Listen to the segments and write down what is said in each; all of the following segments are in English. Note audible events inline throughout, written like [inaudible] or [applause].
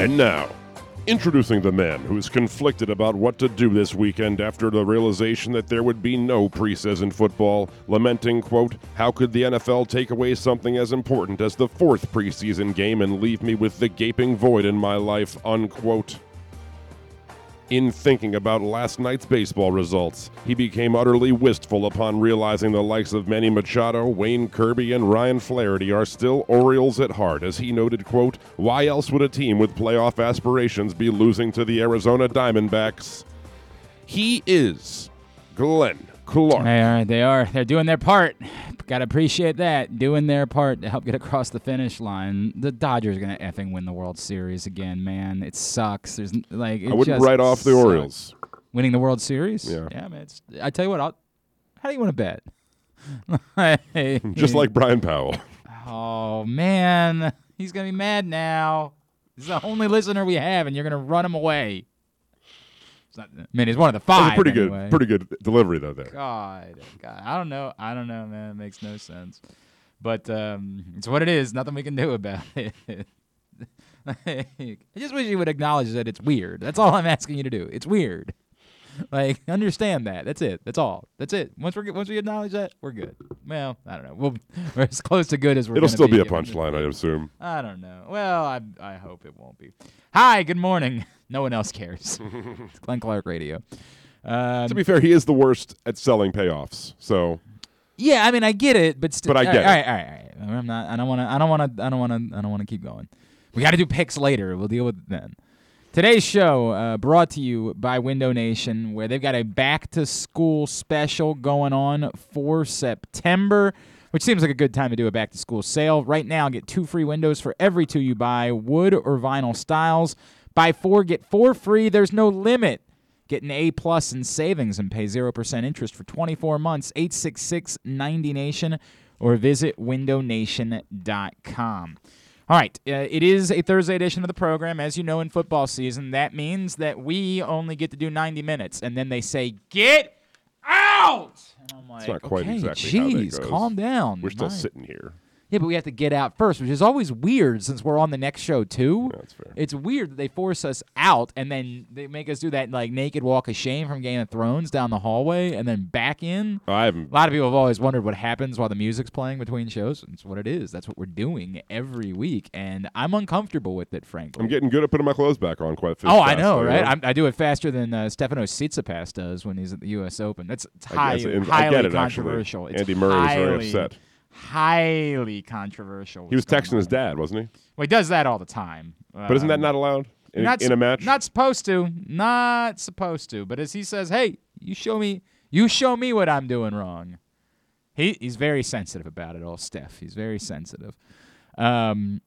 And now, introducing the man who is conflicted about what to do this weekend after the realization that there would be no preseason football, lamenting, quote, how could the NFL take away something as important as the fourth preseason game and leave me with the gaping void in my life, unquote. In thinking about last night's baseball results, he became utterly wistful upon realizing the likes of Manny Machado, Wayne Kirby, and Ryan Flaherty are still Orioles at heart, as he noted, quote, Why else would a team with playoff aspirations be losing to the Arizona Diamondbacks? He is Glenn Clark. They are. They are. They're doing their part. Got to appreciate that. Doing their part to help get across the finish line. The Dodgers are going to effing win the World Series again, man. It sucks. There's like it I wouldn't write off the sucks. Orioles. winning the World Series. Yeah. Yeah, man. It's, I tell you what. I'll, how do you want to bet? [laughs] Just like Brian Powell. Oh man, he's gonna be mad now. He's the only listener we have, and you're gonna run him away. It's not, I mean, he's one of the five. pretty anyway. good, pretty good delivery though. There, God, God, I don't know. I don't know, man. It makes no sense. But um, it's what it is. Nothing we can do about [laughs] it. I just wish you would acknowledge that it's weird. That's all I'm asking you to do. It's weird. Like, understand that. That's it. That's all. That's it. Once we once we acknowledge that, we're good. Well, I don't know. We'll, [laughs] we're as close to good as we're. it'll still be a punchline, I assume. I don't know. Well, I I hope it won't be. Hi, good morning. No one else cares. [laughs] it's Glenn Clark Radio. Um, To be fair, he is the worst at selling payoffs. So Yeah, I mean, I get it, but still. But I get all it. all right, all right, all right. I'm not. I don't want to. I don't want to. I don't want to. I don't want to keep going. We got to do picks later. We'll deal with it then. Today's show uh, brought to you by Window Nation, where they've got a back to school special going on for September, which seems like a good time to do a back to school sale. Right now, get two free windows for every two you buy, wood or vinyl styles. Buy four, get four free. There's no limit. Get an A plus in savings and pay 0% interest for 24 months. 866 90 Nation or visit windownation.com. All right, uh, it is a Thursday edition of the program. As you know, in football season, that means that we only get to do 90 minutes. And then they say, Get out! And I'm like, not quite okay, exactly how that geez, goes. calm down. we're still My- sitting here. Yeah, but we have to get out first, which is always weird since we're on the next show too. That's fair. It's weird that they force us out and then they make us do that like naked walk of shame from Game of Thrones down the hallway and then back in. I haven't A lot of people have always wondered what happens while the music's playing between shows. It's what it is. That's what we're doing every week, and I'm uncomfortable with it, frankly. I'm getting good at putting my clothes back on quite fast. Oh, I know, right? I'm, I do it faster than uh, Stefanos Tsitsipas does when he's at the U.S. Open. That's it's I guess- highly I get it, controversial. It's Andy Murray is very upset. Highly controversial. He was texting his dad, wasn't he? Well, he does that all the time. But isn't that Um, not allowed in, not in a match? Not supposed to. Not supposed to. But as he says, "Hey, you show me. You show me what I'm doing wrong." He he's very sensitive about it all, Steph. He's very sensitive. Um.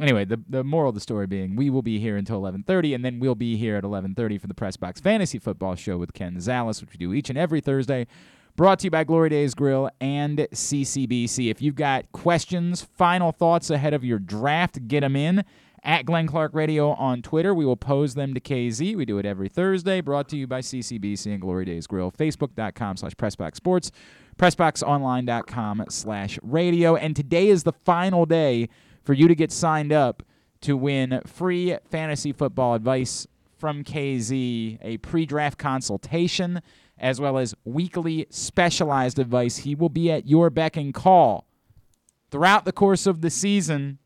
Anyway, the the moral of the story being, we will be here until 11:30, and then we'll be here at 11:30 for the Press Box Fantasy Football Show with Ken Zales, which we do each and every Thursday. Brought to you by Glory Days Grill and CCBC. If you've got questions, final thoughts ahead of your draft, get them in at Glenn Clark Radio on Twitter. We will pose them to KZ. We do it every Thursday. Brought to you by CCBC and Glory Days Grill. Facebook.com slash Pressbox Sports. PressboxOnline.com slash radio. And today is the final day for you to get signed up to win free fantasy football advice from KZ, a pre draft consultation, as well as weekly specialized advice. He will be at your beck and call throughout the course of the season.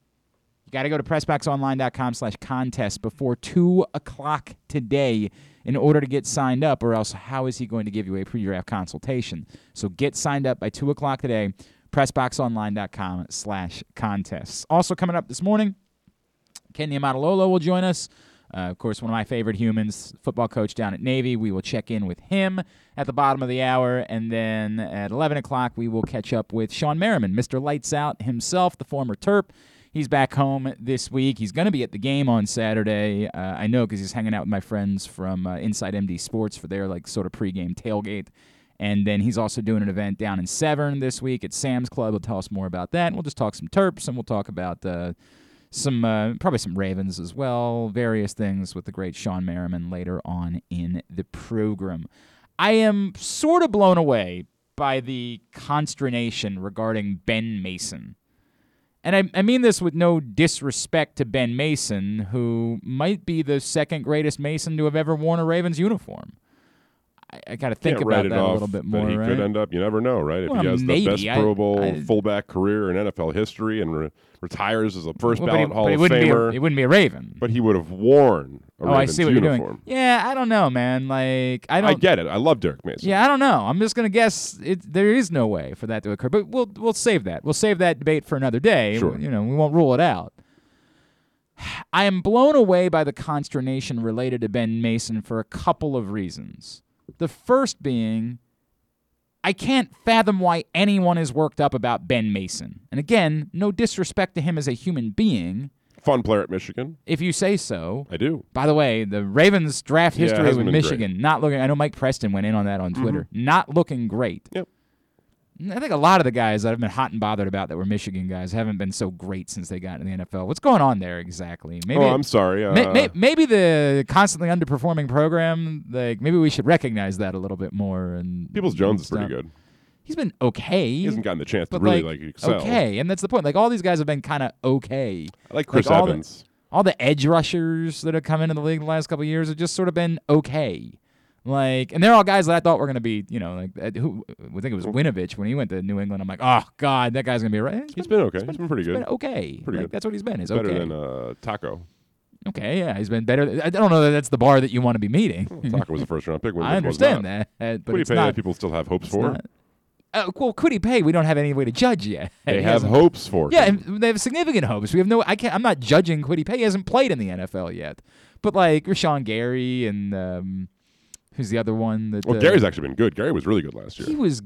You got to go to pressboxonline.com slash contest before 2 o'clock today in order to get signed up, or else how is he going to give you a pre-draft consultation? So get signed up by 2 o'clock today, pressboxonline.com slash contests. Also coming up this morning, Ken Niumatalolo will join us. Uh, of course, one of my favorite humans, football coach down at Navy. We will check in with him at the bottom of the hour. And then at 11 o'clock, we will catch up with Shawne Merriman, Mr. Lights Out himself, the former Terp. He's back home this week. He's going to be at the game on Saturday. Uh, I know because he's hanging out with my friends from uh, Inside MD Sports for their like sort of pregame tailgate. And then he's also doing an event down in Severn this week at Sam's Club. He'll tell us more about that. And we'll just talk some Terps and we'll talk about uh, some uh, probably some Ravens as well, various things with the great Shawne Merriman later on in the program. I am sort of blown away by the consternation regarding Ben Mason and I, I mean this with no disrespect to Ben Mason, who might be the second greatest Mason to have ever worn a Ravens uniform. I, I got to think about that a little bit more. He right? could end up. You never know, right? If Well, he has maybe. the best Pro Bowl I- fullback career in NFL history and re- retires as a first Well, but he, ballot Hall of be a, Famer, he wouldn't be a Raven. but he would have worn oh, I see what uniform. you're doing. Yeah, I don't know, man. Like I don't. I get it. I love Derek Mason. Yeah, I don't know. I'm just gonna guess it. There is no way for that to occur, but we'll we'll save that. We'll save that debate for another day. Sure. You know, we won't rule it out. [sighs] I am blown away by the consternation related to Ben Mason for a couple of reasons. The first being, I can't fathom why anyone is worked up about Ben Mason. And again, no disrespect to him as a human being, Fun player at Michigan. if you say so. I do. By the way, the Ravens draft Yeah, it history hasn't with been Mm-hmm. Michigan not looking. I know Mike Preston went in on that on Twitter. Not looking great. Yep. I think a lot of the guys that I've been hot and bothered about that were Michigan guys haven't been so great since they got in the NFL. What's going on there exactly? Maybe oh, I'm sorry. Uh, may, may, maybe the constantly underperforming program. Like maybe we should recognize that a little bit more. And Peoples Jones is pretty good. He's been okay. He hasn't gotten the chance to really like, like excel. okay, and that's the point. Like all these guys have been kind of okay. I like Chris Like, all the- Evans. all the edge rushers that have come into the league the last couple of years have just sort of been okay. Like, and they're all guys that I thought were going to be, you know, like who I think it was Winovich when he went to New England. I'm like, oh god, that guy's going to be right. He's been okay. He's been pretty He's good. been okay. Pretty Like, good. That's what he's been. He's Better okay. than uh, Taco. okay, yeah, he's been better. I don't know that that's the bar that you want to be meeting. Taco was the first round pick. [laughs] I understand that, but What do you pay not. people still have hopes for? not- Uh, well, could he pay? We don't have any way to judge yet. [laughs] They He have hasn't- hopes for Yeah, him. and they have significant hopes. We have no. I can't. I'm not judging Kwity Paye. He hasn't played in the NFL yet. But like Rashan Gary and um, who's the other one? That Well, uh, Gary's actually been good. Gary was really good last year. He was.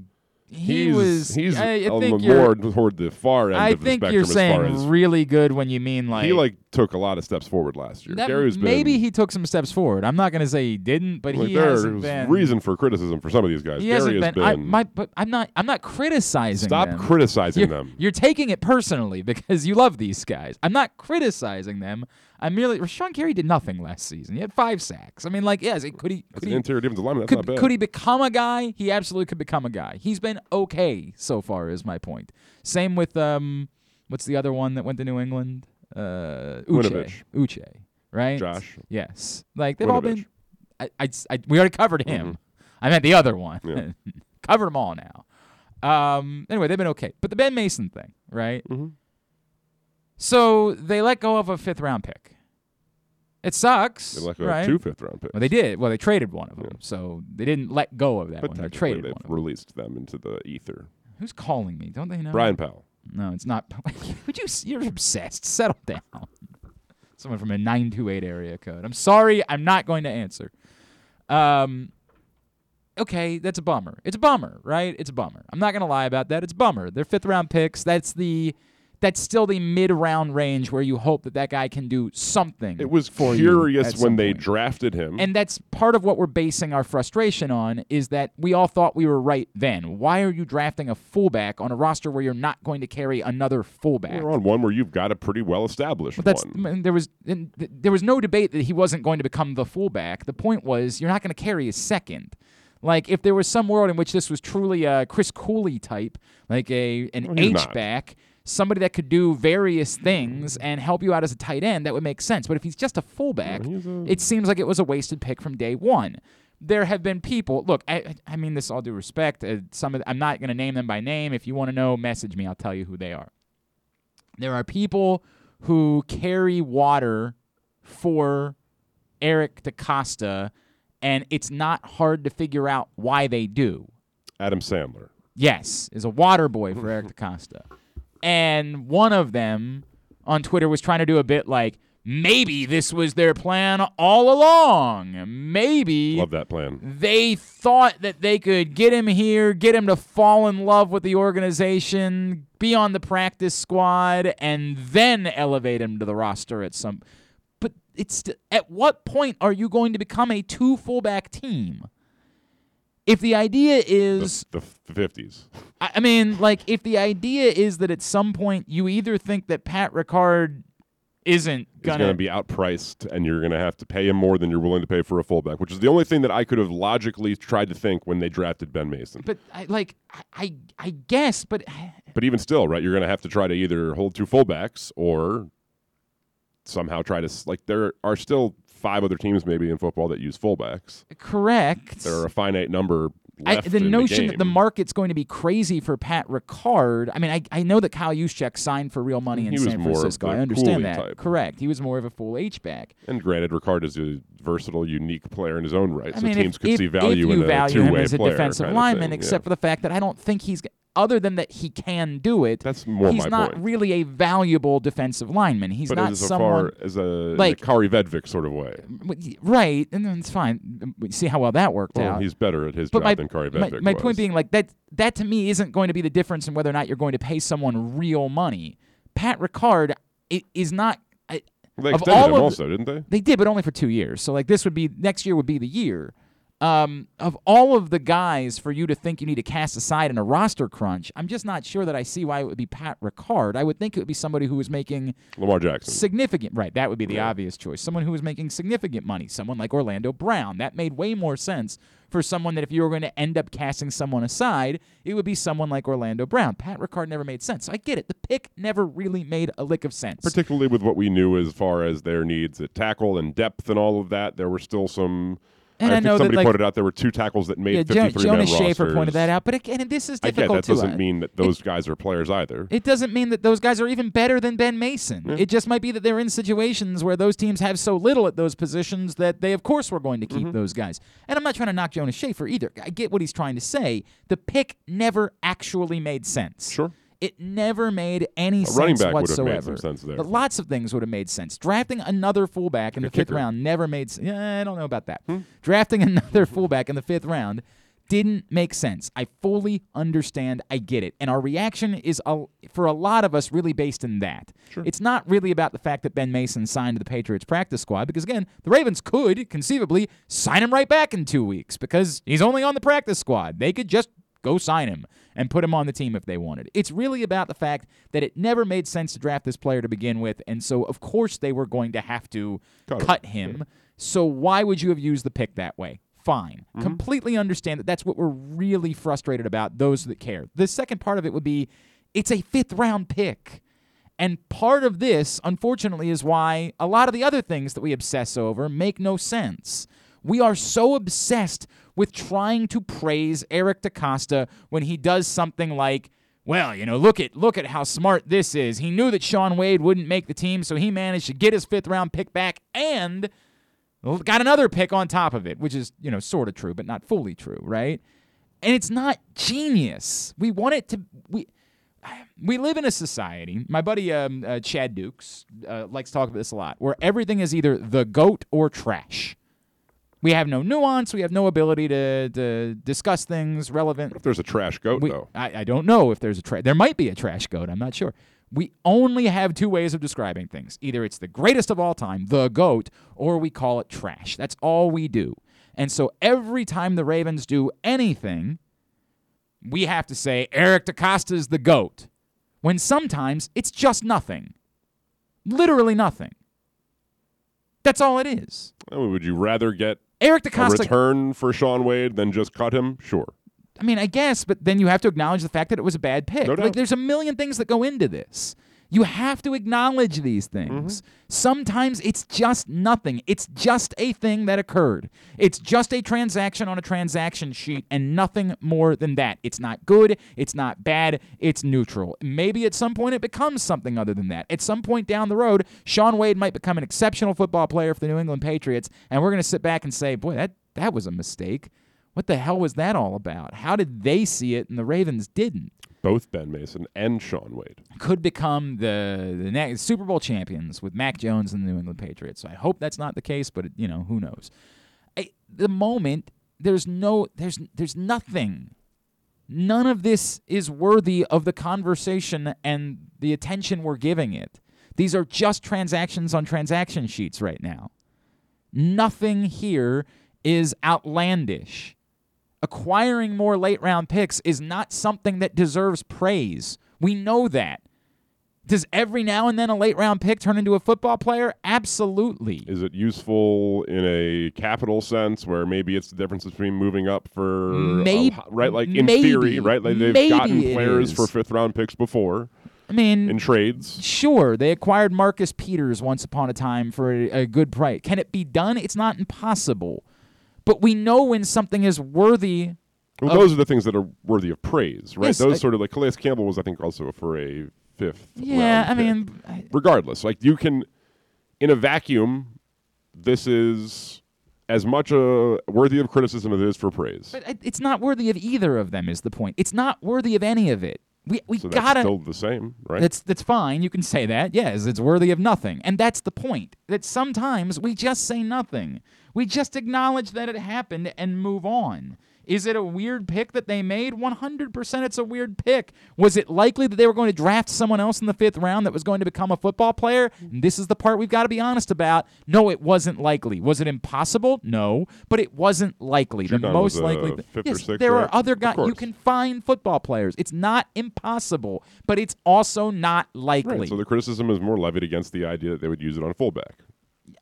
He he's was. he's I, I think more toward the far end I of the think spectrum you're as saying far as really good when you mean like he like took a lot of steps forward last year. that- Gary's been maybe he took some steps forward. I'm not going to say he didn't, but like, he there's hasn't been. reason for criticism for some of these guys. he Gary hasn't has been. I, my, but I'm not. I'm not criticizing. stop them. criticizing you're, them. You're taking it personally [laughs] because you love these guys. I'm not criticizing them. I'm merely Rashan Gary did nothing last season. He had five sacks. I mean, like, yes, it, could he? As Could an he? interior defensive lineman, that's Could, not bad. could he become a guy? He absolutely could become a guy. He's been okay so far, is my point. Same with um, what's the other one that went to New England? Uh, Uche. Winovich. Uche, right? Josh. Yes. Like they've all been. I, I, I- we already covered him. I meant the other one. Yeah. [laughs] covered them all now. Um. Anyway, they've been okay. But the Ben Mason thing, right? Mhm. So they let go of a fifth round pick. It sucks. They let go right? of two fifth round picks. Well, they did. Well, they traded one of them, so they didn't let go of that but one. They traded they've one. Of them. released them into the ether. Who's calling me? Don't they know? Brian Powell. No, it's not. [laughs] Would you? You're obsessed. Settle down. [laughs] Someone from a nine two eight area code. I'm sorry. I'm not going to answer. Um. Okay, that's a bummer. It's a bummer, right? It's a bummer. I'm not gonna lie about that. It's a bummer. They're fifth round picks. That's the. That's still the mid round range where you hope that that guy can do something. It was curious when they point. drafted him. And that's part of what we're basing our frustration on is that we all thought we were right then. Why are you drafting a fullback on a roster where you're not going to carry another fullback? We're on one where you've got a pretty well established one. There was and th- there was no debate that he wasn't going to become the fullback. The point was you're not going to carry a second. Like if there was some world in which this was truly a Chris Cooley type, like a an H back, somebody that could do various things and help you out as a tight end, that would make sense. But if he's just a fullback, a- it seems like it was a wasted pick from day one. There have been people. Look, I, I mean this all due respect. Uh, some of I'm not going to name them by name. If you want to know, message me. I'll tell you who they are. There are people who carry water for Eric DeCosta, and it's not hard to figure out why they do. Adam Sandler. Yes, is a water boy for Eric [laughs] DeCosta. And one of them on Twitter was trying to do a bit like, maybe this was their plan all along. Maybe Love that plan. they thought that they could get him here, get him to fall in love with the organization, be on the practice squad, and then elevate him to the roster at some. But it's at what point are you going to become a two fullback team? If the idea is The, the 50s. I I mean, like, if the idea is that at some point you either think that Pat Ricard isn't is gonna, going to be outpriced, and you're going to have to pay him more than you're willing to pay for a fullback, which is the only thing that I could have logically tried to think when they drafted Ben Mason. But I, like I, I, I guess, but But even still, right, you're going to have to try to either hold two fullbacks or somehow try to like there are still five other teams maybe in football that use fullbacks. correct. There are a finite number I, the in notion the that the market's going to be crazy for Pat Ricard. I mean, I, I know that Kyle Juszczyk signed for real money in He was San Francisco. I understand that. type. Correct. He was more of a full H back. and granted, Ricard is a versatile, unique player in his own right, I so mean, teams if, could if, see value if you in a value him two-way as a player defensive lineman, except yeah. for the fact that I don't think he's other than that he can do it. That's more he's my not point. really a valuable defensive lineman. He's but not as someone far as a like- Kaare Vedvik sort of way. right, and then it's fine. See how well that worked Well, out. he's better at his But job my, than Kari my, Vedvik my was. point being, like that, that to me isn't going to be the difference in whether or not you're going to pay someone real money. Pat Ricard is not. I, they of extended all him also, didn't they? they did, but only for two years. So like this would be next year would be the year. Um, of all of the guys for you to think you need to cast aside in a roster crunch, I'm just not sure that I see why it would be Pat Ricard. I would think it would be somebody who was making Lamar Jackson. significant right that would be the Yeah. obvious choice someone who was making significant money someone like orlando brown that made way more sense for someone that if you were going to end up casting someone aside it would be someone like orlando brown pat ricard never made sense i get it the pick never really made a lick of sense particularly with what we knew as far as their needs at tackle and depth and all of that. There were still some. And I think know that, somebody like- pointed out there were two tackles that made yeah, Jo- 53 jonas shaffer pointed that out but again and this is I get difficult that doesn't I- mean that those guys are players either. It doesn't mean that those guys are even better than Ben Mason. It just might be that they're in situations where those teams have so little at those positions that they, of course, were going to Mm-hmm. keep those guys. And I'm not trying to knock Jonas Shaffer either. I get what he's trying to say. The pick never actually made sense. Sure. It never made any A running sense back would have made whatsoever. sense there. But lots of things would have made sense. Drafting another fullback in the fifth kicker. round never made sense. Yeah, I don't know about that. Hmm? Drafting [laughs] another fullback in the fifth round didn't make sense. I fully understand. I get it. And our reaction is, a, for a lot of us, really based in that. It's not really about the fact that Ben Mason signed to the Patriots practice squad, because again, the Ravens could conceivably sign him right back in two weeks because he's only on the practice squad. They could just go sign him and put him on the team if they wanted. It's really about the fact that it never made sense to draft this player to begin with, and so of course they were going to have to Cut him. cut him. So why would you have used the pick that way? Fine. Mm-hmm. Completely understand that that's what we're really frustrated about, those that care. The second part of it would be it's a fifth round pick. And part of this, unfortunately, is why a lot of the other things that we obsess over make no sense. We are so obsessed with trying to praise Eric DeCosta when he does something like, well, you know, look at look at how smart this is. He knew that Shaun Wade wouldn't make the team, so he managed to get his fifth round pick back and got another pick on top of it, which is, you know, sort of true, but not fully true, right? And it's not genius. We want it to we we live in a society. My buddy um, uh, Chad Dukes uh, likes to talk about this a lot, where everything is either the goat or trash. We have no nuance. We have no ability to, to discuss things relevant. If there's a trash goat, We, though, I, I don't know if there's a trash. There might be a trash goat. I'm not sure. We only have two ways of describing things. Either it's the greatest of all time, the goat, or we call it trash. That's all we do. And so every time the Ravens do anything, we have to say Eric DeCosta is the goat. When sometimes it's just nothing. Literally nothing. That's all it is. Would you rather get Eric a DeCosta return for Shaun Wade then just cut him? Sure. I mean, I guess, but then you have to acknowledge the fact that it was a bad pick. No like, there's a million things that go into this. You have to acknowledge these things. Mm-hmm. Sometimes it's just nothing. It's just a thing that occurred. It's just a transaction on a transaction sheet and nothing more than that. It's not good. It's not bad. It's neutral. Maybe at some point it becomes something other than that. At some point down the road, Shaun Wade might become an exceptional football player for the New England Patriots, and we're going to sit back and say, boy, that, that was a mistake. What the hell was that all about? How did they see it and the Ravens didn't? Both Ben Mason and Shaun Wade. Could become the the next Super Bowl champions with Mac Jones and the New England Patriots. So I hope that's not the case, but it, you know who knows. I, the moment there's no there's there's nothing. None of this is worthy of the conversation and the attention we're giving it. These are just transactions on transaction sheets right now. Nothing here is outlandish acquiring more late round picks is not something that deserves praise. We know that. Does every now and then a late round pick turn into a football player? Absolutely. Is it useful in a capital sense where maybe it's the difference between moving up for Maybe- h- uh, right like in maybe. theory right like they've gotten players for fifth round picks before I mean, in trades. Sure, they acquired Marcus Peters once upon a time for a, a good price. Can it be done? It's not impossible. But we know when something is worthy. Well, of- those are the things that are worthy of praise, right? Yes, those I- sort of like Calais Campbell was, I think, also for a fifth. Yeah, I mean, I- regardless, like you can, in a vacuum, this is as much a worthy of criticism as it is for praise. but it's not worthy of either of them. Is the point? It's not worthy of any of it. We we so gotta. still the same, right? That's that's fine. You can say that. Yes, it's worthy of nothing. And that's the point. That sometimes we just say nothing. We just acknowledge that it happened and move on. Is it a weird pick that they made? 100% it's a weird pick. Was it likely that they were going to draft someone else in the 5th round that was going to become a football player? And this is the part we've got to be honest about. No, it wasn't likely. Was it impossible? No, but it wasn't likely. the most a uh, likely fifth or Yes, there right? are other guys you can find football players. It's not impossible, but it's also not likely. right. So the criticism is more levied against the idea that they would use it on fullback.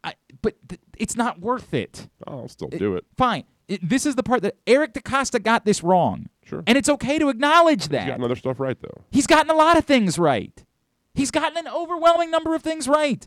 I, but th- it's not worth it. I'll still do it. Fine. It- this is the part that Eric DeCosta got this wrong. Sure. And it's okay to acknowledge that. He's gotten other stuff right though. He's gotten a lot of things right. He's gotten an overwhelming number of things right.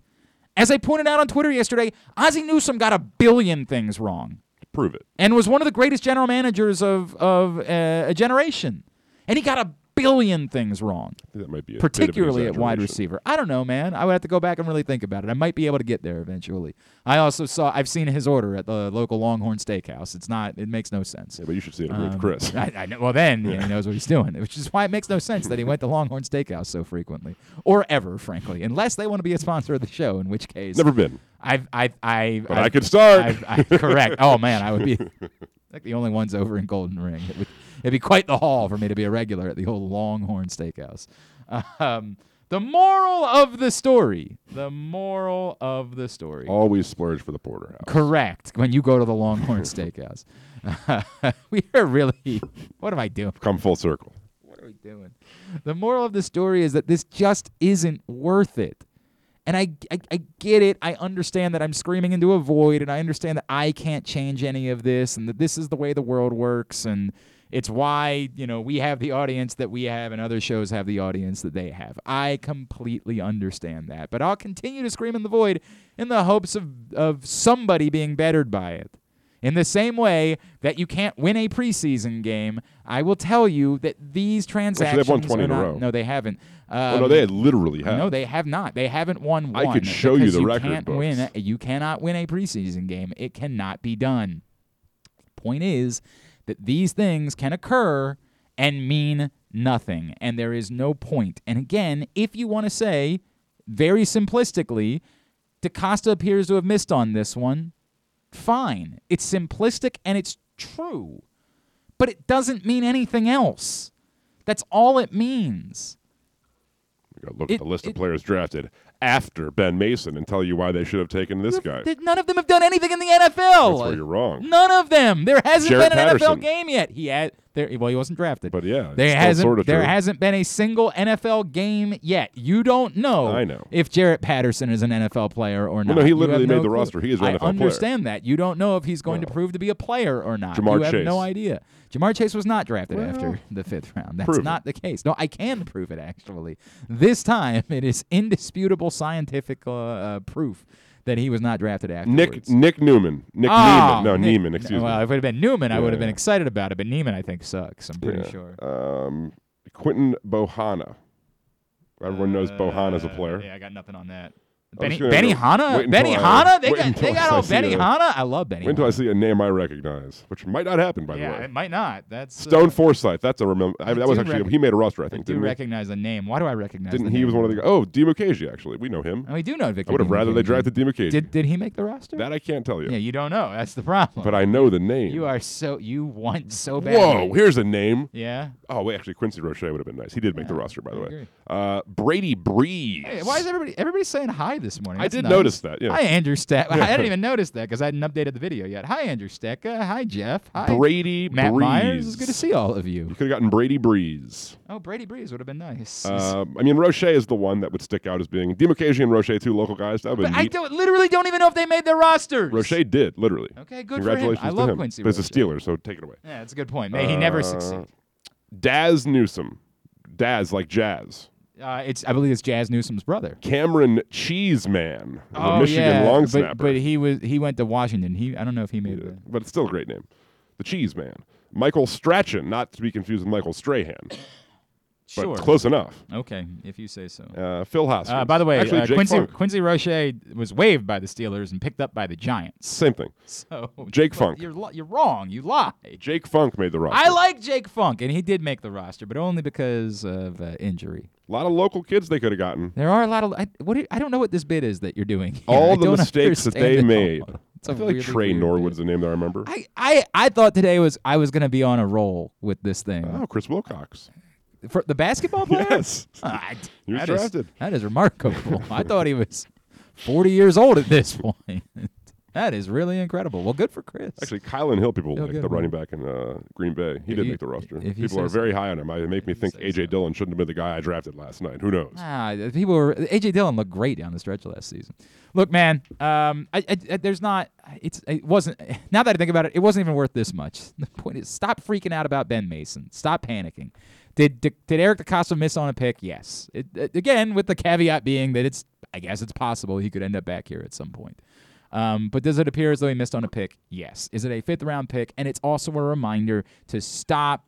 As I pointed out on Twitter yesterday, Ozzie Newsome got a billion things wrong Prove it. and was one of the greatest general managers of, of uh, a generation. And he got a billion things wrong. That might be a bit of an particularly at wide receiver. I don't know, man. I would have to go back and really think about it. I might be able to get there eventually. I also saw I've seen his order at the local Longhorn Steakhouse. It's not. It makes no sense. Yeah, but you should see it with Um, Chris. I, I know. Well, then yeah, he [laughs] knows what he's doing, which is why it makes no sense that he went to Longhorn Steakhouse so frequently, or ever, frankly, unless they want to be a sponsor of the show. In which case, Never been. I've, I've, I've, But I've, I could start. I've, correct. Oh man, I would be [laughs] like the only ones over in Golden Ring. It'd be quite the haul for me to be a regular at the old Longhorn Steakhouse. Um, the moral of the story. The moral of the story. Always splurge for the porterhouse. Correct. When you go to the Longhorn [laughs] Steakhouse, [laughs] we are really. What am I doing? Come full circle. What are we doing? The moral of the story is that this just isn't worth it. And I, I, I get it. I understand that I'm screaming into a void, and I understand that I can't change any of this, and that this is the way the world works, and it's why you know we have the audience that we have, and other shows have the audience that they have. I completely understand that, but I'll continue to scream in the void in the hopes of of somebody being bettered by it. In the same way that you can't win a preseason game, I will tell you that these transactions they've won 20 are in a row. No, they haven't. oh Um, no, they literally have. no, they have not. They haven't won one. I could show you the you record can't books. win. You cannot win a preseason game. It cannot be done. Point is that these things can occur and mean nothing, and there is no point. And again, if you want to say very simplistically, DeCosta appears to have missed on this one. Fine. It's simplistic and it's true. But it doesn't mean anything else. That's all it means. You gotta look It- at the list it- of players drafted after Ben Mason and tell you why they should have taken this guy. None of them have done anything in the NFL. That's where you're wrong. None of them. There hasn't Jarrett been an Patterson. NFL game yet. He had there. Well, he wasn't drafted. But yeah, there hasn't. sort of there true. hasn't been a single NFL game yet. You don't know. I know. if Jarrett Patterson is an NFL player or not. no, he literally made no the clue. roster. He is an I NFL player. understand that. You don't know if he's going to prove to be a player or not. Ja'Marr you have no idea. Ja'Marr Chase was not drafted Well, after the fifth round. That's prove it. not the case. No, I can prove it actually. This time, it is indisputable scientific uh, uh, proof that he was not drafted afterwards. Nick Nick Newman. Nick Oh, Niemann. No, Nick- Niemann. Excuse well, me. if it had been Newman, I would have Yeah. been excited about it. But Niemann, I think, sucks. I'm pretty Yeah. sure. Um, Quinton Bohanna. Everyone knows Bohanna's a player. Uh, Yeah, I got nothing on that. Was Benny, gonna Benny Hanna? Benny Hanna? They got, they got all Benny a- Hanna? I love Benny Wait until I see a name I recognize, which might not happen, by yeah, the way. it might not. That's uh, Stone Forsythe. That's a remember. I, I that was do actually rec- he made a roster, I I think. do Didn't he? recognize the name. Why do I recognize Didn't the he name? was one of the oh Dimukeje actually. We know him. And we do know Victor I would have rather they Dimukeje. drafted Dimukeje. Did, did he make the roster? that I can't tell you. yeah, you don't know. That's the problem. But I know the name. You are so, you want so bad. Whoa! Here's a name. Yeah? Oh wait, actually Quincy Roche would have been nice. He did make the roster, by the way. agree. Uh, Brady Breeze. Hey, why is everybody everybody saying hi hi this morning. I did nice. notice that, yeah. Hi, Andrew Steck. [laughs] I didn't even notice that because I hadn't updated the video yet. Hi, Andrew Stecka. Hi, Jeff. Hi, Brady Matt Breeze. Myers. It's good to see all of you. You could have gotten Brady Breeze. Oh, Brady Breeze would have been nice. Uh, I mean, Roche is the one that would stick out as being Demarcation and Roche, two local guys. That would I don't, literally don't even know if they made their rosters. Roche did, literally. Okay, good for him. Congratulations I love him. Quincy But it's a Steeler, so take it away. Yeah, that's a good point. May he never Uh, succeed. Dazz Newsome. Daz, like jazz. Uh, it's I believe it's Jazz Newsom's brother. Camaron Cheeseman, the oh Michigan yeah, long but, snapper. but he was he went to Washington. He I don't know if he made the. but it's still a great name. The Cheese Man. Michael Strachan, not to be confused with Michael Strahan, but Sure. close enough. Okay, if you say so. Uh, Phil Hoskins. Uh, by the way, Actually, uh, Quincy Funk. Quincy Roche was waived by the Steelers and picked up by the Giants. Same thing. [laughs] So Jake Funk. you're you're wrong. You lie. Jake Funk made the roster. I like Jake Funk, and he did make the roster, but only because of uh, injury. a lot of local kids they could have gotten. There are a lot of I, what do you- I don't know what this bid is that you're doing. [laughs] here. All I the mistakes that they made. all. It's a I feel like really Tre Norwood's bid. the name that I remember. I, I I thought today was I was gonna be on a roll with this thing. oh, Chris Wilcox. For the basketball player? Yes. Ah, He was that is- drafted. that is remarkable. I thought he was 40 years old at this [laughs] point. that is really incredible. Well, good for Chris. Actually, Kylin Hill, people like the running back in uh, Green Bay. He If did you- make the roster. People are so. very high on him. I make me think AJ so. Dillon shouldn't have been the guy I drafted last night. Who knows? Ah, people were AJ Dillon looked great down the stretch last season. Look, man, um, I, I, I- there's not. It's it wasn't. [laughs] Now that I think about it, it wasn't even worth this much. [laughs] The point is, stop freaking out about Ben Mason. Stop panicking. Did did, Eric DeCosta miss on a pick? Yes. It, it- again, with the caveat being that it's. I guess it's possible he could end up back here at some point. Um, but does it appear as though he missed on a pick? Yes. Is it a fifth round pick? And it's also a reminder to stop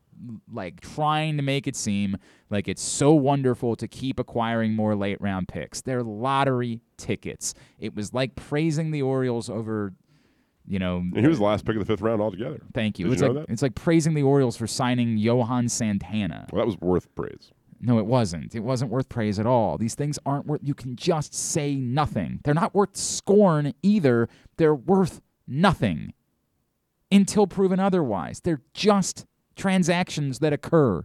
like trying to make it seem like it's so wonderful to keep acquiring more late round picks. They're lottery tickets. It was like praising the Orioles over, you know. And he was the last pick of the fifth round altogether. Thank you. Did it's you like it's like praising the Orioles for signing Johan Santana. Well, that was worth praise. No, it wasn't. It wasn't worth praise at all. These things aren't worth. You can just say nothing. They're not worth scorn either. They're worth nothing until proven otherwise. They're just transactions that occur.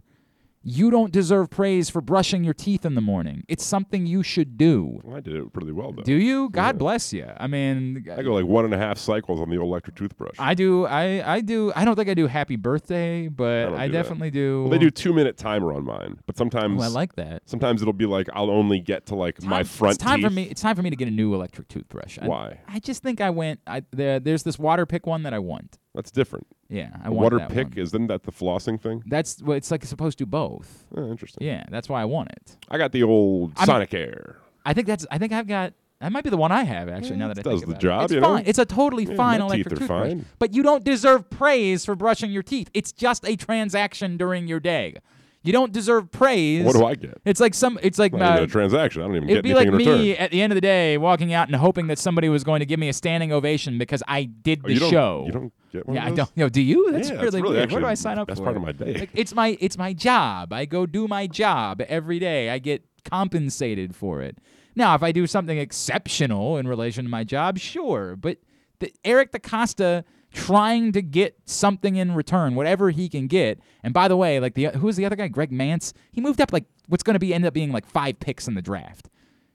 You don't deserve praise for brushing your teeth in the morning. It's something you should do. Well, I did it pretty well though. Do you? God bless you. I mean, I go like one and a half cycles on the old electric toothbrush. I do. I I do. I don't think I do Happy Birthday, but don't I, do that. definitely do. well, they do two minute timer on mine, but sometimes Oh, I like that. sometimes it'll be like I'll only get to like my front It's time teeth. for me. It's time for me to get a new electric toothbrush. I- Why? I, just think I went. I there, there's this water pick one that I want. That's different. Yeah, I want water that pick one. isn't that the flossing thing? That's well, it's like it's supposed to do both. Oh, interesting. Yeah, that's why I want it. I got the old I'm- Sonic Air. I think that's. I think I've got. That might be the one I have actually. now that I does think the about job, it. it's you know? fine. It's a totally Yeah, fine my teeth electric are toothbrush. fine. But you don't deserve praise for brushing your teeth. It's just a transaction during your day. You don't deserve praise. What do I get? It's like some. It's like uh, a transaction. I don't even It'd get be anything like in return. me at the end of the day walking out and hoping that somebody was going to give me a standing ovation because I did Oh, the don't, show. You don't get one yeah, I don't. You know, do you? That's Yeah, really, really weird. Where do I sign up best for part of my day. Like, it's my it's my job. I go do my job every day. I get compensated for it. Now, if I do something exceptional in relation to my job, sure. But the, Eric DeCosta trying to get something in return, whatever he can get. And by the way, like the who's the other guy? Greg Mancz. He moved up like what's going to be end up being like five picks in the draft.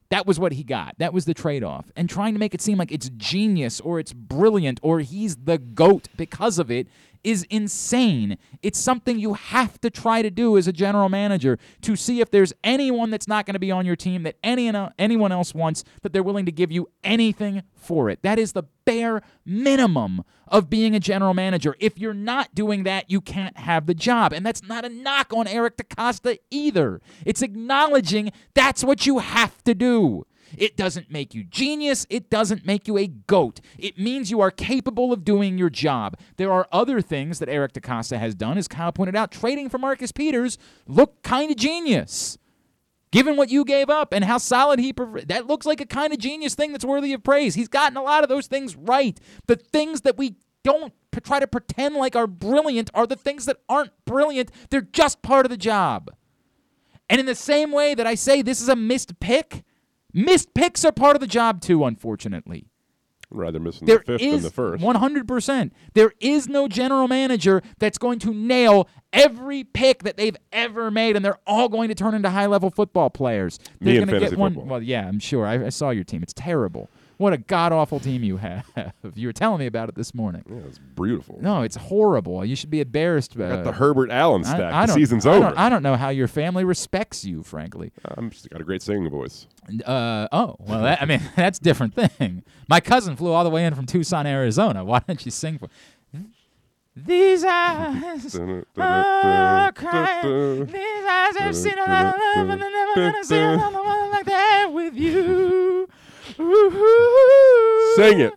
That was what he got. That was the trade off. And trying to make it seem like it's genius or it's brilliant or he's the GOAT because of it is insane. It's something you have to try to do as a general manager to see if there's anyone that's not going to be on your team that any uh, anyone else wants that they're willing to give you anything for it. That is the bare minimum of being a general manager. If you're not doing that, you can't have the job. And that's not a knock on Eric DeCosta either. It's acknowledging that's what you have to do. It doesn't make you genius. It doesn't make you a goat. It means you are capable of doing your job. There are other things that Eric DeCosta has done, as Kyle pointed out. Trading for Marcus Peters looked kind of genius. Given what you gave up and how solid he that looks like a kind of genius thing that's worthy of praise. He's gotten a lot of those things right. The things that we don't p- try to pretend like are brilliant are the things that aren't brilliant. They're just part of the job. And in the same way that I say this is a missed pick, missed picks are part of the job too, unfortunately. Rather missing There the fifth is than the first. 100%. There is no general manager that's going to nail every pick that they've ever made, and they're all going to turn into high level football players. They're Me in gonna get one. football. Well, yeah, I'm sure. I, I saw your team. It's terrible. What a god awful team you have. You were telling me about it this morning. yeah, it's beautiful. No, it's horrible. You should be embarrassed. Uh, Got the Herbert Allen I- stack. I the don't- season's I over. Don't, I don't know how your family respects you, frankly. I'm just got a great singing voice. Uh, oh, well, that, I mean, [laughs] that's a different thing. My cousin flew all the way in from Tucson, Arizona. Why don't you sing for These eyes [laughs] are crying. These eyes have seen a lot of love, and they're never gonna see another one like that with you. Ooh, Sing it.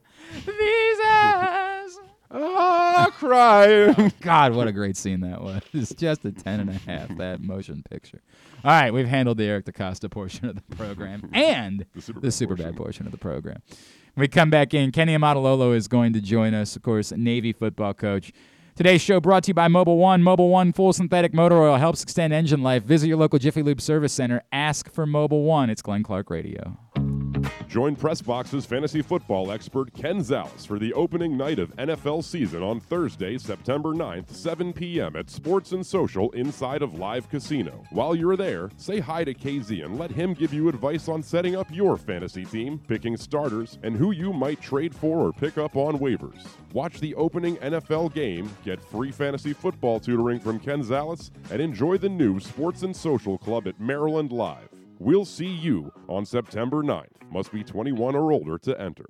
These eyes. Ah, crying. [laughs] God, what a great scene that was. [laughs] It's just a 10 and a half, that motion picture. All right, we've handled the Eric DeCosta portion of the program [laughs] and The super the bad super portion. bad portion of the program. When we come back in, Ken Niumatalolo is going to join us, of course, Navy football coach. Today's show brought to you by Mobil 1. Mobil 1 full synthetic motor oil helps extend engine life. Visit your local Jiffy Lube service center. Ask for Mobil 1. It's Glenn Clark Radio. Join Pressbox's fantasy football expert Ken Zales for the opening night of NFL season on Thursday, September 9th, 7 p.m. at Sports and Social inside of Live Casino. While you're there, say hi to KZ and let him give you advice on setting up your fantasy team, picking starters, and who you might trade for or pick up on waivers. Watch the opening NFL game, get free fantasy football tutoring from Ken Zales, and enjoy the new Sports and Social Club at Maryland Live. We'll see you on September 9th. Must be 21 or older to enter.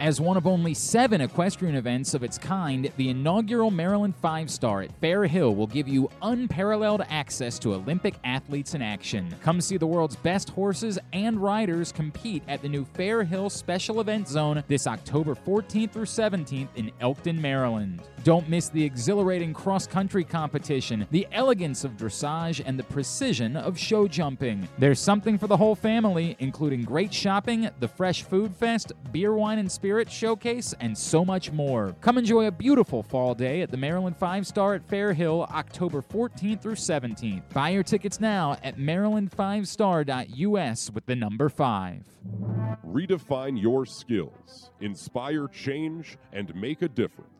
As one of only seven equestrian events of its kind, the inaugural Maryland Five Star at Fair Hill will give you unparalleled access to Olympic athletes in action. Come see the world's best horses and riders compete at the new Fair Hill Special Event Zone this October 14th through 17th in Elkton, Maryland. Don't miss the exhilarating cross country competition, the elegance of dressage, and the precision of show jumping. There's something for the whole family, including great shopping, the Fresh Food Fest, beer, wine, and spirits showcase, and so much more. Come enjoy a beautiful fall day at the Maryland Five Star at Fair Hill, October 14th through 17th. Buy your tickets now at maryland5star.us with the number 5. Redefine your skills, inspire change, and make a difference.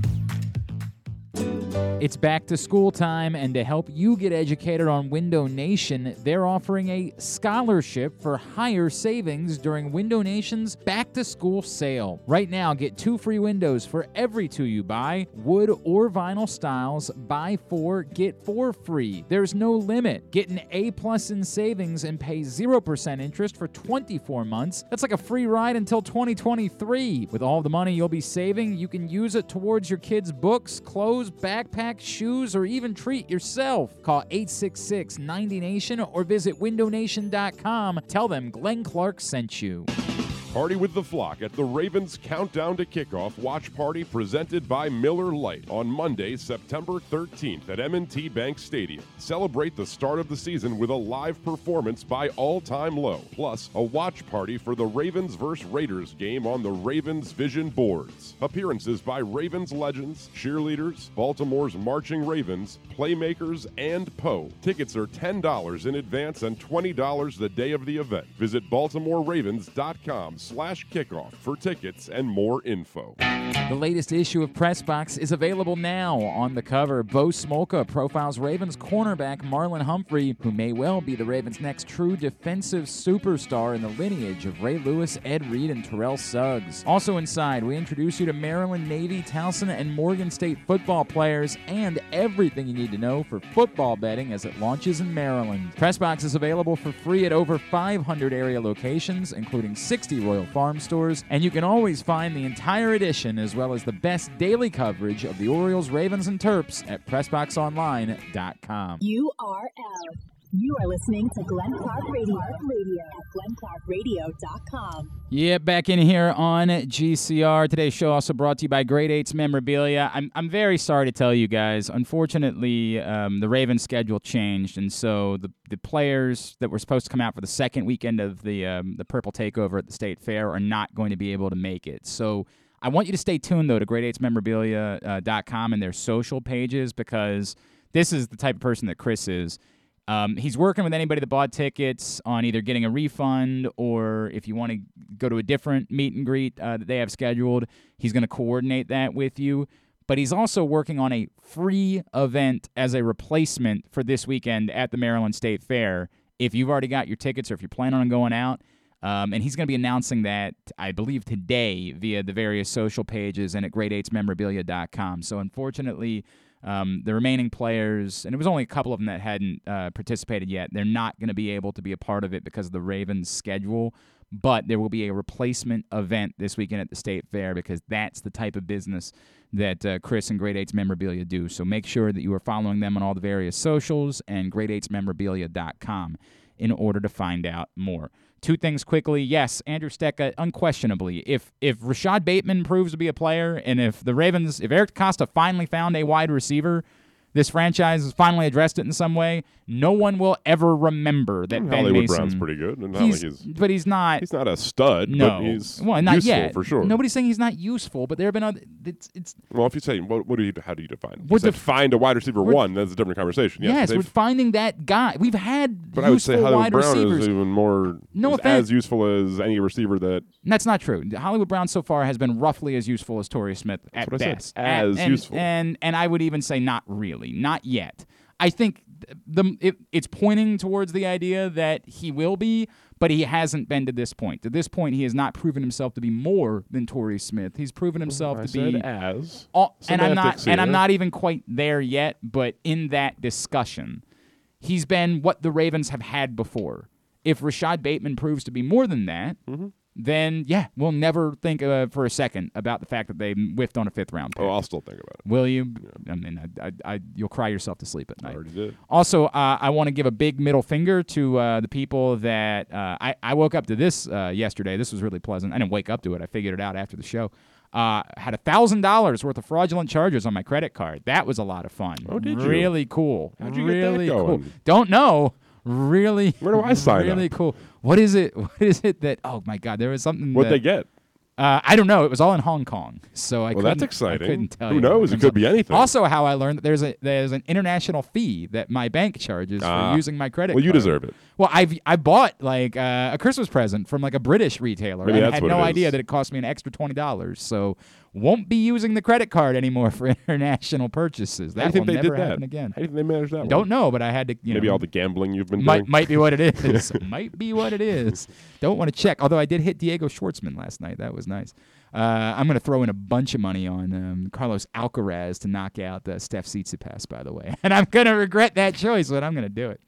It's back to school time, and to help you get educated on Window Nation, they're offering a scholarship for higher savings during Window Nation's back to school sale. Right now, get two free windows for every two you buy, wood or vinyl styles. Buy four, get four free. There's no limit. Get an A plus in savings and pay 0% interest for 24 months. That's like a free ride until 2023. With all the money you'll be saving, you can use it towards your kids' books, clothes, backpacks, shoes, or even treat yourself. Call 866 90 Nation or visit windownation.com. Tell them Glenn Clark sent you. Party with the Flock at the Ravens Countdown to Kickoff Watch Party presented by Miller Lite on Monday, September 13th at M&T Bank Stadium. Celebrate the start of the season with a live performance by All Time Low, plus a watch party for the Ravens vs. Raiders game on the Ravens Vision boards. Appearances by Ravens legends, cheerleaders, Baltimore's marching Ravens, playmakers, and Poe. Tickets are $10 in advance and $20 the day of the event. Visit baltimoreravens.com slash kickoff for tickets and more info. The latest issue of Pressbox is available now. On the cover, Bo Smolka profiles Ravens cornerback Marlon Humphrey, who may well be the Ravens' next true defensive superstar in the lineage of Ray Lewis, Ed Reed, and Terrell Suggs. Also inside, we introduce you to Maryland Navy, Towson, and Morgan State football players and everything you need to know for football betting as it launches in Maryland. Pressbox is available for free at over 500 area locations, including 60 Royal Farm stores, and you can always find the entire edition as well as the best daily coverage of the Orioles, Ravens, and Terps at PressBoxOnline.com. Out. You are listening to Glenn Clark Radio, Radio at glennclarkradio.com. Yeah, back in here on GCR. Today's show also brought to you by Great Eights Memorabilia. I'm, I'm very sorry to tell you guys. Unfortunately, um, the Ravens schedule changed, and so the, the players that were supposed to come out for the second weekend of the um, the Purple Takeover at the State Fair are not going to be able to make it. So I want you to stay tuned though to great8smemorabilia.com and their social pages because this is the type of person that Chris is. Um, he's working with anybody that bought tickets on either getting a refund or if you want to go to a different meet and greet uh, that they have scheduled, he's going to coordinate that with you. But he's also working on a free event as a replacement for this weekend at the Maryland State Fair. If you've already got your tickets or if you're planning on going out, um, and he's going to be announcing that, I believe, today via the various social pages and at great8smemorabilia.com. So, unfortunately, um, the remaining players, and it was only a couple of them that hadn't uh, participated yet, they're not going to be able to be a part of it because of the Ravens' schedule. But there will be a replacement event this weekend at the State Fair because that's the type of business that uh, Chris and Great Eights Memorabilia do. So make sure that you are following them on all the various socials and great8smemorabilia.com in order to find out more. Two things quickly. Yes, Andrew Stecca, unquestionably, if if Rashad Bateman proves to be a player, and if the Ravens, if Eric DeCosta finally found a wide receiver, this franchise has finally addressed it in some way. No one will ever remember that Ben Hollywood Mason. Brown's pretty good. And not He's, like he's, but he's not. he's not a stud, no, but he's well, not useful yet for sure. Nobody's saying he's not useful, but there have been other. It's it's Well, if you say, what, what do you, how do you define? it? We're You said def- find a wide receiver one. That's a different conversation. Yes, yes, we're finding that guy. We've had but I would say Hollywood Brown receivers. is even more No offense. as useful as any receiver that. That's not true. Hollywood Brown so far has been roughly as useful as Torrey Smith at what I said. best. As and, useful. and and I would even say not really, not yet. I think the it, it's pointing towards the idea that he will be, but he hasn't been to this point. To this point, he has not proven himself to be more than Torrey Smith. He's proven himself I to be as. all, and I'm not Semantics and I'm not even quite there yet, but in that discussion, he's been what the Ravens have had before. If Rashad Bateman proves to be more than that, Mm-hmm. Then yeah, we'll never think uh, for a second about the fact that they whiffed on a fifth round pick. Oh, I'll still think about it. Will you? I mean, I, I, I, you'll cry yourself to sleep at I night. already did. Also, uh, I want to give a big middle finger to uh, the people that uh, I, I woke up to this uh, yesterday. This was really pleasant. I didn't wake up to it. I figured it out after the show. Uh, had a thousand dollars worth of fraudulent charges on my credit card. That was a lot of fun. Oh, did you? Really cool. How'd you get that really cool. going? Don't know. Really. Where do I sign Really up? cool. What is it? [laughs] What is it that? Oh my God! There was something. What'd that, they get? uh, I don't know. It was all in Hong Kong, so I Well, that's exciting. I couldn't tell Who knows? It could be anything. Also, how I learned that there's a there's an international fee that my bank charges Ah. for using my credit. Card. Well, you card. deserve it. Well, I've I bought like uh, a Christmas present from like a British retailer, Maybe and that's had what no idea that it cost me an extra twenty dollars. So won't be using the credit card anymore [laughs] for international purchases. That you think will they never did that? again. How do you think they managed that? Don't one? know, but I had to. You Maybe know, all the gambling you've been might doing. might be what it [laughs] is. might be what it is. Don't want to check. Although I did hit Diego Schwartzman last night. That was nice. Uh, I'm going to throw in a bunch of money on um, Carlos Alcaraz to knock out uh, Steph Tsitsipas, by the way. [laughs] And I'm going to regret that choice, but I'm going to do it.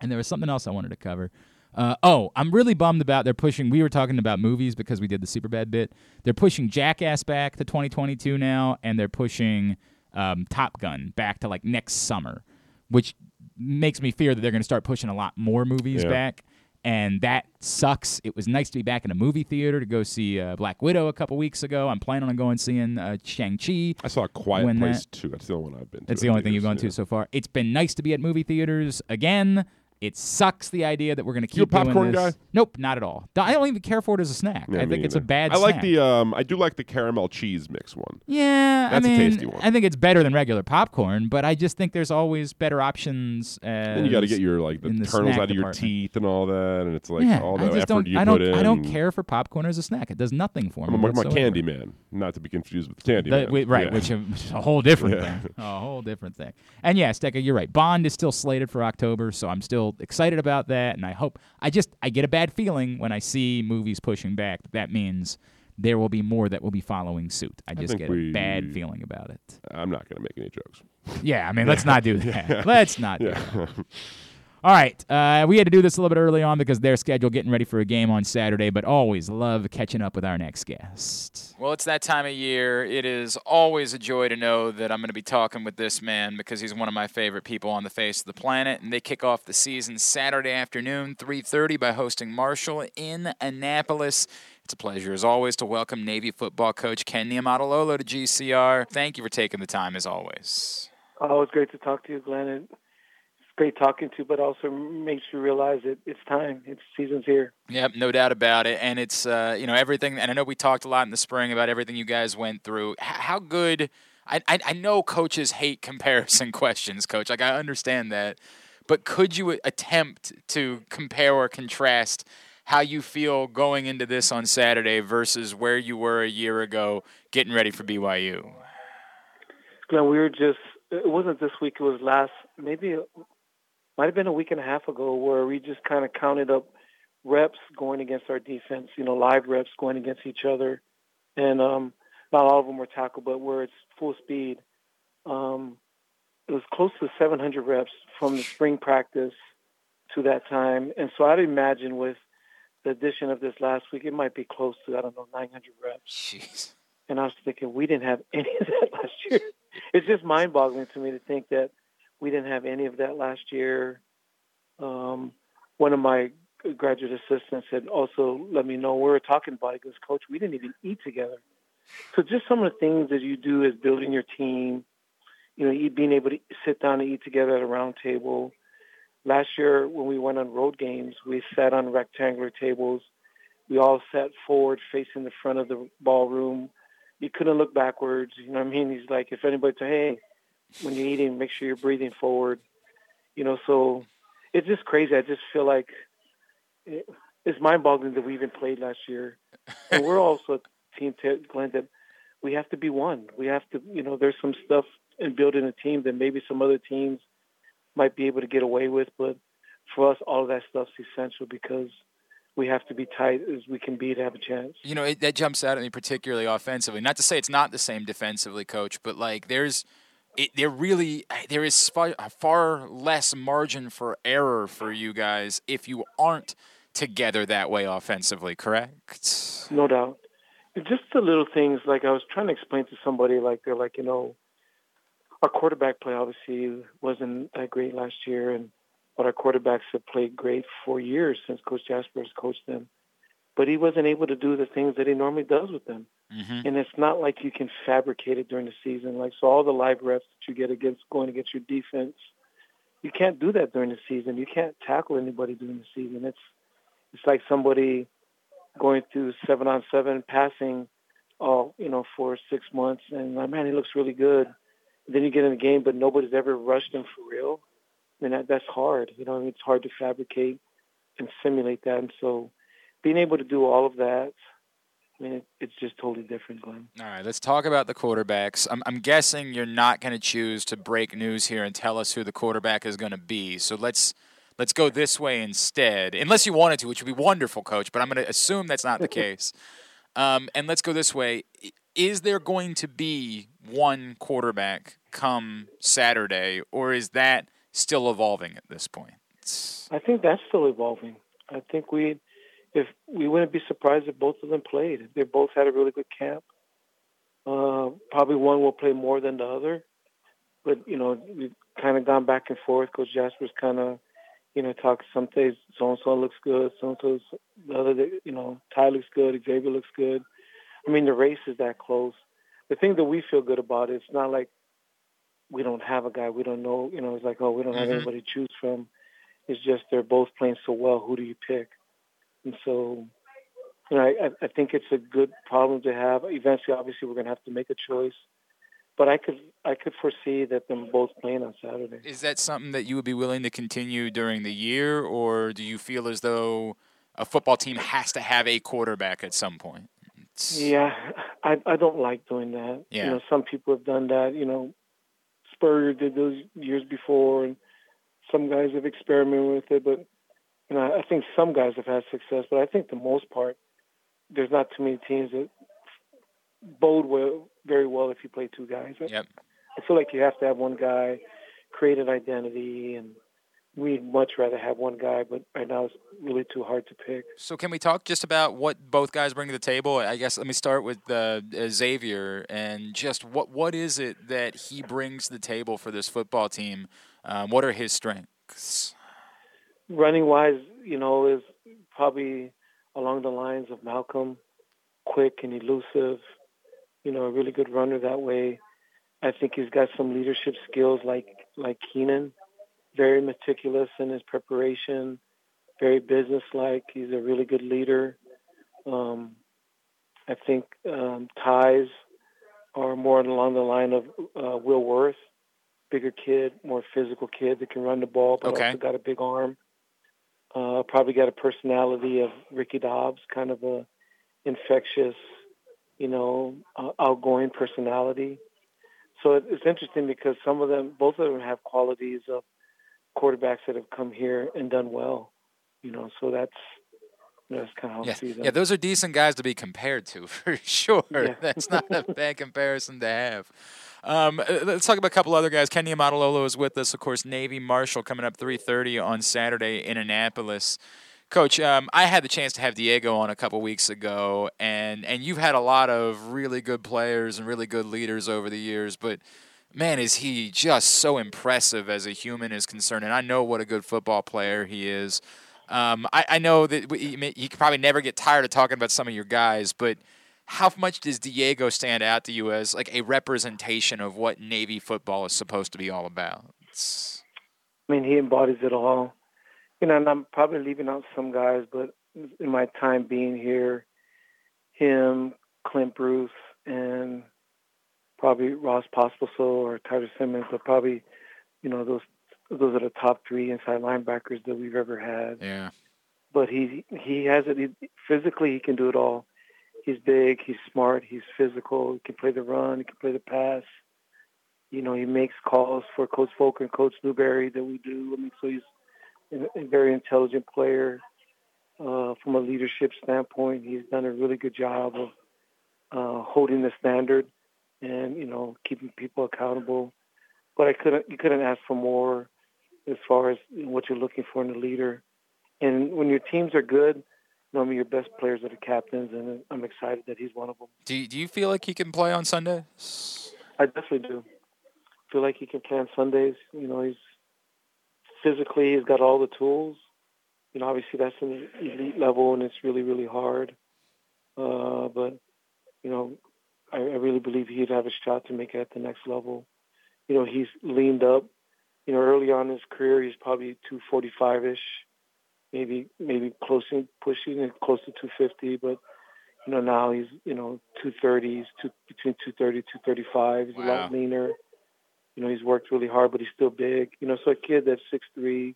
And there was something else I wanted to cover. Uh, oh, I'm really bummed about they're pushing. We were talking about movies because we did the Superbad bit. They're pushing Jackass back to 2022 now, and they're pushing um, Top Gun back to like next summer, which makes me fear that they're going to start pushing a lot more movies Yeah. back. And that sucks. It was nice to be back in a movie theater to go see uh, Black Widow a couple weeks ago. I'm planning on going seeing uh, Shang Chi. I saw a Quiet when Place that- too. That's the only one I've been to. That's the only thing you've gone to so far. It's been nice to be at movie theaters again. It sucks the idea that we're going to keep You a popcorn doing this. guy? Nope, not at all. I don't even care for it as a snack. Yeah, I me think it's a neither. bad. I like snack. the um. I do like the caramel cheese mix one. Yeah, That's I a mean, tasty one. I think it's better than regular popcorn, but I just think there's always better options. As Then you got to get your like the, in the kernels snack out of your department. teeth and all that, and it's like yeah, all I the just effort don't. you I don't. put in. I don't care for popcorn as a snack. It does nothing for I'm me. a, I'm a whatsoever. candy man, not to be confused with candy The- man. wi- right, Yeah. which is which is [laughs] a whole different Yeah. thing. A whole different thing. And yeah, Stecca, you're right. Bond is still slated for October, so I'm still excited about that. And I hope I just I get a bad feeling when I see movies pushing back. That means there will be more that will be following suit. I just think get we- a bad feeling about it. I'm not going to make any jokes. Yeah, I mean, let's not do that. Let's not do that. Yeah. [laughs] All right. Uh, we had to do this a little bit early on because their schedule getting ready for a game on Saturday, but always love catching up with our next guest. Well, it's that time of year. It is always a joy to know that I'm going to be talking with this man because he's one of my favorite people on the face of the planet. And they kick off the season Saturday afternoon, 3:30, by hosting Marshall in Annapolis. It's a pleasure, as always, to welcome Navy football coach Ken Niumatalolo to GCR. Thank you for taking the time, as always. Always great to talk to you, Glenn. Great talking to you, but also makes you realize that it's time. It's season's here. Yep, no doubt about it. And it's uh, you know everything. And I know we talked a lot in the spring about everything you guys went through. H- how good? I, I I know coaches hate comparison [laughs] questions, coach. Like I understand that, but could you attempt to compare or contrast how you feel going into this on Saturday versus where you were a year ago, getting ready for BYU? Glenn, we were just, it wasn't this week, it was last, maybe, might have been a week and a half ago where we just kind of counted up reps going against our defense, you know, live reps going against each other. And um, not all of them were tackle, but where it's full speed. Um, it was close to 700 reps from the spring practice to that time. And so I'd imagine with the addition of this last week, it might be close to, I don't know, 900 reps. Jeez. And I was thinking, we didn't have [laughs] any of that last year. It's just mind-boggling to me to think that we didn't have any of that last year. Um, one of my graduate assistants had also let me know we were talking about it. Goes, Coach, we didn't even eat together. So just some of the things that you do is building your team. You know, being able to sit down and eat together at a round table. Last year, when we went on road games, we sat on rectangular tables. We all sat forward, facing the front of the ballroom. You couldn't look backwards. You know what I mean? He's like, if anybody said, hey, when you're eating, make sure you're breathing forward. You know, so it's just crazy. I just feel like it, it's mind-boggling that we even played last year. [laughs] And we're also a team, Ted, Glenn, that we have to be one. We have to, you know, there's some stuff in building a team that maybe some other teams might be able to get away with, but for us, all of that stuff's essential because we have to be tight as we can be to have a chance. You know, it, that jumps out at me particularly offensively. Not to say it's not the same defensively, coach, but like there's it, there really there is far, far less margin for error for you guys if you aren't together that way offensively, correct? No doubt. Just the little things like I was trying to explain to somebody like they're like, you know, our quarterback play obviously wasn't that great last year and but our quarterbacks have played great for years since Coach Jasper has coached them. But he wasn't able to do the things that he normally does with them. Mm-hmm. And it's not like you can fabricate it during the season. Like so all the live reps that you get against going against your defense, you can't do that during the season. You can't tackle anybody during the season. It's it's like somebody going through seven on seven passing all, you know, for six months and like, man, he looks really good. then you get in the game but nobody's ever rushed him for real. And that that's hard. You know, I mean, it's hard to fabricate and simulate that. And so being able to do all of that I mean, it, it's just totally different, Glenn. All right, let's talk about the quarterbacks. I'm, I'm guessing you're not going to choose to break news here and tell us who the quarterback is going to be. So let's let's go this way instead, unless you wanted to, which would be wonderful, Coach. But I'm going to assume that's not the [laughs] case. Um, and let's go this way: Is there going to be one quarterback come Saturday, or is that still evolving at this point? I think that's still evolving. I think we, if we wouldn't be surprised if both of them played. They both had a really good camp. Uh, probably one will play more than the other, but you know we've kind of gone back and forth. Coach Jasper's kind of, you know, talks some days so and so looks good, so and so's the other day, you know, Tai looks good, Xavier looks good. I mean, the race is that close. The thing that we feel good about is it's not like we don't have a guy we don't know. You know, it's like oh we don't have Mhm. anybody to choose from It's just they're both playing so well. Who do you pick? And so, you know, I, I think it's a good problem to have. Eventually, obviously, we're going to have to make a choice. But I could I could foresee that them both playing on Saturday. Is that something that you would be willing to continue during the year, or do you feel as though a football team has to have a quarterback at some point? It's, Yeah, I I don't like doing that. Yeah. You know, some people have done that. You know, Spurrier did those years before, and some guys have experimented with it. But you know, I think some guys have had success. But I think the most part, there's not too many teams that bode well, very well if you play two guys. I- Yep. I feel like you have to have one guy create an identity, and we'd much rather have one guy. But right now, it's really too hard to pick. So can we talk just about what both guys bring to the table? I guess let me start with uh, uh, Xavier and just what what is it that he brings to the table for this football team? Um, what are his strengths? Running wise, you know, is probably along the lines of Malcolm, quick and elusive, you know, a really good runner that way. I think he's got some leadership skills like like Keenan, very meticulous in his preparation, very businesslike. He's a really good leader. Um, I think um, Tai's are more along the line of uh, Will Worth, bigger kid, more physical kid that can run the ball, but Okay. also got a big arm. Uh, probably got a personality of Ricky Dobbs, kind of a infectious, you know, uh, outgoing personality. So it, it's interesting because some of them, both of them, have qualities of quarterbacks that have come here and done well. You know, so that's that's kind of how I Yeah, see them. yeah, those are decent guys to be compared to [laughs] for sure. Yeah. That's not a bad comparison to have. Um, uh, let's talk about a couple other guys. Ken Niumatalolo is with us, of course. Navy Marshall coming up 3:30 on Saturday in Annapolis. Coach, um, I had the chance to have Diego on a couple weeks ago, and and you've had a lot of really good players and really good leaders over the years, but man, is he just so impressive as a human is concerned. And I know what a good football player he is. Um, I, I know that you could probably never get tired of talking about some of your guys, but how much does Diego stand out to you as like a representation of what Navy football is supposed to be all about? It's, I mean, he embodies it all. You know, and I'm probably leaving out some guys, but in my time being here, him, Clint Bruce, and probably Ross Pospisil or Tyler Simmons are probably, you know, those those are the top three inside linebackers that we've ever had. yeah. But he he has it he, physically. He can do it all. He's big. He's smart. He's physical. He can play the run. He can play the pass. You know, he makes calls for Coach Volker and Coach Newberry that we do. I mean, so he's a, a very intelligent player. Uh, from a leadership standpoint, he's done a really good job of uh, holding the standard and you know keeping people accountable. But I couldn't you couldn't ask for more as far as what you're looking for in a leader. And when your teams are good, normally your best players are the captains, and I'm excited that he's one of them. Do you, do you feel like he can play on Sundays? I definitely do. Feel like he can play on Sundays. You know, he's physically he's got all the tools. You know, obviously that's an elite level, and it's really really hard. Uh, but you know, I, I really believe he'd have a shot to make it at the next level. You know, he's leaned up. You know, early on in his career, he's probably 245 ish, maybe maybe close in, pushing it close to 250. But you know, now he's you know 230s, two, between 230 235. He's a lot leaner. You know, he's worked really hard, but he's still big. You know, so a kid that's 6'3",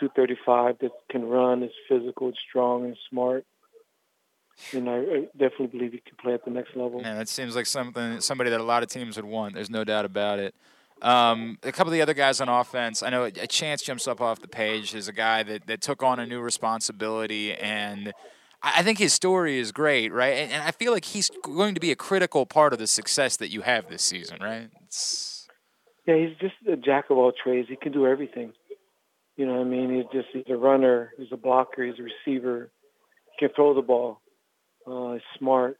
235 that can run, is physical, is strong, and smart. And I, I definitely believe he can play at the next level. Man, that seems like something somebody that a lot of teams would want. There's no doubt about it. Um, a couple of the other guys on offense, I know a chance jumps up off the page is a guy that, that took on a new responsibility, and I think his story is great, right? And, and I feel like he's going to be a critical part of the success that you have this season, right? It's, Yeah, he's just a jack of all trades. He can do everything. You know what I mean? He's just he's a runner, he's a blocker, he's a receiver. He can throw the ball. Uh, he's smart.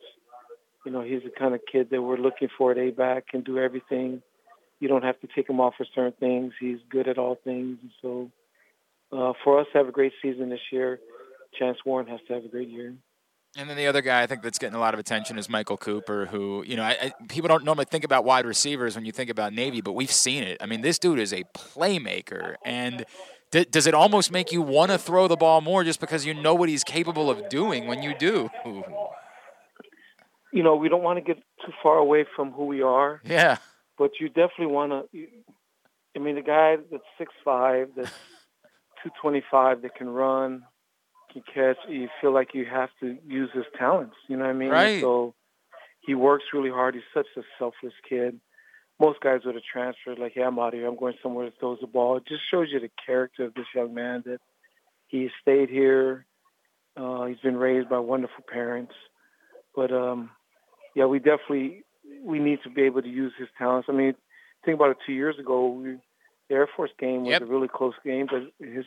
You know, he's the kind of kid that we're looking for at A-back, can do everything. You don't have to take him off for certain things. He's good at all things. And so uh, for us to have a great season this year, Chance Warren has to have a great year. And then the other guy I think that's getting a lot of attention is Michael Cooper, who you know I, I, people don't normally think about wide receivers when you think about Navy, but we've seen it. I mean, this dude is a playmaker, and D- does it almost make you want to throw the ball more just because you know what he's capable of doing when you do? You know, we don't want to get too far away from who we are, Yeah. But you definitely want to. I mean, the guy that's six five, that's [laughs] two twenty five, that can run, can catch. You feel like you have to use his talents. You know what I mean? Right. So he works really hard. He's such a selfless kid. Most guys would have transferred like, "Hey, I'm out of here. I'm going somewhere that throws the ball." It just shows you the character of this young man that he stayed here. Uh, he's been raised by wonderful parents, but um, yeah, we definitely we need to be able to use his talents. I mean, think about it. Two years ago, we, the Air Force game was Yep. a really close game, but his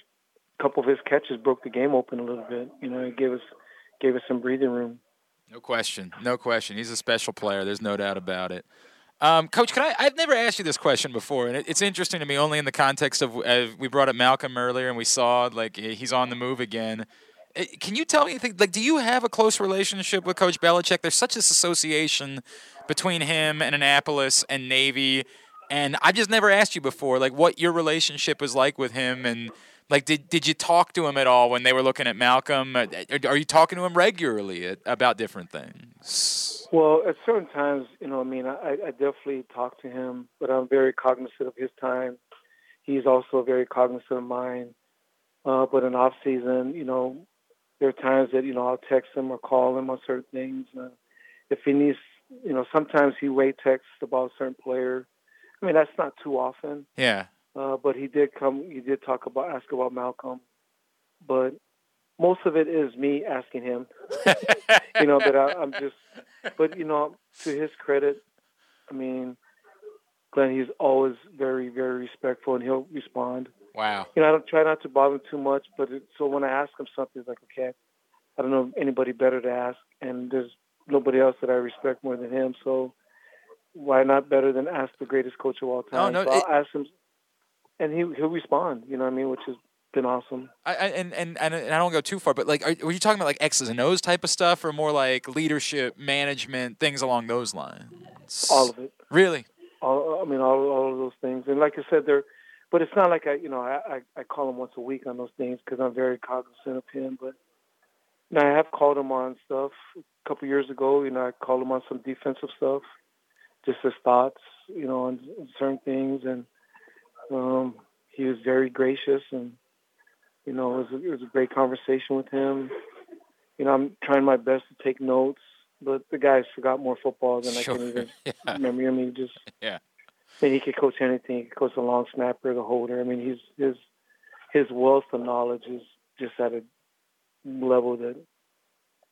couple of his catches broke the game open a little bit. You know, it gave us gave us some breathing room. No question. No question. He's a special player. There's no doubt about it. Um, Coach, can I? I've never asked you this question before, and it, it's interesting to me only in the context of uh, we brought up Malcolm earlier, and we saw like he's on the move again. Uh, Can you tell me anything? Like, do you have a close relationship with Coach Belichick? There's such this association between him and Annapolis and Navy, and I've just never asked you before, like, what your relationship was like with him, and like, did did you talk to him at all when they were looking at Malcolm? Uh, Are you talking to him regularly about different things? Well, at certain times, you know, I mean, I, I definitely talk to him, but I'm very cognizant of his time. He's also very cognizant of mine. Uh, but in off season, you know, there are times that you know I'll text him or call him on certain things. Uh, if he needs, you know, sometimes he wait texts about a certain player. I mean, that's not too often. Yeah. Uh, but he did come. He did talk about ask about Malcolm, but most of it is me asking him. [laughs] you know, but I, I'm just. But you know, to his credit, I mean, Glenn, he's always very, very respectful, and he'll respond. Wow. You know, I don't try not to bother him too much, but it, so when I ask him something, it's like, okay, I don't know anybody better to ask, and there's nobody else that I respect more than him. So why not better than ask the greatest coach of all time? no, so it- I'll ask him, and he he'll respond. You know what I mean? Which has been awesome. I, I, and, and and and I don't go too far, but like, are, were you talking about like X's and O's type of stuff, or more like leadership, management, things along those lines? All of it. Really? all I mean all all of those things. And like I said, they're but it's not like I you know I I, I call him once a week on those things because I'm very cognizant of him. But you know, I have called him on stuff a couple years ago. You know, I called him on some defensive stuff, just his thoughts, you know, on, on certain things, and um, he was very gracious and. You know, it was, a, it was a great conversation with him. You know, I'm trying my best to take notes, but the guy's forgot more football than Sure. I can even [laughs] Yeah. remember. I mean, just Yeah. And he could coach anything. He could coach the long snapper, the holder. I mean, he's his his wealth of knowledge is just at a level that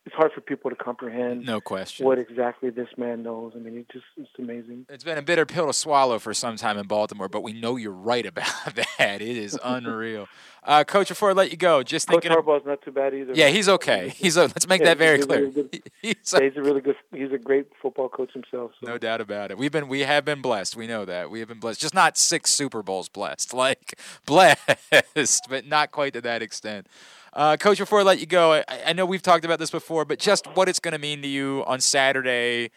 it's hard for people to comprehend No question. what exactly this man knows. I mean, he just it's amazing. It's been a bitter pill to swallow for some time in Baltimore, but we know you're right about [laughs] that. It is unreal. [laughs] Uh, Coach, before I let you go, just Coach thinking. Of, Harbaugh's not too bad either. yeah, he's okay. He's a, let's make Yeah, that very he's clear. really good- [laughs] He's Yeah, he's a really good. He's a great football coach himself. So. No doubt about it. We've been we have been blessed. We know that. We have been blessed. Just not six Super Bowls blessed. Like blessed, but not quite to that extent. Uh, Coach, before I let you go, I, I know we've talked about this before, but just what it's going to mean to you on Saturday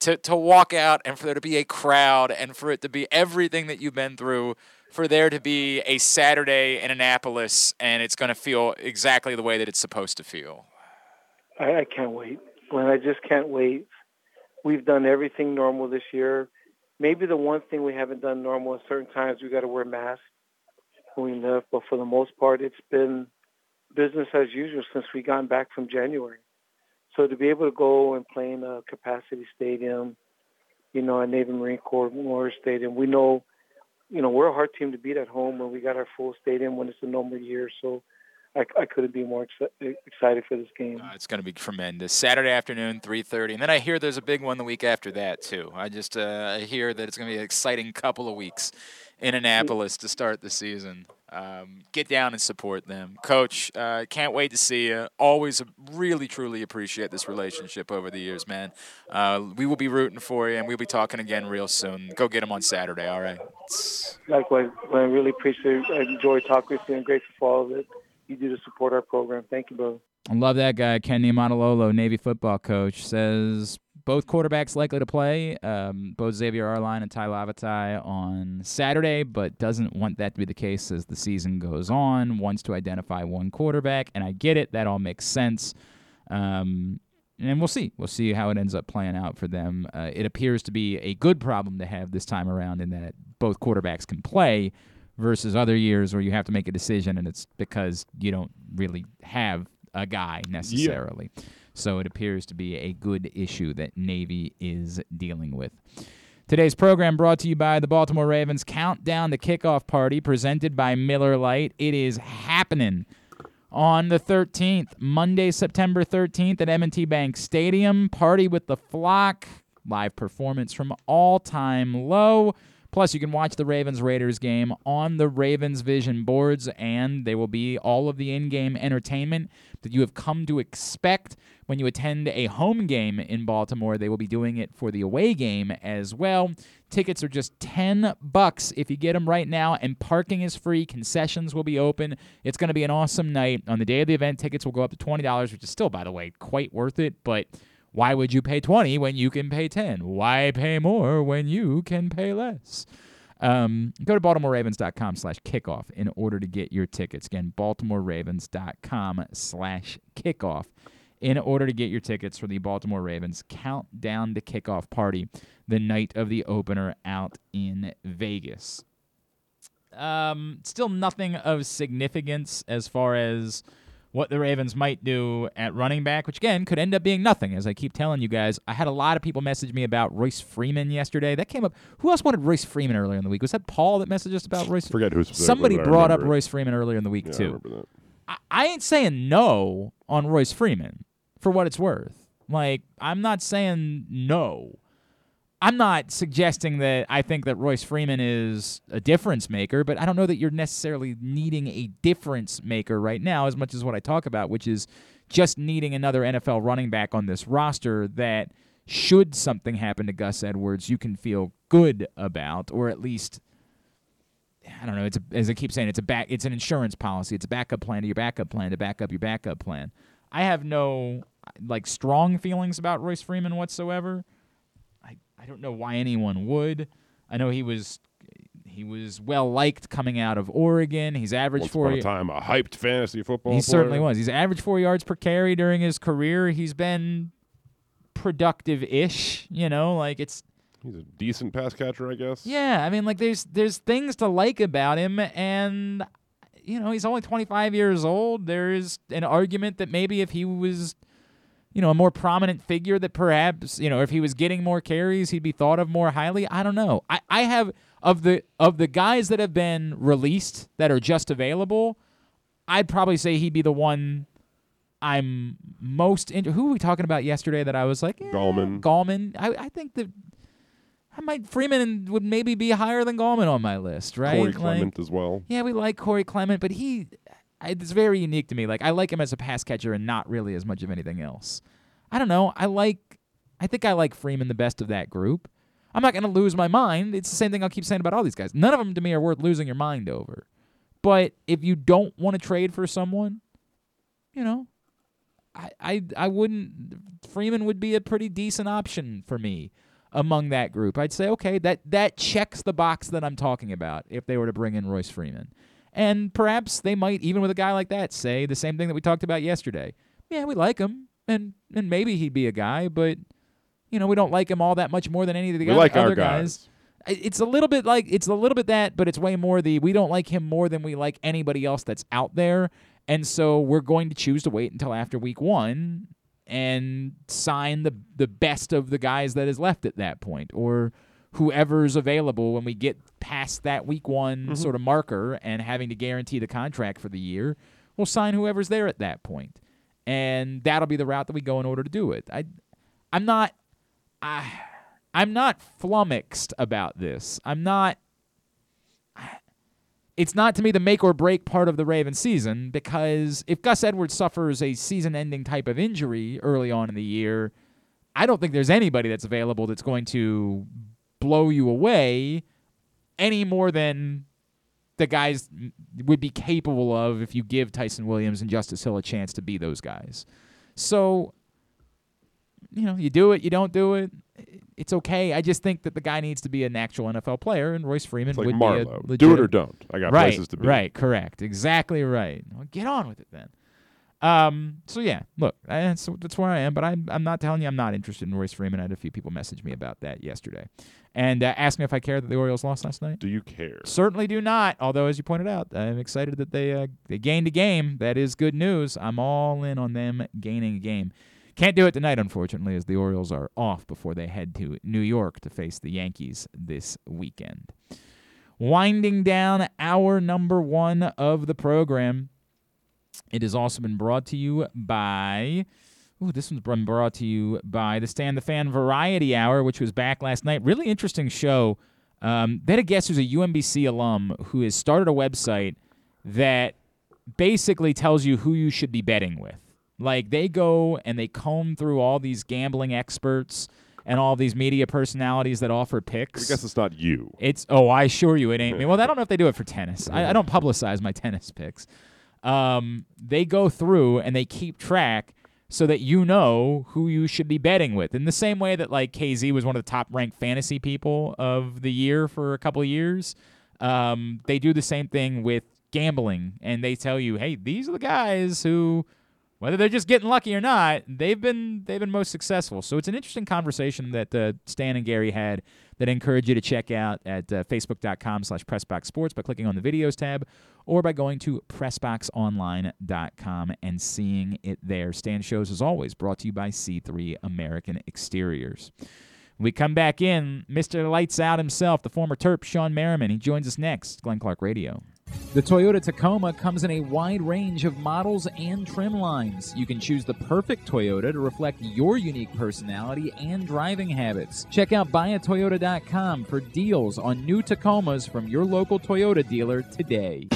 to, to walk out and for there to be a crowd and for it to be everything that you've been through, for there to be a Saturday in Annapolis and it's going to feel exactly the way that it's supposed to feel. I, I can't wait. Glenn, I just can't wait. We've done everything normal this year. Maybe the one thing we haven't done normal at certain times, we got to wear masks when we live. But for the most part, it's been business as usual since we got back from January. So to be able to go and play in a capacity stadium, you know, at Navy Marine Corps Memorial Stadium, we know, you know, we're a hard team to beat at home when we got our full stadium when it's a normal year. So I, I couldn't be more exci- excited for this game. Uh, it's going to be tremendous. Saturday afternoon, 3:30, and then I hear there's a big one the week after that too. I just uh, I hear that it's going to be an exciting couple of weeks in Annapolis to start the season. Um, get down and support them, Coach. Uh, can't wait to see you. Always really truly appreciate this relationship over the years, man. Uh, we will be rooting for you, and we'll be talking again real soon. Go get them on Saturday, all right? Likewise, I really appreciate it. I enjoy talking with you and grateful for all that you do to support our program. Thank you, brother. I love that guy, Kenny Niumatalolo, Navy football coach, says both quarterbacks likely to play. Um, both Xavier Arline and Tai Lavatai on Saturday, but doesn't want that to be the case as the season goes on. Wants to identify one quarterback, and I get it. That all makes sense. Um, and we'll see. We'll see how it ends up playing out for them. Uh, it appears to be a good problem to have this time around in that both quarterbacks can play versus other years where you have to make a decision and it's because you don't really have a guy necessarily. So it appears to be a good issue that Navy is dealing with. Today's program brought to you by the Baltimore Ravens Countdown to Kickoff Party presented by Miller Lite. It is happening on the 13th, Monday, September 13th at M&T Bank Stadium. Party with the flock, live performance from All Time Low. Plus, you can watch the Ravens Raiders game on the Ravens Vision boards, and there will be all of the in game entertainment that you have come to expect when you attend a home game in Baltimore. They will be doing it for the away game as well. Tickets are just 10 bucks if you get them right now, and parking is free. Concessions will be open. It's going to be an awesome night. On the day of the event, tickets will go up to $20, which is still, by the way, quite worth it, but why would you pay 20 when you can pay 10? Why pay more when you can pay less? Um, go to baltimoreravens.com slash kickoff in order to get your tickets. Again, baltimoreravens.com slash kickoff in order to get your tickets for the Baltimore Ravens countdown to kickoff party the night of the opener out in Vegas. Um, still nothing of significance as far as what the Ravens might do at running back, which again could end up being nothing. As I keep telling you guys, I had a lot of people message me about Royce Freeman yesterday. That came up. Who else wanted Royce Freeman earlier in the week? Was that Paul that messaged us about Royce? Forget who's Somebody brought up. Royce Freeman earlier in the week Yeah, I too. remember that. I, I ain't saying no on Royce Freeman for what it's worth. Like, I'm not saying no. I'm not suggesting that I think that Royce Freeman is a difference maker, but I don't know that you're necessarily needing a difference maker right now as much as what I talk about, which is just needing another NFL running back on this roster that should something happen to Gus Edwards, you can feel good about, or at least I don't know. It's a, as I keep saying, it's a back. It's an insurance policy. It's a backup plan to your backup plan to back up your backup plan. I have no like strong feelings about Royce Freeman whatsoever. I don't know why anyone would. I know he was he was well liked coming out of Oregon. He's averaged Once four. upon a time, a hyped fantasy football. He certainly was. He's averaged four yards per carry during his career. He's been productive-ish. You know, like it's He's a decent pass catcher, I guess. yeah, I mean, like there's there's things to like about him, and you know he's only 25 years old. There is an argument that maybe if he was, you know, a more prominent figure, that perhaps you know if he was getting more carries, he'd be thought of more highly. I don't know. I I have of the of the guys that have been released that are just available, I'd probably say he'd be the one. I'm most into. Who were we talking about yesterday? That I was like, eh, Gallman. Gallman. I, I think that I might Freeman would maybe be higher than Gallman on my list, right? Corey Like, Clement as well. yeah, we like Corey Clement, but he it's very unique to me. Like I like him as a pass catcher and not really as much of anything else. I don't know. I like I think I like Freeman the best of that group. I'm not going to lose my mind. It's the same thing I'll keep saying about all these guys. None of them to me are worth losing your mind over. But if you don't want to trade for someone, you know, I, I I wouldn't Freeman would be a pretty decent option for me among that group. I'd say okay, that that checks the box that I'm talking about if they were to bring in Royce Freeman. And perhaps they might even with a guy like that say the same thing that we talked about yesterday. Yeah, we like him and and maybe he'd be a guy, but you know, we don't like him all that much more than any of the We other, like our other guys. I- It's a little bit like it's a little bit that, but it's way more the we don't like him more than we like anybody else that's out there. And so we're going to choose to wait until after week one and sign the the best of the guys that is left at that point, or whoever's available when we get past that week one mm-hmm. sort of marker and having to guarantee the contract for the year. We'll sign whoever's there at that point, and that'll be the route that we go in order to do it. I, I'm not, I, I'm not flummoxed about this. I'm not it's not to me the make or break part of the Ravens season because if Gus Edwards suffers a season ending type of injury early on in the year, I don't think there's anybody that's available that's going to blow you away any more than the guys would be capable of if you give Ty'Son Williams and Justice Hill a chance to be those guys. So you know, you do it, you don't do it. It's okay. I just think that the guy needs to be an actual NFL player, and Royce Freeman It's like would Marlowe. be a legit... Do it or don't. I got right, places to be. Right, correct, exactly right. Well, get on with it then. Um, so yeah, look, that's, that's where I am. But I'm I'm not telling you I'm not interested in Royce Freeman. I had a few people message me about that yesterday, and uh, ask me if I care that the Orioles lost last night. Do you care? Certainly do not. Although, as you pointed out, I'm excited that they uh, they gained a game. That is good news. I'm all in on them gaining a game. Can't do it tonight, unfortunately, as the Orioles are off before they head to New York to face the Yankees this weekend. Winding down hour number one of the program. It has also been brought to you by. Ooh, this one's been brought to you by the Stand the Fan Variety Hour, which was back last night. Really interesting show. Um, they had a guest who's a UMBC alum who has started a website that basically tells you who you should be betting with. Like they go and they comb through all these gambling experts and all these media personalities that offer picks. I guess it's not you. It's oh, I assure you, it ain't me. Well, I [laughs] don't know if they do it for tennis. I, I don't publicize my tennis picks. Um, they go through and they keep track so that you know who you should be betting with. In the same way that like KZ was one of the top ranked fantasy people of the year for a couple of years, um, they do the same thing with gambling, and they tell you, hey, these are the guys who whether they're just getting lucky or not, they've been they've been most successful. So it's an interesting conversation that uh, Stan and Gary had that I encourage you to check out at uh, facebook.com slash pressboxsports by clicking on the videos tab or by going to pressboxonline.com and seeing it there. Stan Shows, as always, brought to you by C3 American Exteriors. We come back in, Mr. Lights Out himself, the former Terp, Shawne Merriman. He joins us next, Glenn Clark Radio. The Toyota Tacoma comes in a wide range of models and trim lines. You can choose the perfect Toyota to reflect your unique personality and driving habits. Check out buyatoyota.com for deals on new Tacomas from your local Toyota dealer today.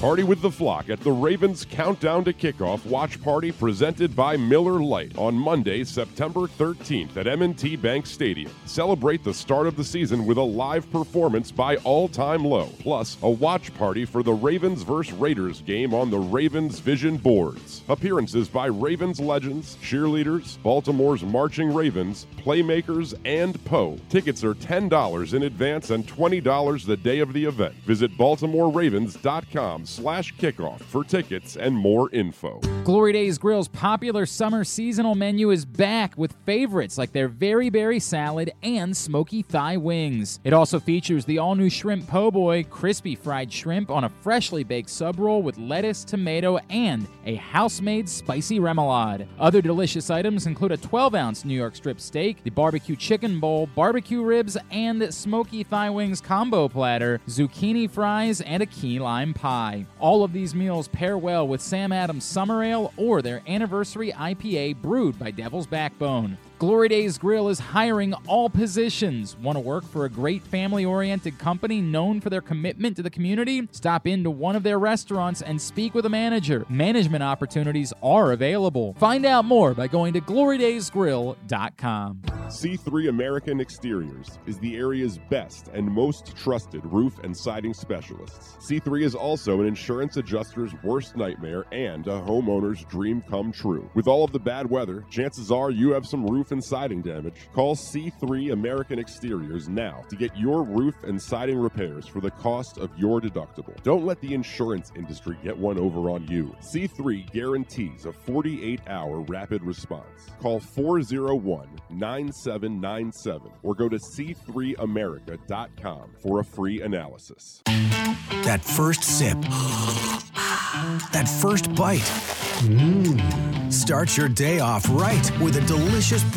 Party with the flock at the Ravens Countdown to Kickoff Watch Party presented by Miller Lite on Monday, September 13th at M&T Bank Stadium. Celebrate the start of the season with a live performance by All Time Low, plus a watch party for the Ravens vs. Raiders game on the Ravens Vision boards. Appearances by Ravens legends, cheerleaders, Baltimore's Marching Ravens, Playmakers, and Poe. Tickets are $10 in advance and $20 the day of the event. Visit BaltimoreRavens.com slash kickoff for tickets and more info. Glory Days Grill's popular summer seasonal menu is back with favorites like their Very Berry Salad and Smoky Thigh Wings. It also features the all new Shrimp Po' Boy, crispy fried shrimp on a freshly baked sub roll with lettuce, tomato, and a house made spicy remoulade. Other delicious items include a 12 ounce New York strip steak, the barbecue chicken bowl, barbecue ribs, and Smoky Thigh Wings combo platter, zucchini fries, and a key lime pie. All of these meals pair well with Sam Adams Summer Ale or their anniversary IPA brewed by Devil's Backbone. Glory Days Grill is hiring all positions. Want to work for a great family oriented company known for their commitment to the community? Stop into one of their restaurants and speak with a manager. Management opportunities are available. Find out more by going to glorydaysgrill.com. C3 American Exteriors is the area's best and most trusted roof and siding specialists. C3 is also an insurance adjuster's worst nightmare and a homeowner's dream come true. With all of the bad weather, chances are you have some roof and siding damage. Call C3 American Exteriors now to get your roof and siding repairs for the cost of your deductible. Don't let the insurance industry get one over on you. C3 guarantees a 48 hour rapid response. Call 401 9797 or go to c3america.com for a free analysis. That first sip. [gasps] That first bite. Mmm. Start your day off right with a delicious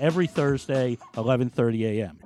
every Thursday, 11:30 a.m.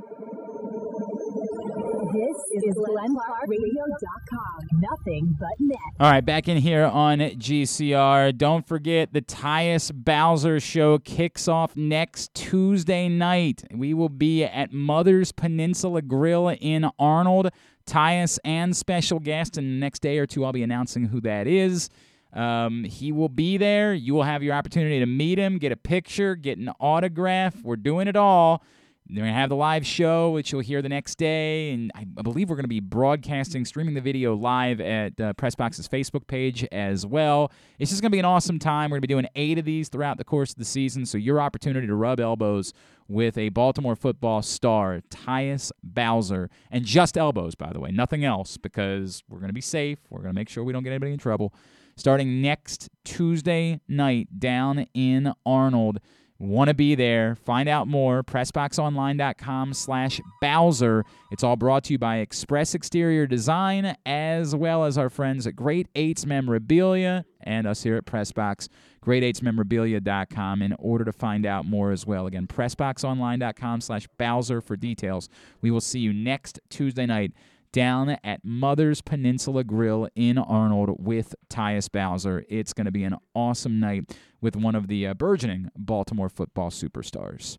This is GlennClarkRadio.com. Nothing but net. All right, back in here on GCR. Don't forget the Tyus Bowser show kicks off next Tuesday night. We will be at Mother's Peninsula Grill in Arnold. Tyus and special guest, and the next day or two, I'll be announcing who that is. Um, he will be there. You will have your opportunity to meet him, get a picture, get an autograph. We're doing it all. They're going to have the live show, which you'll hear the next day. And I believe we're going to be broadcasting, streaming the video live at uh, Pressbox's Facebook page as well. It's just going to be an awesome time. We're going to be doing eight of these throughout the course of the season. So, your opportunity to rub elbows with a Baltimore football star, Tyus Bowser, and just elbows, by the way, nothing else, because we're going to be safe. We're going to make sure we don't get anybody in trouble. Starting next Tuesday night down in Arnold. Want to be there? Find out more. PressBoxOnline.com slash Bowser. It's all brought to you by Express Exterior Design, as well as our friends at Great Eights Memorabilia and us here at Pressbox. Great8smemorabilia.com in order to find out more as well. Again, PressBoxOnline.com slash Bowser for details. We will see you next Tuesday night down at Mother's Peninsula Grill in Arnold with Tyus Bowser. It's going to be an awesome night with one of the uh, burgeoning Baltimore football superstars.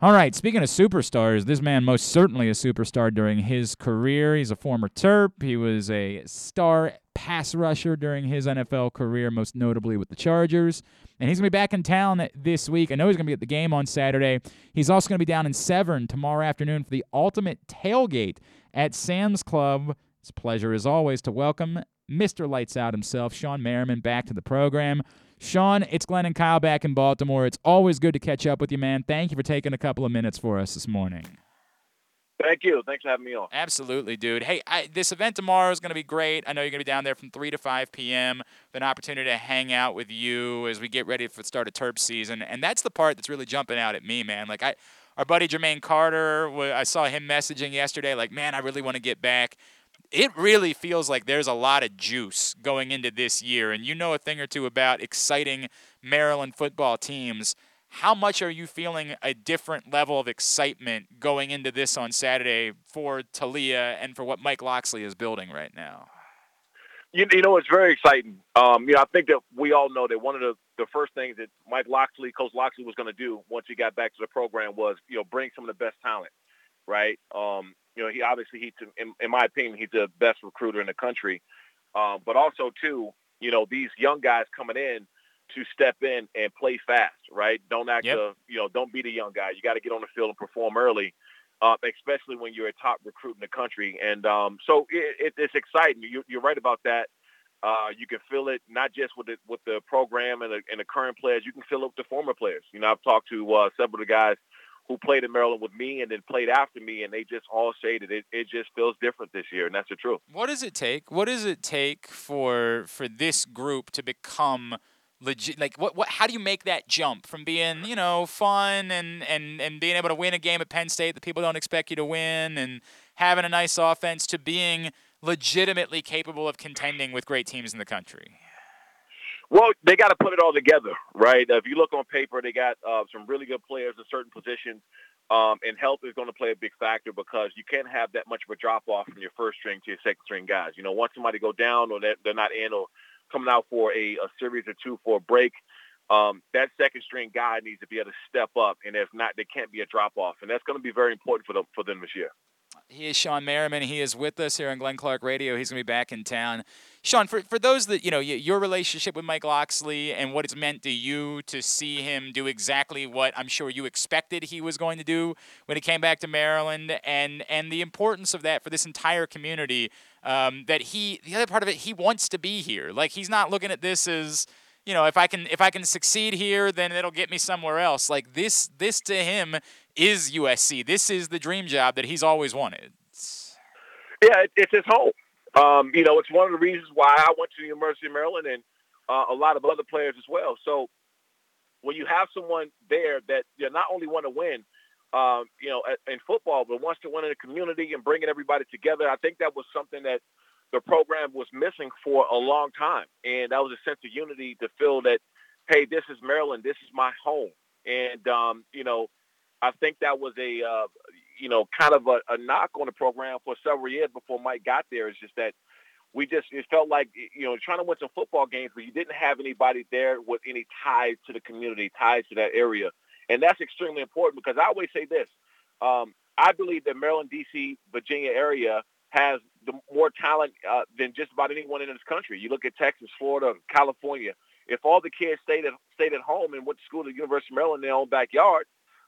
All right, speaking of superstars, this man most certainly a superstar during his career. He's a former Terp. He was a star pass rusher during his NFL career, most notably with the Chargers. And he's going to be back in town this week. I know he's going to be at the game on Saturday. He's also going to be down in Severn tomorrow afternoon for the ultimate tailgate at Sam's Club. It's a pleasure, as always, to welcome Mr. Lights Out himself, Shawne Merriman, back to the program. Shawne, it's Glenn and Kyle back in Baltimore. It's always good to catch up with you, man. Thank you for taking a couple of minutes for us this morning. Thank you. Thanks for having me on. Absolutely, dude. Hey, I, this event tomorrow is going to be great. I know you're going to be down there from 3 to 5 p.m. An opportunity to hang out with you as we get ready for the start of Terp season. And that's the part that's really jumping out at me, man. Like, I, our buddy Jermaine Carter, I saw him messaging yesterday, like, man, I really want to get back. It really feels like there's a lot of juice going into this year. And you know a thing or two about exciting Maryland football teams. How much are you feeling a different level of excitement going into this on Saturday for Taulia and for what Mike Locksley is building right now? You, you know, it's very exciting. Um, you know, I think that we all know that one of the, the first things that Mike Locksley, Coach Locksley, was going to do once he got back to the program was, you know, bring some of the best talent, right? Um, you know, he obviously, he, in, in my opinion, he's the best recruiter in the country. Um, but also, too, you know, these young guys coming in to step in and play fast, right? Don't act, Yep. a, you know, don't be the young guy. You got to get on the field and perform early, uh, especially when you're a top recruit in the country. And um, so it, it, it's exciting. You, you're right about that. Uh, you can feel it not just with the, with the program and the, and the current players. You can feel it with the former players. You know, I've talked to uh, several of the guys who played in Maryland with me and then played after me, and they just all say that it, it just feels different this year, and that's the truth. What does it take? What does it take for for this group to become legit? Like, what, what? How do you make that jump from being, you know, fun and and and being able to win a game at Penn State that people don't expect you to win, and having a nice offense to being legitimately capable of contending with great teams in the country? Well, they got to put it all together, right? If you look on paper, they got uh, some really good players in certain positions, um, and health is going to play a big factor because you can't have that much of a drop off from your first string to your second string guys. You know, once somebody go down or they're, they're not in or coming out for a, a series or two for a break, um, that second string guy needs to be able to step up, and if not, there can't be a drop off, and that's going to be very important for them for them this year. He is Shawne Merriman. He is with us here on Glenn Clark Radio. He's going to be back in town. Shawne, for, for those that, you know, your relationship with Mike Locksley and what it's meant to you to see him do exactly what I'm sure you expected he was going to do when he came back to Maryland and, and the importance of that for this entire community, um, that he, the other part of it, he wants to be here. Like, he's not looking at this as, you know, if I can if I can succeed here, then it'll get me somewhere else. Like this this to him is USC. This is the dream job that he's always wanted. Yeah, it's his home. Um, you know, it's one of the reasons why I went to the University of Maryland and uh, a lot of other players as well. So when you have someone there that you not only want to win, um, you know, in football, but wants to win in the community and bringing everybody together, I think that was something that the program was missing for a long time. And that was a sense of unity to feel that, hey, this is Maryland, this is my home. And, um, you know, I think that was a, uh, you know, kind of a, a knock on the program for several years before Mike got there. It's just that we just, it felt like, you know, trying to win some football games, but you didn't have anybody there with any ties to the community, ties to that area. And that's extremely important because I always say this. Um, I believe that Maryland, D.C., Virginia area has the more talent uh, than just about anyone in this country. You look at Texas, Florida, California. If all the kids stayed at stayed at home and went to school at the University of Maryland in their own backyard,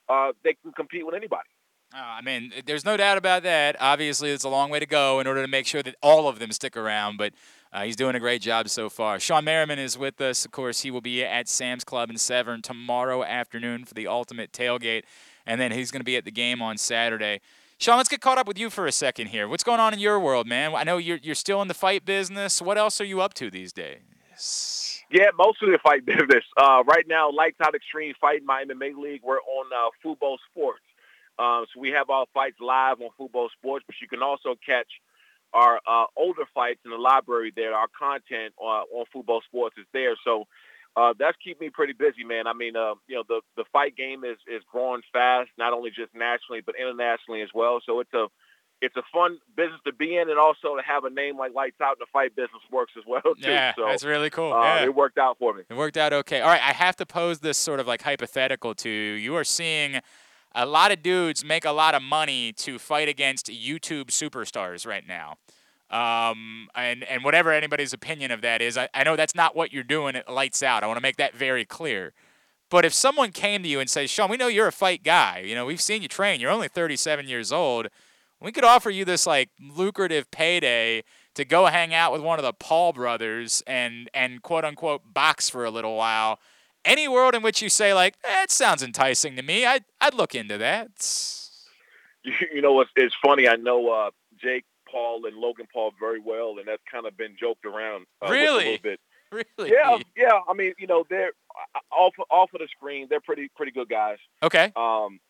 uh, they can compete with anybody. Oh, I mean, there's no doubt about that. Obviously, it's a long way to go in order to make sure that all of them stick around, but uh, he's doing a great job so far. Shawne Merriman is with us. Of course, he will be at Sam's Club in Severn tomorrow afternoon for the ultimate tailgate, and then he's going to be at the game on Saturday. Shawne, let's get caught up with you for a second here. What's going on in your world, man? I know you're you're still in the fight business. What else are you up to these days? Yeah, mostly the fight [laughs] business. Uh, right now, Lights Out Extreme Fight, my MMA league. We're on uh, Fubo Sports. Uh, so we have our fights live on Fubo Sports, but you can also catch our uh, older fights in the library there. Our content uh, on Fubo Sports is there. So uh, that's keeping me pretty busy, man. I mean, uh, you know, the the fight game is is growing fast, not only just nationally but internationally as well. So it's a it's a fun business to be in, and also to have a name like Lights Out in the fight business works as well [laughs] too. Yeah, so, that's really cool. Uh, yeah. It worked out for me. It worked out okay. All right, I have to pose this sort of like hypothetical to you. You are seeing a lot of dudes make a lot of money to fight against YouTube superstars right now. Um, and, and whatever anybody's opinion of that is, I, I know that's not what you're doing It Lights Out. I want to make that very clear. But if someone came to you and says, Shawne, we know you're a fight guy. You know, we've seen you train. You're only 37 years old. We could offer you this like lucrative payday to go hang out with one of the Paul brothers and and quote unquote box for a little while. Any world in which you say like, eh, it sounds enticing to me, I'd I'd look into that. You, you know, it's, it's funny. I know uh, Jake Paul and Logan Paul very well, and that's kind of been joked around uh, really? a little bit. [laughs] Really? Yeah, yeah. I mean, you know, they're off off of the screen. They're pretty pretty good guys. Okay. Um,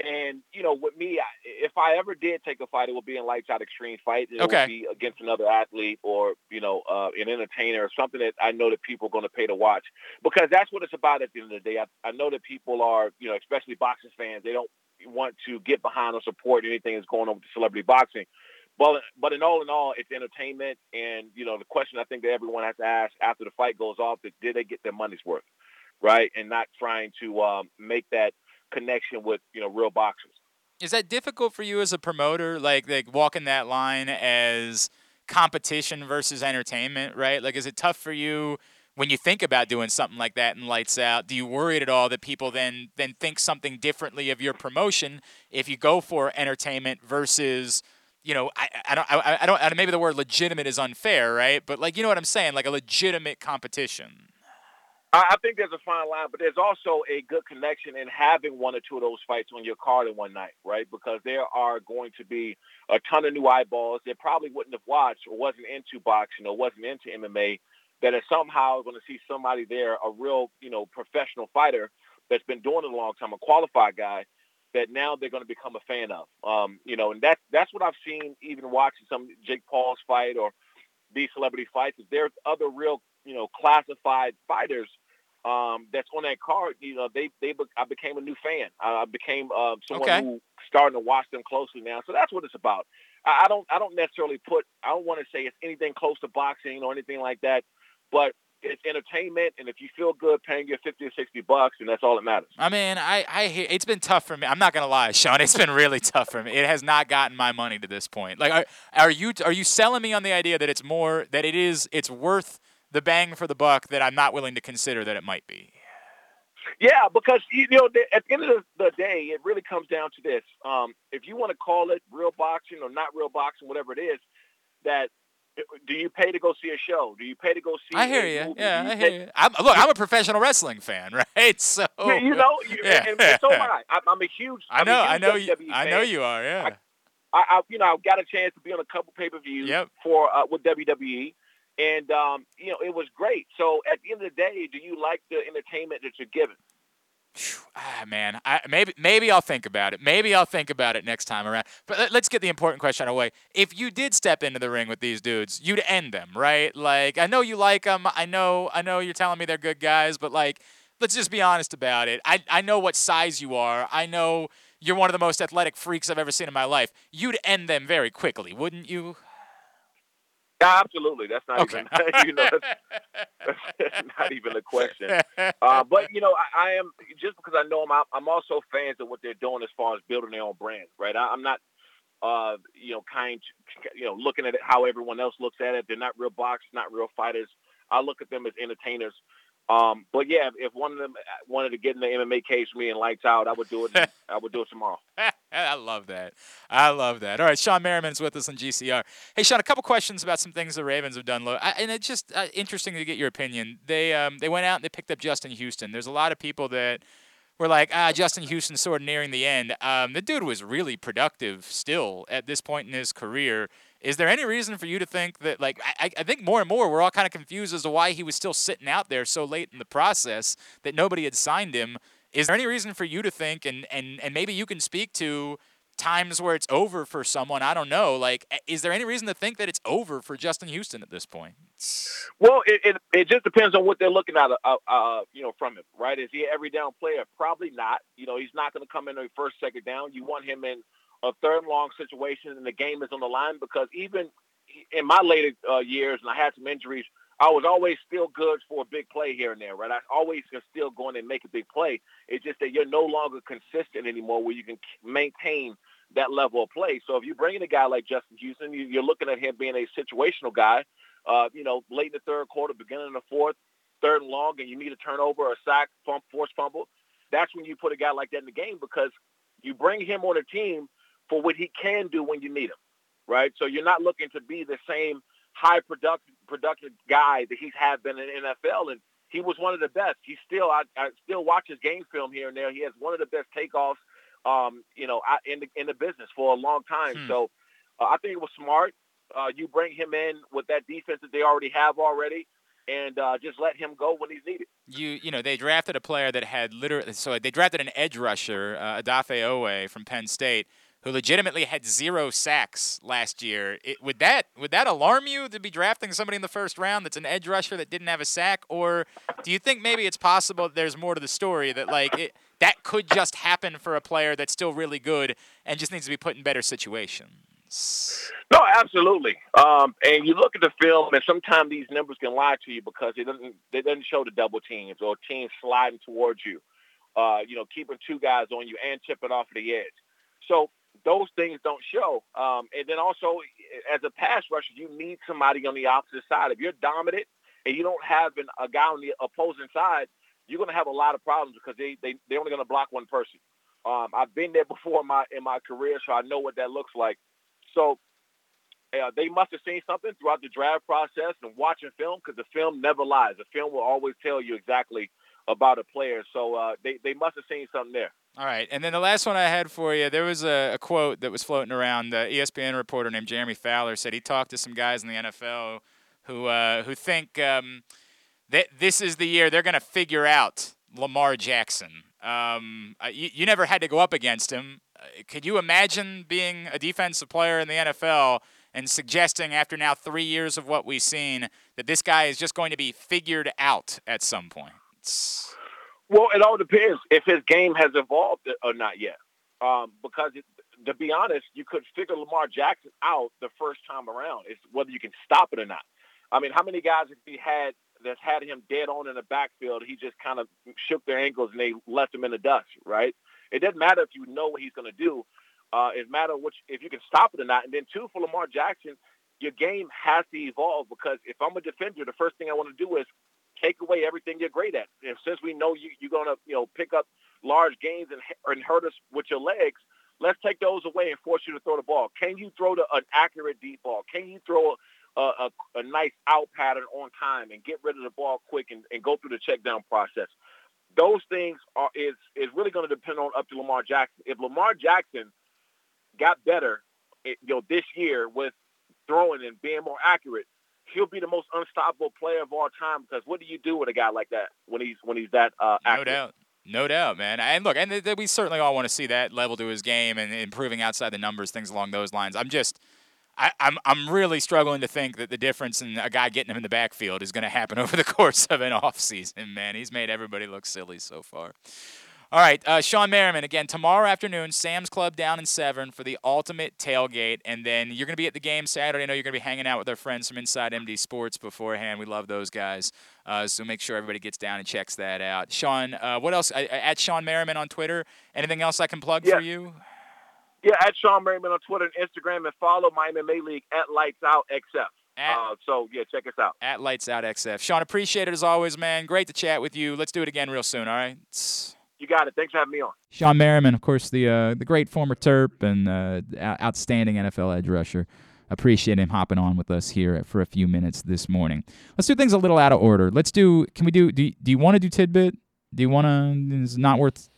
and you know, with me, if I ever did take a fight, it would be in lights out extreme fight. It okay. would be against another athlete or you know, uh, an entertainer or something that I know that people are going to pay to watch because that's what it's about at the end of the day. I, I know that people are, you know, especially boxing fans, they don't want to get behind or support anything that's going on with celebrity boxing. But but in all in all, it's entertainment, and you know the question I think that everyone has to ask after the fight goes off is did they get their money's worth, right? And not trying to um, make that connection with you know real boxers. Is that difficult for you as a promoter, like like walking that line as competition versus entertainment, right? Like, is it tough for you? When you think about doing something like that and Lights Out, do you worry at all that people then then think something differently of your promotion if you go for entertainment versus you know, I, I don't, I, I don't, maybe the word legitimate is unfair, right? But like, you know what I'm saying? Like a legitimate competition. I think there's a fine line, but there's also a good connection in having one or two of those fights on your card in one night, right? Because there are going to be a ton of new eyeballs that probably wouldn't have watched or wasn't into boxing or wasn't into MMA that are somehow going to see somebody there, a real, you know, professional fighter that's been doing it a long time, a qualified guy, that now they're going to become a fan of. Um, you know, and that's that's what I've seen even watching some Jake Paul's fight or these celebrity fights. Is there's other real, you know, classified fighters um, that's on that card. You know, they they I became a new fan. I became uh, someone Okay. who starting to watch them closely now. So that's what it's about. I, I don't I don't necessarily put I don't want to say it's anything close to boxing or anything like that, but it's entertainment, and if you feel good paying your fifty or sixty bucks, and that's all that matters. I mean, I, I hear it's been tough for me. I'm not gonna lie, Shawne. It's been really tough for me. It has not gotten my money to this point. Like, are, are you are you selling me on the idea that it's more that it is it's worth the bang for the buck that I'm not willing to consider that it might be? Yeah, because you know, at the end of the day, it really comes down to this: um, if you want to call it real boxing or not real boxing, whatever it is, that do you pay to go see a show? Do you pay to go see? I hear you. Yeah, you I hear you. I'm, look, I'm a professional wrestling fan, [laughs] right? So [laughs] you know, you, yeah. and, and, so am I. I'm a huge. I know. I know you. I know you are. Yeah. I, I, you know, I got a chance to be on a couple pay per views yep. for uh, with WWE, and um, you know, it was great. So at the end of the day, do you like the entertainment that you're given? Ah, man, I, maybe maybe I'll think about it. Maybe I'll think about it next time around. But let's get the important question out of the way. If you did step into the ring with these dudes, you'd end them, right? Like, I know you like them. I know, I know you're telling me they're good guys, but like, let's just be honest about it. I I know what size you are. I know you're one of the most athletic freaks I've ever seen in my life. You'd end them very quickly, wouldn't you? Yeah, absolutely. That's not okay. even [laughs] you know that's, that's [laughs] not even a question. Uh, but you know, I, I, am just because I know them. I'm also fans of what they're doing as far as building their own brand. Right? I, am not, uh, you know, kind, you know, looking at it how everyone else looks at it. They're not real boxers, not real fighters. I look at them as entertainers um, but yeah, if one of them wanted to get in the MMA cage for me and lights out, I would do it. [laughs] I would do it tomorrow. I love that. I love that. All right, Shawne Merriman's with us on GCR. Hey, Shawne, a couple questions about some things the Ravens have done, and it's just uh, interesting to get your opinion. They um, they went out and they picked up Justin Houston. There's a lot of people that were like, ah, Justin Houston's sort of nearing the end. Um, the dude was really productive still at this point in his career. Is there any reason for you to think that, like, I, I think more and more we're all kind of confused as to why he was still sitting out there so late in the process that nobody had signed him? Is there any reason for you to think, and, and, and maybe you can speak to times where it's over for someone? I don't know. Like, is there any reason to think that it's over for Justin Houston at this point? Well, it, it, it just depends on what they're looking at, uh, uh, you know, from him, right? Is he every down player? Probably not. You know, he's not going to come in the first, second down. You want him in – a third long situation and the game is on the line because even in my later uh, years and I had some injuries, I was always still good for a big play here and there, right? I always can still go in and make a big play. It's just that you're no longer consistent anymore where you can maintain that level of play. So if you bring in a guy like Justin Houston, you're looking at him being a situational guy, uh, you know, late in the third quarter, beginning of the fourth, third and long, and you need a turnover a sack, force forced fumble. That's when you put a guy like that in the game because you bring him on a team for what he can do when you need him, right? So you're not looking to be the same high productive productive guy that he's had been in NFL, and he was one of the best. He still, I, I still watch his game film here and there. He has one of the best takeoffs, um, you know, in the in the business for a long time. Hmm. So uh, I think it was smart. Uh, you bring him in with that defense that they already have already and uh, just let him go when he's needed. You you know they drafted a player that had literally so they drafted an edge rusher, uh, Odafe Oweh from Penn State, who legitimately had zero sacks last year. It, would that would that alarm you to be drafting somebody in the first round that's an edge rusher that didn't have a sack, or do you think maybe it's possible that there's more to the story that like it, that could just happen for a player that's still really good and just needs to be put in better situations? No, absolutely. Um, and you look at the film, and sometimes these numbers can lie to you because it doesn't they doesn't show the double teams or teams sliding towards you. Uh, you know, keeping two guys on you and chipping off the edge. So those things don't show. Um, and then also, as a pass rusher, you need somebody on the opposite side. If you're dominant and you don't have an, a guy on the opposing side, you're going to have a lot of problems because they, they, they're only going to block one person. Um, I've been there before in my, in my career, so I know what that looks like. So uh, they must have seen something throughout the draft process and watching film because the film never lies. The film will always tell you exactly about a player. So uh, they, they must have seen something there. All right, and then the last one I had for you, there was a, a quote that was floating around. The ESPN reporter named Jeremy Fowler said he talked to some guys in the NFL who uh, who think um, that this is the year they're going to figure out Lamar Jackson. Um, you, you never had to go up against him. Uh, could you imagine being a defensive player in the NFL and suggesting after now three years of what we've seen that this guy is just going to be figured out at some point? It's, well, it all depends if his game has evolved or not yet. Um, because it, to be honest, you could figure Lamar Jackson out the first time around. It's whether you can stop it or not. I mean, how many guys have he had that's had him dead on in the backfield, he just kind of shook their ankles and they left him in the dust, right? It doesn't matter if you know what he's going to do. Uh, it matters which if you can stop it or not. And then two, for Lamar Jackson, your game has to evolve because if I'm a defender, the first thing I want to do is take away everything you're great at. And since we know you, you're going to, you know, pick up large gains and, and hurt us with your legs, let's take those away and force you to throw the ball. Can you throw the, an accurate deep ball? Can you throw a, a, a nice out pattern on time and get rid of the ball quick and, and go through the check down process? Those things are is is really going to depend on up to Lamar Jackson. If Lamar Jackson got better, eh, you know, this year with throwing and being more accurate, he'll be the most unstoppable player of all time. Because what do you do with a guy like that when he's when he's that uh, No doubt. No doubt, man. And look, and th- th- we certainly all want to see that level to his game and improving outside the numbers, things along those lines. I'm just, I, I'm, I'm really struggling to think that the difference in a guy getting him in the backfield is going to happen [laughs] over the course of an offseason, man. He's made everybody look silly so far. All right, uh, Shawne Merriman again tomorrow afternoon, Sam's Club down in Severn for the ultimate tailgate, and then you're going to be at the game Saturday. I know you're going to be hanging out with our friends from Inside MD Sports beforehand. We love those guys, uh, so make sure everybody gets down and checks that out. Shawne, uh, what else? At Shawne Merriman on Twitter. Anything else I can plug Yeah. for you? Yeah, at Shawne Merriman on Twitter and Instagram, and follow my MMA League at Lights Out XF. At, Uh, so yeah, check us out. at Lights Out XF. Shawne, appreciate it as always, man. Great to chat with you. Let's do it again real soon. All right. You got it. Thanks for having me on. Shawne Merriman, of course, the uh, the great former Terp and uh, outstanding NFL edge rusher. Appreciate him hopping on with us here for a few minutes this morning. Let's do things a little out of order. Let's do. Can we do? Do do you want to do tidbit? Do you want to? Is not worth?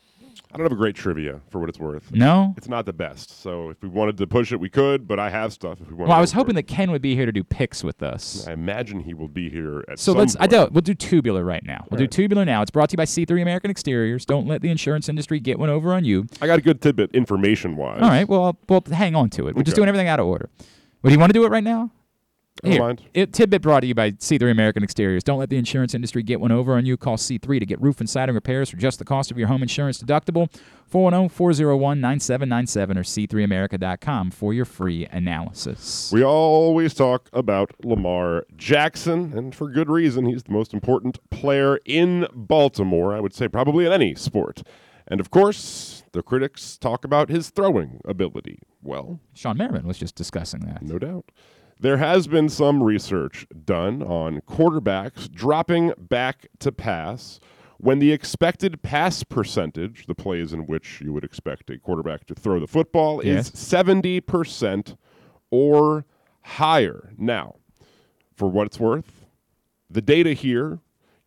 I don't have a great trivia for what it's worth. No. It's not the best. So if we wanted to push it, we could, but I have stuff if we want Well, I was hoping that Ken would be here to do picks with us. I imagine he will be here at some So let's. I point. don't. We'll do tubular right now. We'll do tubular now. It's brought to you by C3 American Exteriors. Don't let the insurance industry get one over on you. I got a good tidbit information wise. All right. Well, I'll, well, hang on to it. We're just doing everything out of order. Well, do you want to do it right now? Here, mind. It, tidbit brought to you by C3 American Exteriors. Don't let the insurance industry get one over on you. Call C3 to get roof and siding repairs for just the cost of your home insurance deductible. 410-401-9797 or c3america.com for your free analysis. We always talk about Lamar Jackson, and for good reason. He's the most important player in Baltimore, I would say, probably in any sport. And of course, the critics talk about his throwing ability. Well, Shawne Merriman was just discussing that. no doubt. There has been some research done on quarterbacks dropping back to pass when the expected pass percentage, the plays in which you would expect a quarterback to throw the football, Yes. is 70% or higher. Now, for what it's worth, the data here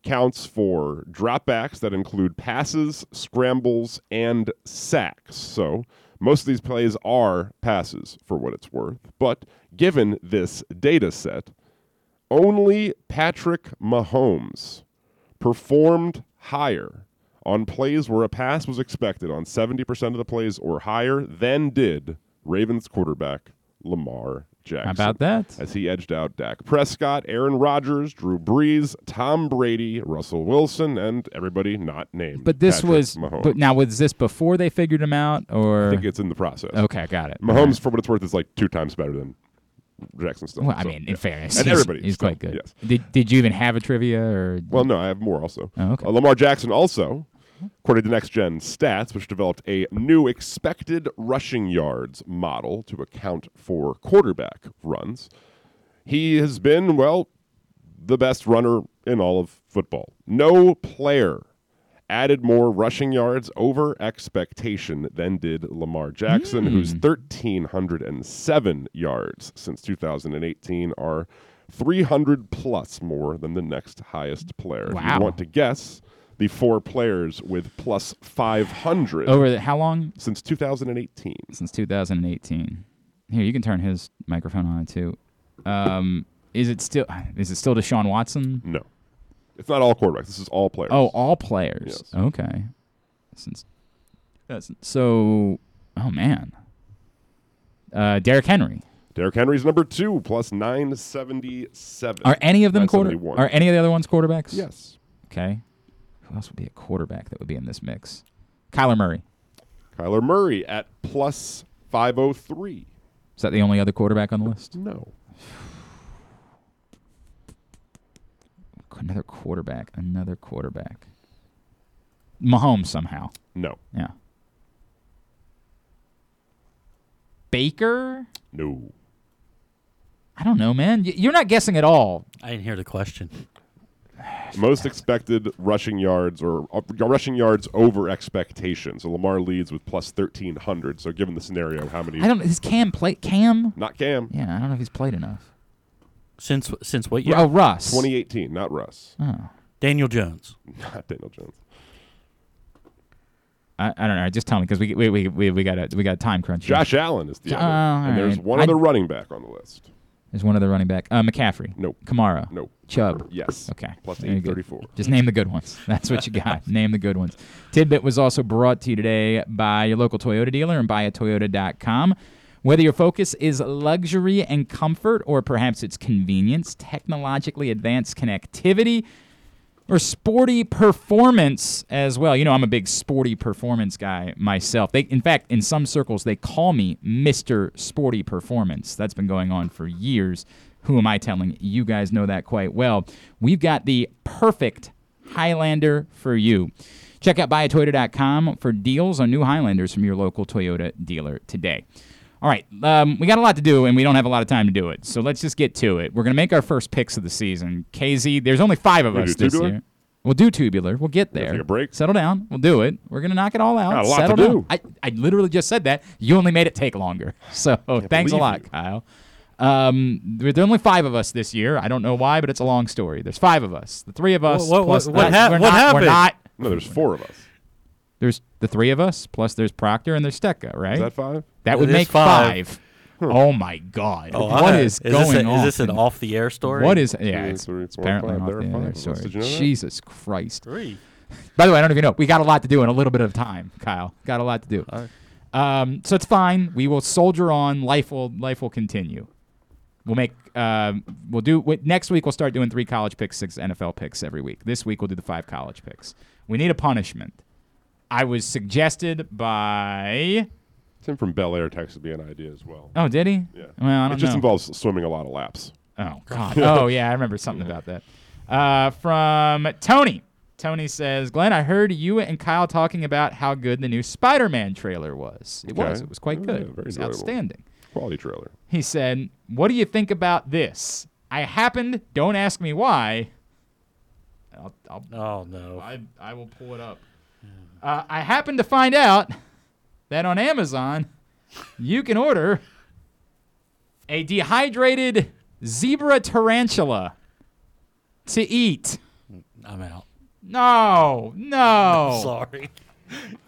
counts for dropbacks that include passes, scrambles, and sacks. So most of these plays are passes for what it's worth. But given this data set, only Patrick Mahomes performed higher on plays where a pass was expected on 70% of the plays or higher than did Ravens quarterback Lamar Jackson How about that? as he edged out Dak Prescott, Aaron Rodgers, Drew Brees, Tom Brady, Russell Wilson, and everybody not named. But this Patrick was. Mahomes. But now was this before they figured him out, or I think it's in the process. okay, got it. Mahomes, for what it's worth, is like two times better than Jackson still. Well, I So, mean, in yeah. fairness, and he's, everybody, he's still, quite good. Yes. Did Did you even have a trivia or? Well, no, I have more also. Oh, okay. Uh, Lamar Jackson also, according to Next Gen Stats, which developed a new expected rushing yards model to account for quarterback runs, he has been, well, the best runner in all of football. No player added more rushing yards over expectation than did Lamar Jackson, hmm. whose 1,307 yards since 2018 are 300 plus more than the next highest player. If you want to guess, the four players with plus 500 over the, how long since 2018. since 2018? Here, you can turn his microphone on too. Um, is it still? Is it still Deshaun Watson? No. It's not all quarterbacks. This is all players. Oh, all players. Yes. Okay. Since that's so. Oh man. Uh, Derrick Henry. Derrick Henry's number two, plus 977. Are any of them quarter? Are any of the other ones quarterbacks? Yes. Okay. Who else would be a quarterback that would be in this mix? Kyler Murray. Kyler Murray at plus 503. Is that the only other quarterback on the list? No. another quarterback. Another quarterback. Mahomes somehow. No. Yeah. Baker? No. I don't know, man. You're not guessing at all. I didn't hear the question. Most expected rushing yards or uh, rushing yards over expectations. So Lamar leads with plus 1,300. So given the scenario, how many? I don't. Know is Cam play Cam? Not Cam. Yeah, I don't know if he's played enough. Since since what year? Oh, Russ. 2018, not Russ. Oh. Daniel Jones. [laughs] Not Daniel Jones. I, I don't know. Just tell me because we we we we, we got a we got a time crunch. Josh Allen is the other. all and there's right. one I- other running back on the list. There's one other running back. Uh, McCaffrey. Nope. Kamara. Nope. Chubb. Yes. Okay. Plus Very good. 834. Just name the good ones. [laughs] That's what you [laughs] got. name the good ones. Tidbit was also brought to you today by your local Toyota dealer and buyatoyota.com. Whether your focus is luxury and comfort, or perhaps it's convenience, technologically advanced connectivity, or sporty performance as well. You know, I'm a big sporty performance guy myself. They, in fact, in some circles, they call me Mr. Sporty Performance. That's been going on for years. Who am I telling? You guys know that quite well. We've got the perfect Highlander for you. Check out buyatoyota.com for deals on new Highlanders from your local Toyota dealer today. All right, um, we got a lot to do, and we don't have a lot of time to do it. So let's just get to it. We're going to make our first picks of the season. KZ, there's only five of Wanna us do this tubular? year. We'll do tubular. We'll get there. take a break? Settle down. We'll do it. We're going to knock it all out. Got a lot to Settle do. down. I, I literally just said that. You only made it take longer. [laughs] So thanks a believe lot, you. Kyle. Um, there there are only five of us this year. I don't know why, but it's a long story. There's five of us. The three of us. What- what- plus what us. hap- We're what not- happened? We're not. No, there's four of us. There's the three of us, plus there's Proctor and there's Stetka, right? Is that five? That It would make five. five. Oh my God! Oh, what I- is is going a, on? Is this an off the air story? What is? Yeah, Three, it's, three, it's four, apparently five. an off-the-air five. story. You know that? Jesus Christ! three? By the way, I don't even know. We got a lot to do in a little bit of time, Kyle. Got a lot to do. All Um, so it's fine. We will soldier on. Life will life will continue. We'll make. Um, we'll do wi- next week. We'll start doing three college picks, six NFL picks every week. This week we'll do the five college picks. We need a punishment. I was suggested by. Tim from Bel Air texted me an idea as well. Oh, did he? Yeah. Well, I don't it just know. involves swimming a lot of laps. Oh [laughs] God. oh yeah, I remember something about that. Uh, from Tony. Tony says, "Glenn, I heard you and Kyle talking about how good the new Spider-Man trailer was. It was. It was quite Oh, good. yeah, it very was enjoyable. outstanding." Quality trailer. He said, "What do you think about this? I happened. Don't ask me why. I'll, I'll Oh no. I, I will pull it up. Uh, I happened to find out that on Amazon, you can order a dehydrated zebra tarantula to eat. I'm out. No, no. [laughs] Sorry.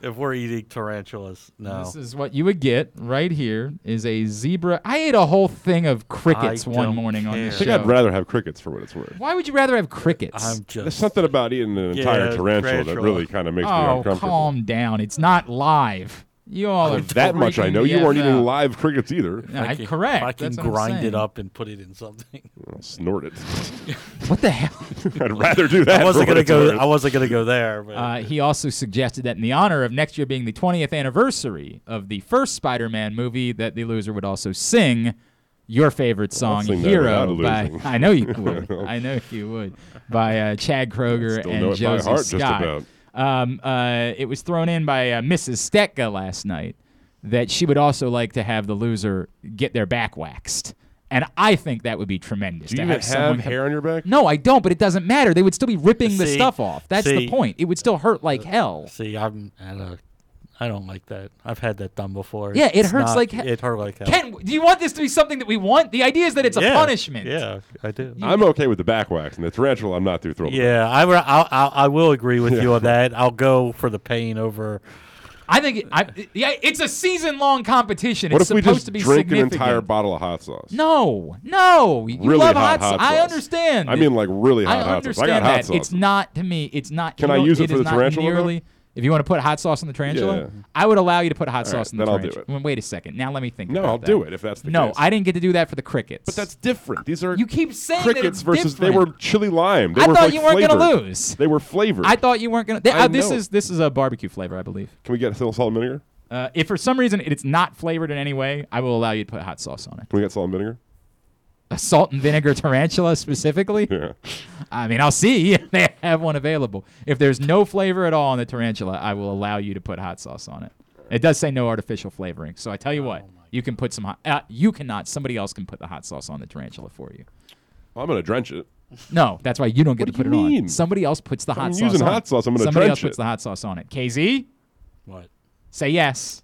if we're eating tarantulas, no. This is what you would get right here is a zebra. I ate a whole thing of crickets I one don't morning on care. the I think. I'd rather have crickets for what it's worth. Why would you rather have crickets? I'm There's just. something about eating an entire Yeah, tarantula, that tarantula. really kind of makes me oh, uncomfortable. calm down. It's not live. You all are That much I know. You the weren't F eating live crickets either. Yeah, I- I can- correct. I can That's what I'm grind it saying. up and put it in something. [laughs] I'll snort it. [laughs] What the hell? [laughs] I'd rather do that. I wasn't for what gonna it's go. worth. I wasn't gonna go there. But Uh, he also suggested that in the honor of next year being the 20th anniversary of the first Spider-Man movie, that the loser would also sing your favorite song, sing that "Hero." without By losing. I know you would. I know you would. By uh, Chad Kroeger Still and know it by Josey heart just Scott. about. Um, uh, it was thrown in by uh, Mrs. Stetka last night that she would also like to have the loser get their back waxed, and I think that would be tremendous. Do you to even have have hair on your back? no, I don't, but it doesn't matter. They would still be ripping the See- stuff off. That's the see- point. It would still hurt like hell. see, I'm. I don't, I don't like that. I've had that done before. Yeah, it It's hurts not- like he- it hurt like hell. Ken, do you want this to be something that we want? The idea is that it's a yeah, punishment. Yeah, I do. I'm okay with the back wax and the tarantula. I'm not too thrilled. about. Yeah, I, will- I'll, I'll, I will agree with [laughs] you on that. I'll go for the pain over. I think it, I, yeah, it's a season-long competition. What it's if we supposed just to be drink an significant. entire bottle of hot sauce? No, no, you Really love hot, hot, hot I sauce. understand. I mean, like really hot I hot sauce. understand I got that. hot sauce. It's not to me. It's not. Can you I know, use it for is the not tarantula, though? Nearly, if you want to put hot sauce on the tarantula, Yeah. I would allow you to put hot All sauce right, on the then I'll do tarantula. it. Wait a second. Now let me think. No, about I'll that. do it if that's the case. no, case. I didn't get to do that for the crickets. But that's different. These are you keep saying that crickets it's versus different. they were chili lime. They I were thought like you weren't gonna lose. They were flavored. I thought you weren't gonna. Th- I uh, this know. is this is a barbecue flavor, I believe. Can we get a little salt and vinegar? Uh, if for some reason it's not flavored in any way, I will allow you to put hot sauce on it. Can we get salt and vinegar? A salt and vinegar tarantula specifically? Yeah. I mean, I'll see [laughs] if they have one available. If there's no flavor at all on the tarantula, I will allow you to put hot sauce on it. It does say no artificial flavoring. So I tell you what, you can put some hot. Uh, you cannot. Somebody else can put the hot sauce on the tarantula for you. I'm gonna drench it. No, that's why you don't get What to do put you it mean? on. Somebody else puts the If hot I'm sauce using on. hot sauce, I'm gonna Somebody drench else puts it. the hot sauce on it. KZ, What? say yes.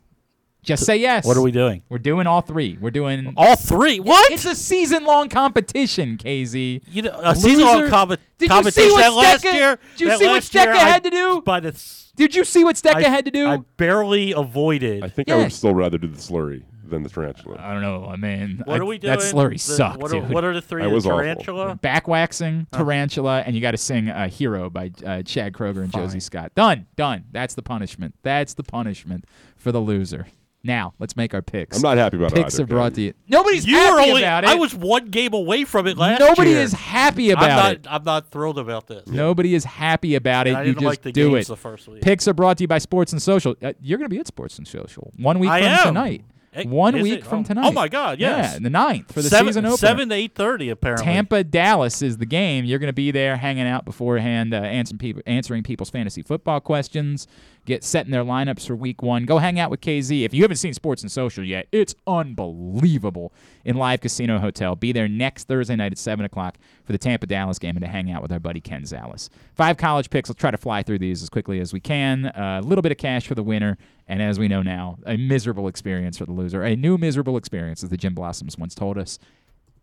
Just say yes. What are we doing? We're doing all three. We're doing All three? What? It's a season-long competition, KZ. You know, a season-long Loser- com- Did you competition see what that last Stetka- year. Did you that see what last year Stetka I- had to do? By the s- Did you see what Stetka I- had to do? I barely avoided. I think I Yeah. would still rather do the slurry than the tarantula. I don't know. I mean, what I- are we doing? That slurry The- sucked, What are, dude. what are the three? That The was awful. tarantula. Back waxing, tarantula, and you got to sing uh, "Hero" by uh, Chad Kroeger and Josey Scott. Done, done. That's the punishment. That's the punishment for the loser. Now let's make our picks. I'm not happy about it. picks either. are brought Ken. to you. Nobody's You were happy only. about it. I was one game away from it last year. Nobody year. is happy I'm about not. it. I'm not thrilled about this. Nobody is happy about it. I you didn't just like the do games it. the first week. Picks are brought to you by Sports and Social. Uh, you're going to be at Sports and Social one week I from am. tonight. Hey, One week it? from Oh- tonight. oh my God, yes. Yeah, the ninth for the seven, season opener. Seven to eight thirty apparently. Tampa Dallas is the game. You're going to be there hanging out beforehand, uh, answering people, answering people's fantasy football questions, get set in their lineups for week one. Go hang out with KZ. If you haven't seen Sports and Social yet, it's unbelievable in Live Casino Hotel. Be there next Thursday night at seven o'clock for the Tampa Dallas game and to hang out with our buddy Ken Zales. Five college picks. Let's try to fly through these as quickly as we can. A little bit of cash for the winner, and as we know now, a miserable experience for the loser. A new miserable experience, as the Gin Blossoms once told us.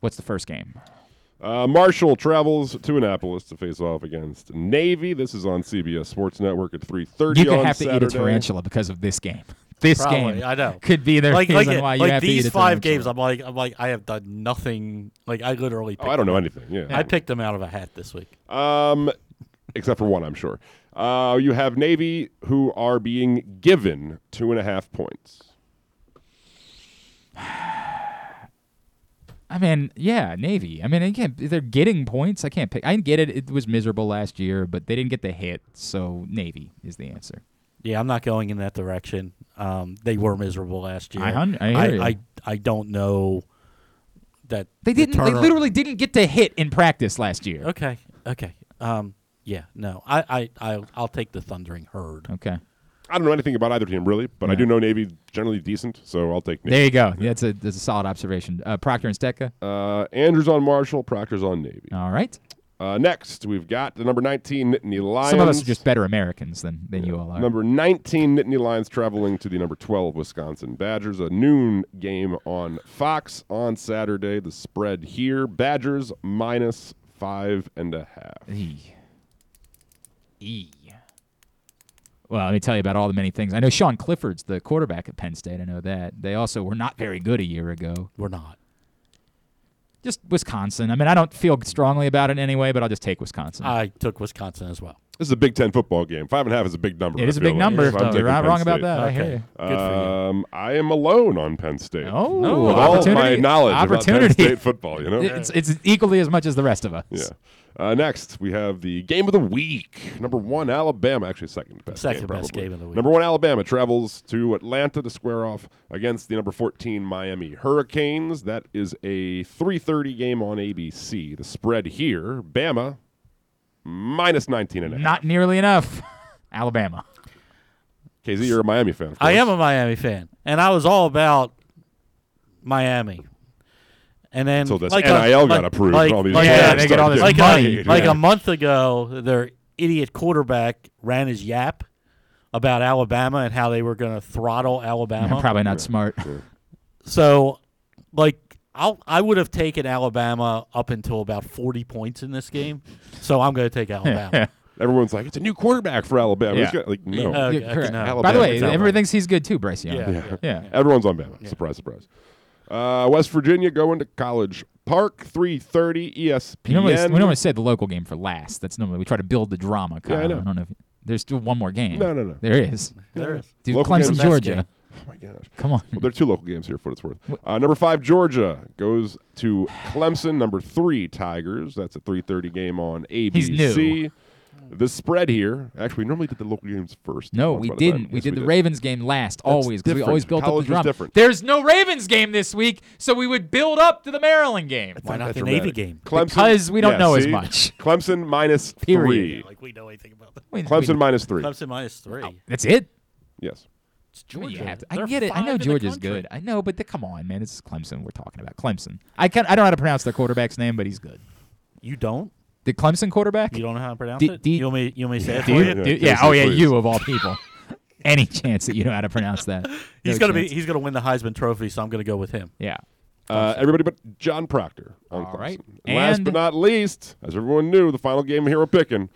What's the first game? Uh, Marshall travels to Annapolis to face off against Navy. This is on CBS Sports Network at 3:30 You could on have to Saturday. eat a tarantula because of this game. [laughs] This Probably, game, I know. could be the like reason like, why you like have to these eat a five tarantula. games. I'm like I'm like I have done nothing. Like I literally. Oh, I don't know them. anything. Yeah. I picked them out of a hat this week. Um, except for one, I'm sure. Uh, you have Navy who are being given two and a half points. [sighs] [sighs] [sighs] I mean, yeah, Navy. I mean, again, they're getting points. I can't pick. I get it. It was miserable last year, but they didn't get the hit, so Navy is the answer. Yeah, I'm not going in that direction. Um, they were miserable last year. I I I. I, I don't know that They didn't. They turner- literally didn't get the hit in practice last year. Okay, okay. Um, yeah, no. I, I, I I'll take the thundering herd. Okay. I don't know anything about either team really, but I do know Navy generally decent, so I'll take Navy. There you go. Yeah, that's a that's a solid observation. Uh, Proctor and Stetka. Uh, Andrews on Marshall, Proctor's on Navy. All right. Uh, next, we've got the number 19 Nittany Lions. Some of us are just better Americans than than you all are. Number 19 Nittany Lions traveling to the number 12 Wisconsin Badgers. A noon game on Fox on Saturday. The spread here: Badgers minus five and a half. E. E. Well, let me tell you about all the many things. I know Sean Clifford's the quarterback at Penn State. I know that. They also were not very good a year ago. We're not. Just Wisconsin. I mean, I don't feel strongly about it anyway, but I'll just take Wisconsin. I took Wisconsin as well. This is a Big Ten football game. Five and a half is a big number. it I is a big like. number. So I'm You're not Penn wrong about State. that. I hear Okay. you. Good for you. Um, I am alone on Penn State. Oh, With all opportunity. my knowledge opportunity. about Penn State football, you know. It's, it's equally as much as the rest of us. Yeah. Uh, next, we have the game of the week. Number one, Alabama. Actually, second best. Second game, best probably. game of the week. Number one, Alabama travels to Atlanta to square off against the number 14 Miami Hurricanes. That is a 3:30 game on ABC. The spread here: Bama minus 19 and. Not nearly enough. [laughs] Alabama. KZ, you're a Miami fan. I am a Miami fan, and I was all about Miami. And then Until this like NIL a, got like, approved like, all these like Yeah, they get all this like money. A, like Yeah. a month ago, their idiot quarterback ran his yap about Alabama and how they were going to throttle Alabama. Probably not smart. So, like, I'll, I would have taken Alabama up until about 40 points in this game. So I'm going to take Alabama. [laughs] Everyone's like, it's a new quarterback for Alabama. Yeah. He's got- like, no. Yeah, okay, correct. no. By the way, It's everyone thinks he's good too, Bryce Young. Yeah. Yeah. Yeah. Everyone's on Bama. Surprise, surprise. Uh, West Virginia going to College Park, 3:30 ESPN. We normally, we normally say the local game for last. That's normally we try to build the drama. Yeah, I Kyle. know. don't know if there's still one more game. No, no, no. There is. There is. Dude, Local Clemson, Georgia. Oh my gosh. Come on. Well, there are two local games here for what it's worth. Uh, number five, Georgia goes to Clemson. Number three, Tigers. That's a 3:30 game on ABC. He's new. The spread here. Actually, we normally did the local games first. No, we upon a time. didn't. We Yes, did the did. Ravens game last, always, because we always built College up the drum. different. There's no Ravens game this week, so we would build up to the Maryland game. Why not That's the Navy game? Clemson, Because we don't yeah, know as much. [laughs] Clemson minus [laughs] Period. three. Like we know anything about that. We- Clemson we- minus three. Clemson minus three. That's it. Yes. It's I mean, Georgia. you have to- I get it. I know in the Georgia's good. I know, but the, come on, man. It's Clemson we're talking about. Clemson. I can I don't know how to pronounce their quarterback's name, but he's good. You don't? The Clemson quarterback? You don't know how to pronounce D- it? D- you want me? You want me to say it Do for you? you? Yeah, yeah. Oh yeah, you of all people. [laughs] Any chance that you know how to pronounce that? [laughs] He's gonna be. He's gonna win the Heisman Trophy, so I'm gonna go with him. Yeah. Uh, everybody but John Proctor on All Clemson. right. And Last but not least, as everyone knew, the final game here we're picking.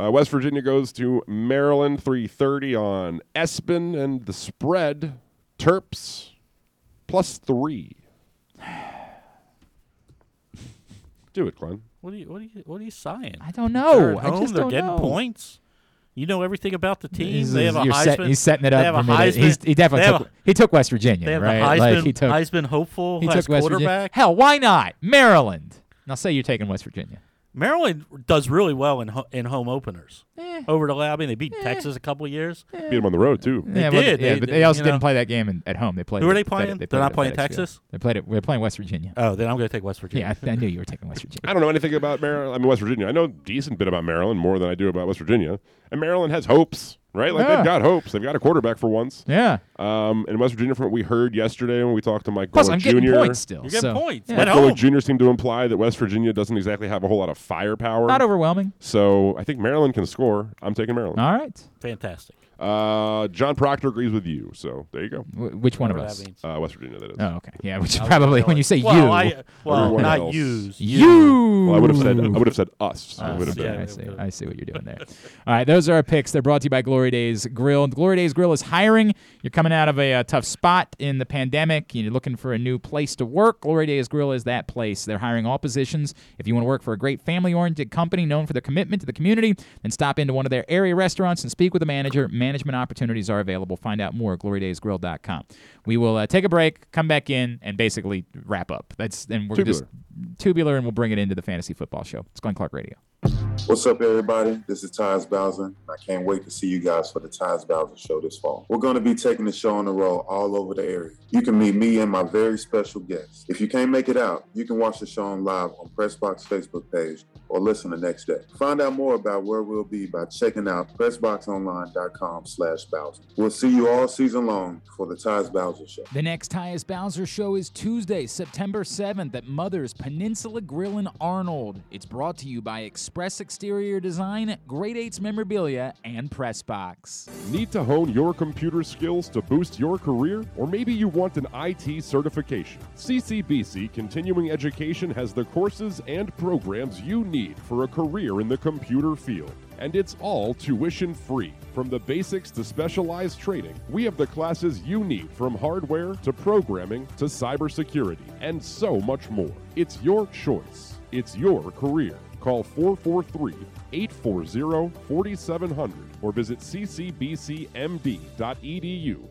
Uh, West Virginia goes to Maryland, 3:30 on Espen, and the spread Terps plus three. [sighs] Do it, Glenn. What are you? What are you? What are you sighing? I don't They're know. at I home. just They're don't getting know. points. You know everything about the team. He's, they have a Heisman. set- he's setting it they up have for a me. to- Heisman. he's, he definitely they have took, he took West Virginia, They have right? a Heisman, like he took Heisman hopeful. he as took West Virginia. quarterback. Hell, why not Maryland? Now say you're taking West Virginia. Maryland does really well in ho- in home openers. Eh. Over the I mean, they beat Texas a couple of years. Beat them on the road too. They yeah, well, did. yeah, They- but they- they also you didn't know. play that game in, at home. They played. Who are they playing? it- They're not playing Texas? Field. They played it. We're playing West Virginia. Oh, then I'm going to take West Virginia. Yeah, I, I knew you were taking West Virginia. [laughs] I don't know anything about Maryland. I mean, West Virginia. I know a decent bit about Maryland, more than I do about West Virginia. And Maryland has hopes, right? Like Yeah. they've got hopes. They've got a quarterback for once. Yeah. Um, and West Virginia, from what we heard yesterday when we talked to Mike Plus, Golic I'm Jr. getting points still. You're getting so, points. yeah. At Mike home. Golic Jr. seemed to imply that West Virginia doesn't exactly have a whole lot of firepower. Not overwhelming. So I think Maryland can score. I'm taking Maryland. All right. Fantastic. Uh, John Proctor agrees with you. So there you go. Wh- which one of Whatever us? that means. Uh, West Virginia, that is. Oh, okay. Yeah, which is probably when you say well, you. I, well, Everyone not else. used. you. Well, I would have said I would have said us. I Us. would have Yeah, been. I see. I see what you're doing there. All right, those are our picks. They're brought to you by Glory Days Grill. Glory Days Grill is hiring. You're coming out of a, uh tough spot in the pandemic. You're looking for a new place to work. Glory Days Grill is that place. They're hiring all positions. If you want to work for a great family-oriented company known for their commitment to the community, then stop into one of their area restaurants and speak with a manager. Management opportunities are available. Find out more at glorydaysgrill.com. We will uh, take a break, come back in, and basically wrap up. That's and we're Tubular. just tubular, and we'll bring it into the fantasy football show. It's Glenn Clark Radio. What's up, everybody? This is Tyus Bowser. I can't wait to see you guys for the Tyus Bowser Show this fall. We're going to be taking the show on the road all over the area. You can meet me and my very special guests. If you can't make it out, you can watch the show on live on Pressbox Facebook page or listen the next day. Find out more about where we'll be by checking out pressboxonline.com slash Bowser. We'll see you all season long for the Tyus Bowser Show. The next Tyus Bowser show is Tuesday, September 7th at Mother's Peninsula Grill in Arnold. It's brought to you by Express Exterior Design, Great Eights Memorabilia, and press box. Need to hone your computer skills to boost your career? Or maybe you want an IT certification? CCBC Continuing Education has the courses and programs you need for a career in the computer field. And it's all tuition free. From the basics to specialized training, we have the classes you need from hardware to programming to cybersecurity and so much more. It's your choice. It's your career. Call 443 840 4700 or visit ccbcmd.edu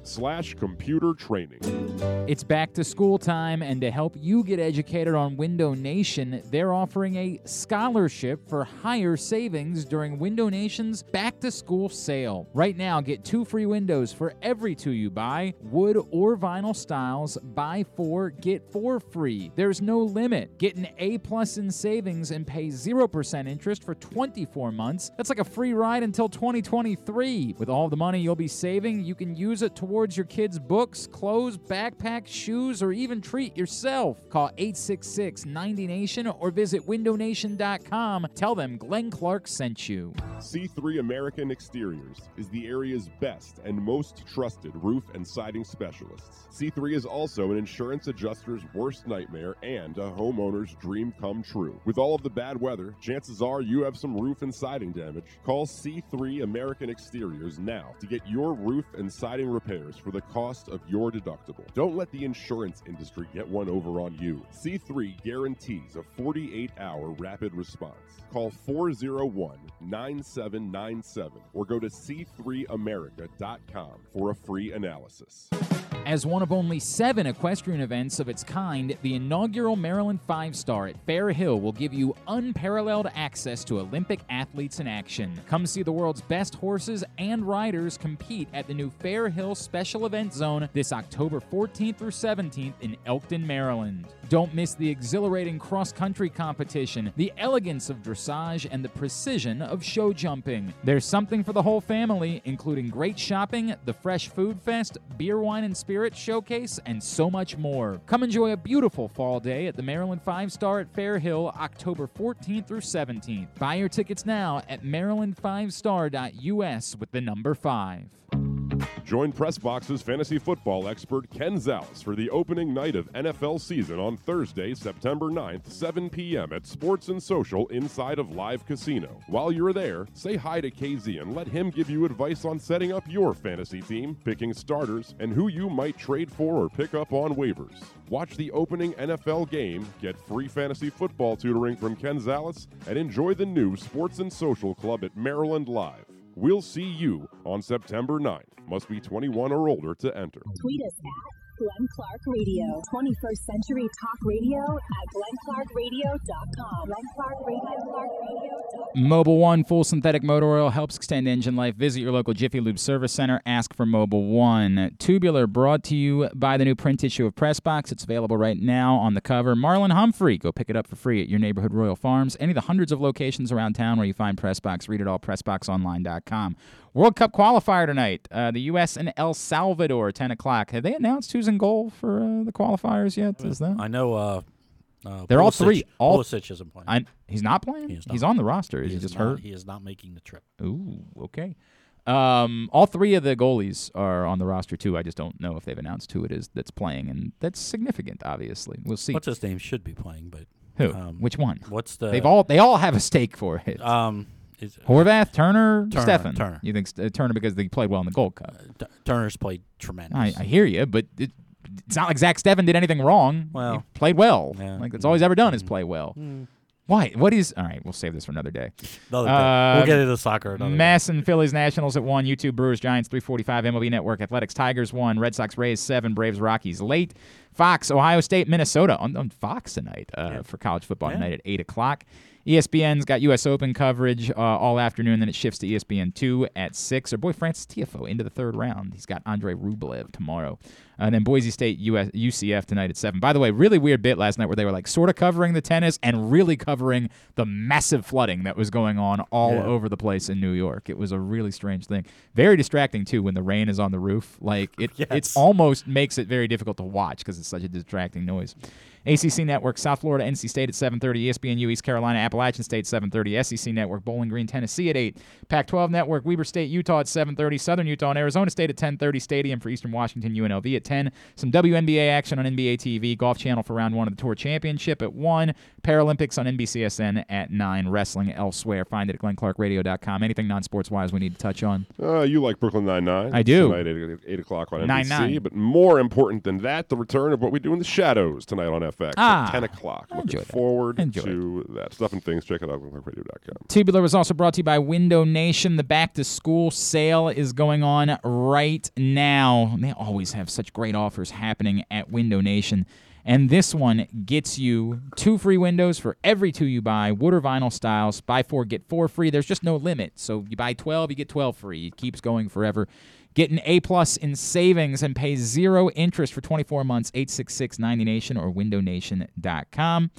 slash computer training. It's back to school time, and to help you get educated on Window Nation, they're offering a scholarship for higher savings during Window Nation's back to school sale. Right now, get two free windows for every two you buy, wood or vinyl styles. Buy four, get four free. There's no limit. Get an A plus in savings and pay 0% interest for 24 months. That's like a free ride until 2023. With all the money you'll be saving, you can use it towards your kids' books, clothes, backpacks, shoes, or even treat yourself. Call 866 90 Nation or visit windownation.com. Tell them Glenn Clark sent you. C3 American Exteriors is the area's best and most trusted roof and siding specialists. C3 is also an insurance adjuster's worst nightmare and a homeowner's dream come true. With all of the bad weather, chances are you have some roof and siding damage. Call C3 American Exteriors now to get your roof and siding repairs for the cost of your deductible. Don't let the insurance industry get one over on you. C3 guarantees a 48 hour rapid response. Call 401 9797 or go to c3america.com for a free analysis. As one of only seven equestrian events of its kind, the inaugural Maryland Five Star at Fair Hill will give you unparalleled access to Olympic athletes in action. Come see the world's best horses and riders compete at the new Fair Hill Special Event Zone this October 14th through 17th in Elkton, Maryland. Don't miss the exhilarating cross country competition, the elegance of dressage, and the precision of show jumping. There's something for the whole family, including great shopping, the Fresh Food Fest, beer, wine, and spirit showcase, and so much more. Come enjoy a beautiful fall day at the Maryland Five Star at Fair Hill, October 14th through 17th. Buy your tickets now at maryland5star.us with the number 5. Join Pressbox's fantasy football expert Ken Zales for the opening night of NFL season on Thursday, September 9th, 7 p.m. at Sports and Social inside of Live Casino. While you're there, say hi to KZ and let him give you advice on setting up your fantasy team, picking starters, and who you might trade for or pick up on waivers. Watch the opening NFL game, get free fantasy football tutoring from Ken Zales, and enjoy the new Sports and Social Club at Maryland Live. We'll see you on September 9th. Must be 21 or older to enter. Tweet us at Glenn Clark Radio. 21st Century Talk Radio at glennclarkradio.com. Glenn Clark Radio, Clark Radio. Mobil 1 full synthetic motor oil helps extend engine life. Visit your local Jiffy Lube service center. Ask for Mobil 1. Tubular brought to you by the new print issue of Pressbox. It's available right now on the cover. Marlon Humphrey. Go pick it up for free at your neighborhood Royal Farms. Any of the hundreds of locations around town where you find Pressbox. Read it all. PressBoxOnline.com. World Cup qualifier tonight. Uh, the U.S. and El Salvador, 10 o'clock. Have they announced who's in goal for uh, the qualifiers yet? Is that? I know. Uh, uh, They're all three. All Pulisic isn't playing. I, he's not playing. He is He's not. on the roster. Is he, is just not- hurt? He is not making the trip. Ooh, okay. Um, all three of the goalies are on the roster too. I just don't know if they've announced who it is that's playing, and that's significant. Obviously, we'll see. What's his name? Should be playing, but Who? Um, Which one? What's the? They've all they all have a stake for it. Um, is, Horvath, Turner, Turner, Steffen. Turner. You think uh, Turner because they played well in the Gold Cup? T- Turner's played tremendous. I, I hear you, but it, it's not like Zach Steffen did anything wrong. Well, he played well. yeah. Like that's all he's ever done is play well. Mm. Why? What is? All right, we'll save this for another day. Another day. Uh, we'll get into soccer. Another day. MASN Phillies Nationals at one. YouTube Brewers Giants 345. MLB Network Athletics Tigers one. Red Sox Rays seven. Braves Rockies late. Fox Ohio State Minnesota on, on Fox tonight uh, for college football Yeah. tonight at eight o'clock. ESPN's got U.S. Open coverage uh, all afternoon. Then it shifts to ESPN two at six. Our boy Frances Tiafoe into the third round. He's got Andre Rublev tomorrow. And then Boise State US, UCF tonight at 7. By the way, really weird bit last night where they were like sort of covering the tennis and really covering the massive flooding that was going on all Yeah. over the place in New York. It was a really strange thing. Very distracting too when the rain is on the roof. Like it [laughs] it Yes. almost makes it very difficult to watch because it's such a distracting noise. ACC Network, South Florida, NC State at 7:30, ESPNU, East Carolina, Appalachian State 7:30, SEC Network, Bowling Green, Tennessee at 8, Pac-12 Network, Weber State, Utah at 7:30, Southern Utah and Arizona State at 10:30, Stadium for Eastern Washington, UNLV at 10, some WNBA action on NBA TV, Golf Channel for round one of the Tour Championship at 1, Paralympics on NBCSN at 9, wrestling elsewhere. Find it at glennclarkradio.com. Anything non-sports wise we need to touch on? Uh, you like Brooklyn Nine Nine? I do. Tonight at 8 o'clock on NBC. 9-9. But more important than that, the return of what we do in the shadows tonight on FX Ah, at 10 o'clock. Looking that. forward Enjoy to that. Stuff and things. Check it out at radio.com. Tubular was also brought to you by Window Nation. The back to school sale is going on right now. They always have such great offers happening at Window Nation. And this one gets you two free windows for every two you buy, wood or vinyl styles. Buy four, get four free. There's just no limit. So you buy 12, you get 12 free. It keeps going forever. Get an A plus in savings and pay zero interest for 24 months. 866 90Nation or windownation.com.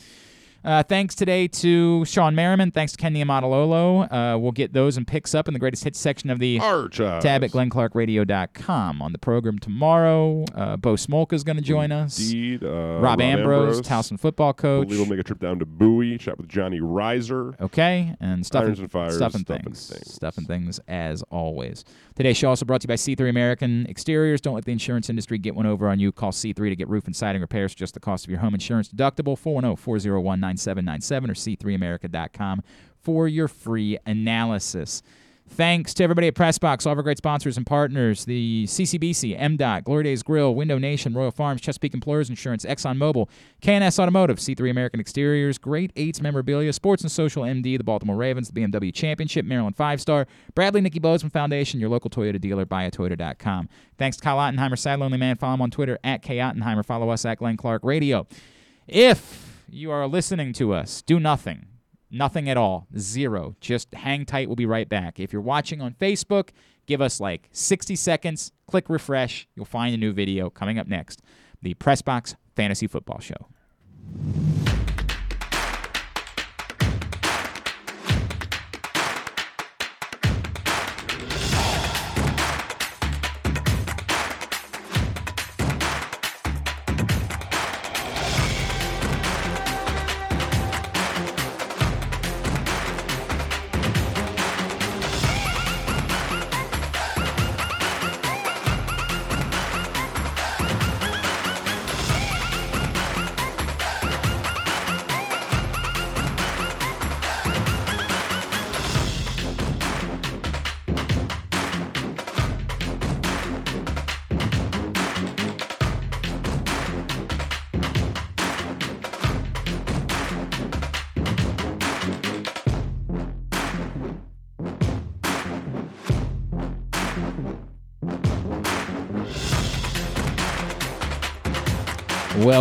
Uh, thanks today to Shawne Merriman. Thanks to Ken Niumatalolo. Uh, we'll get those and picks up in the greatest hits section of the Archives. tab at glennclarkradio.com. On the program tomorrow, uh, Bo Smolka is going to join us. Indeed. Uh, Rob, Ambrose, Towson football I coach. believe we'll make a trip down to Bowie, chat with Johnny Reiser. Okay, and stuff Irons and, and Fires, stuff and Stuff and things, Things. stuff and things as always. Today's show also brought to you by C3 American Exteriors. Don't let the insurance industry get one over on you. Call C3 to get roof and siding repairs for just the cost of your home insurance deductible. 410-401-9797 or c3america.com for your free analysis. Thanks to everybody at Pressbox, all of our great sponsors and partners, the CCBC, MDOT, Glory Days Grill, Window Nation, Royal Farms, Chesapeake Employers Insurance, ExxonMobil, KNS Automotive, C3 American Exteriors, Great Eights Memorabilia, Sports and Social MD, the Baltimore Ravens, the BMW Championship, Maryland Five Star, Bradley Nicky Bozeman Foundation, your local Toyota dealer, buyatoyota.com. Thanks to Kyle Ottenheimer, Side Lonely Man. Follow him on Twitter at K Ottenheimer. Follow us at Glenn Clark Radio. If you are listening to us, do nothing. Nothing at all. Zero. Just hang tight. We'll be right back. If you're watching on Facebook, give us like 60 seconds. Click refresh. You'll find a new video coming up next. The Pressbox Fantasy Football Show.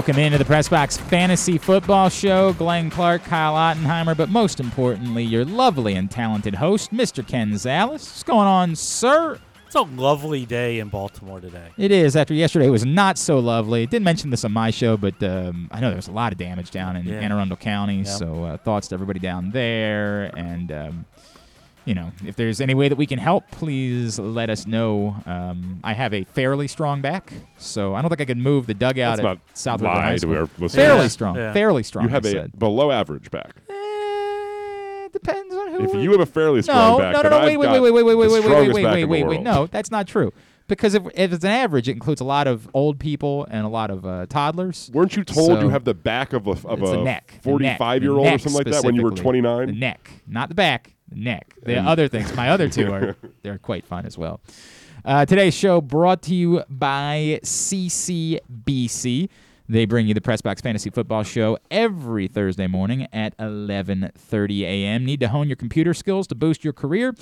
Welcome into the Press Box Fantasy Football Show. Glenn Clark, Kyle Ottenheimer, but most importantly, your lovely and talented host, Mr. Ken Zales. What's going on, sir? It's a lovely day in Baltimore today. It is. After yesterday it was not so lovely. Didn't mention this on my show, but um, I know there was a lot of damage down in Yeah. Anne Arundel County. Yep. So uh, thoughts to everybody down there. And, um, you know, if there's any way that we can help, please let us know. Um, I have a fairly strong back, so I don't think I could move the dugout That's at not South lie River High School. our listeners. Fairly Yeah. strong. Yeah. Fairly strong. You have I a said. below average back. Eh, depends on who. If you have a fairly strong no, back, no, no, no, wait, I've wait, wait, wait, wait, wait, wait, wait, wait, wait, wait, wait, wait. No, that's not true. Because if, if it's an average, it includes a lot of old people and a lot of uh, toddlers. Weren't you told So- you have the back of a of It's a the neck. the neck, 45 year old or something like that when you were 29? The neck, not the back. Neck. The And- other things, my other two are [laughs] they're quite fun as well. Uh, today's show brought to you by CCBC. They bring you the Pressbox Fantasy Football Show every Thursday morning at 11:30 a.m. Need to hone your computer skills to boost your career?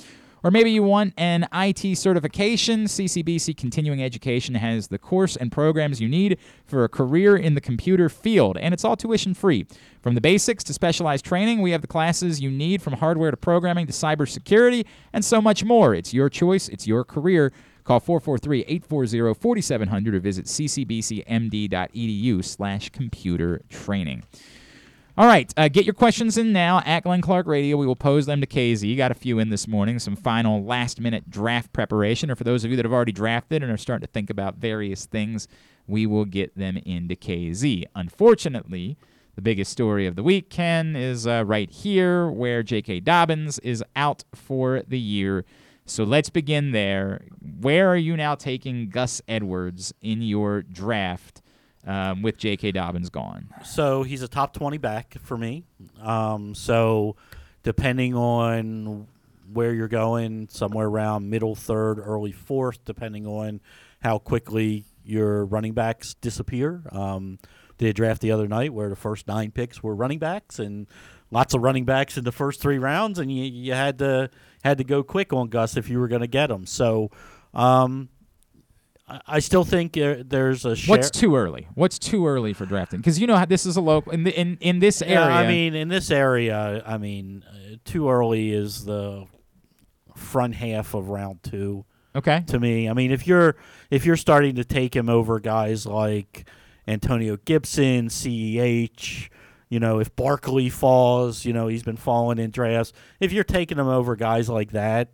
Or maybe you want an IT certification. CCBC Continuing Education has the course and programs you need for a career in the computer field, and it's all tuition free. From the basics to specialized training, we have the classes you need from hardware to programming to cybersecurity and so much more. It's your choice, it's your career. Call 443-840-4700 or visit ccbcmd.edu slash computer training. All right, uh, get your questions in now at Glenn Clark Radio. We will pose them to KZ. You got a few in this morning, some final last minute draft preparation. Or for those of you that have already drafted and are starting to think about various things, we will get them into KZ. Unfortunately, the biggest story of the week, Ken, is uh, right here where J.K. Dobbins is out for the year. So let's begin there. Where are you now taking Gus Edwards in your draft um, with J.K. Dobbins gone? So he's a top 20 back for me. Um, so depending on where you're going, somewhere around middle third, early fourth, depending on how quickly your running backs disappear. Um, did a draft the other night where the first nine picks were running backs and lots of running backs in the first three rounds, and you, you had to had to go quick on Gus if you were going to get him. So. Um, I- still think there's a share. What's too early? What's too early for drafting? Because you know how this is a local in the, in in this area. Yeah, I mean, in this area, I mean, uh, too early is the front half of round two. okay. To me, I mean, if you're if you're starting to take him over guys like Antonio Gibson, Ceh, you know, if Barkley falls, you know, he's been falling in drafts. If you're taking him over guys like that,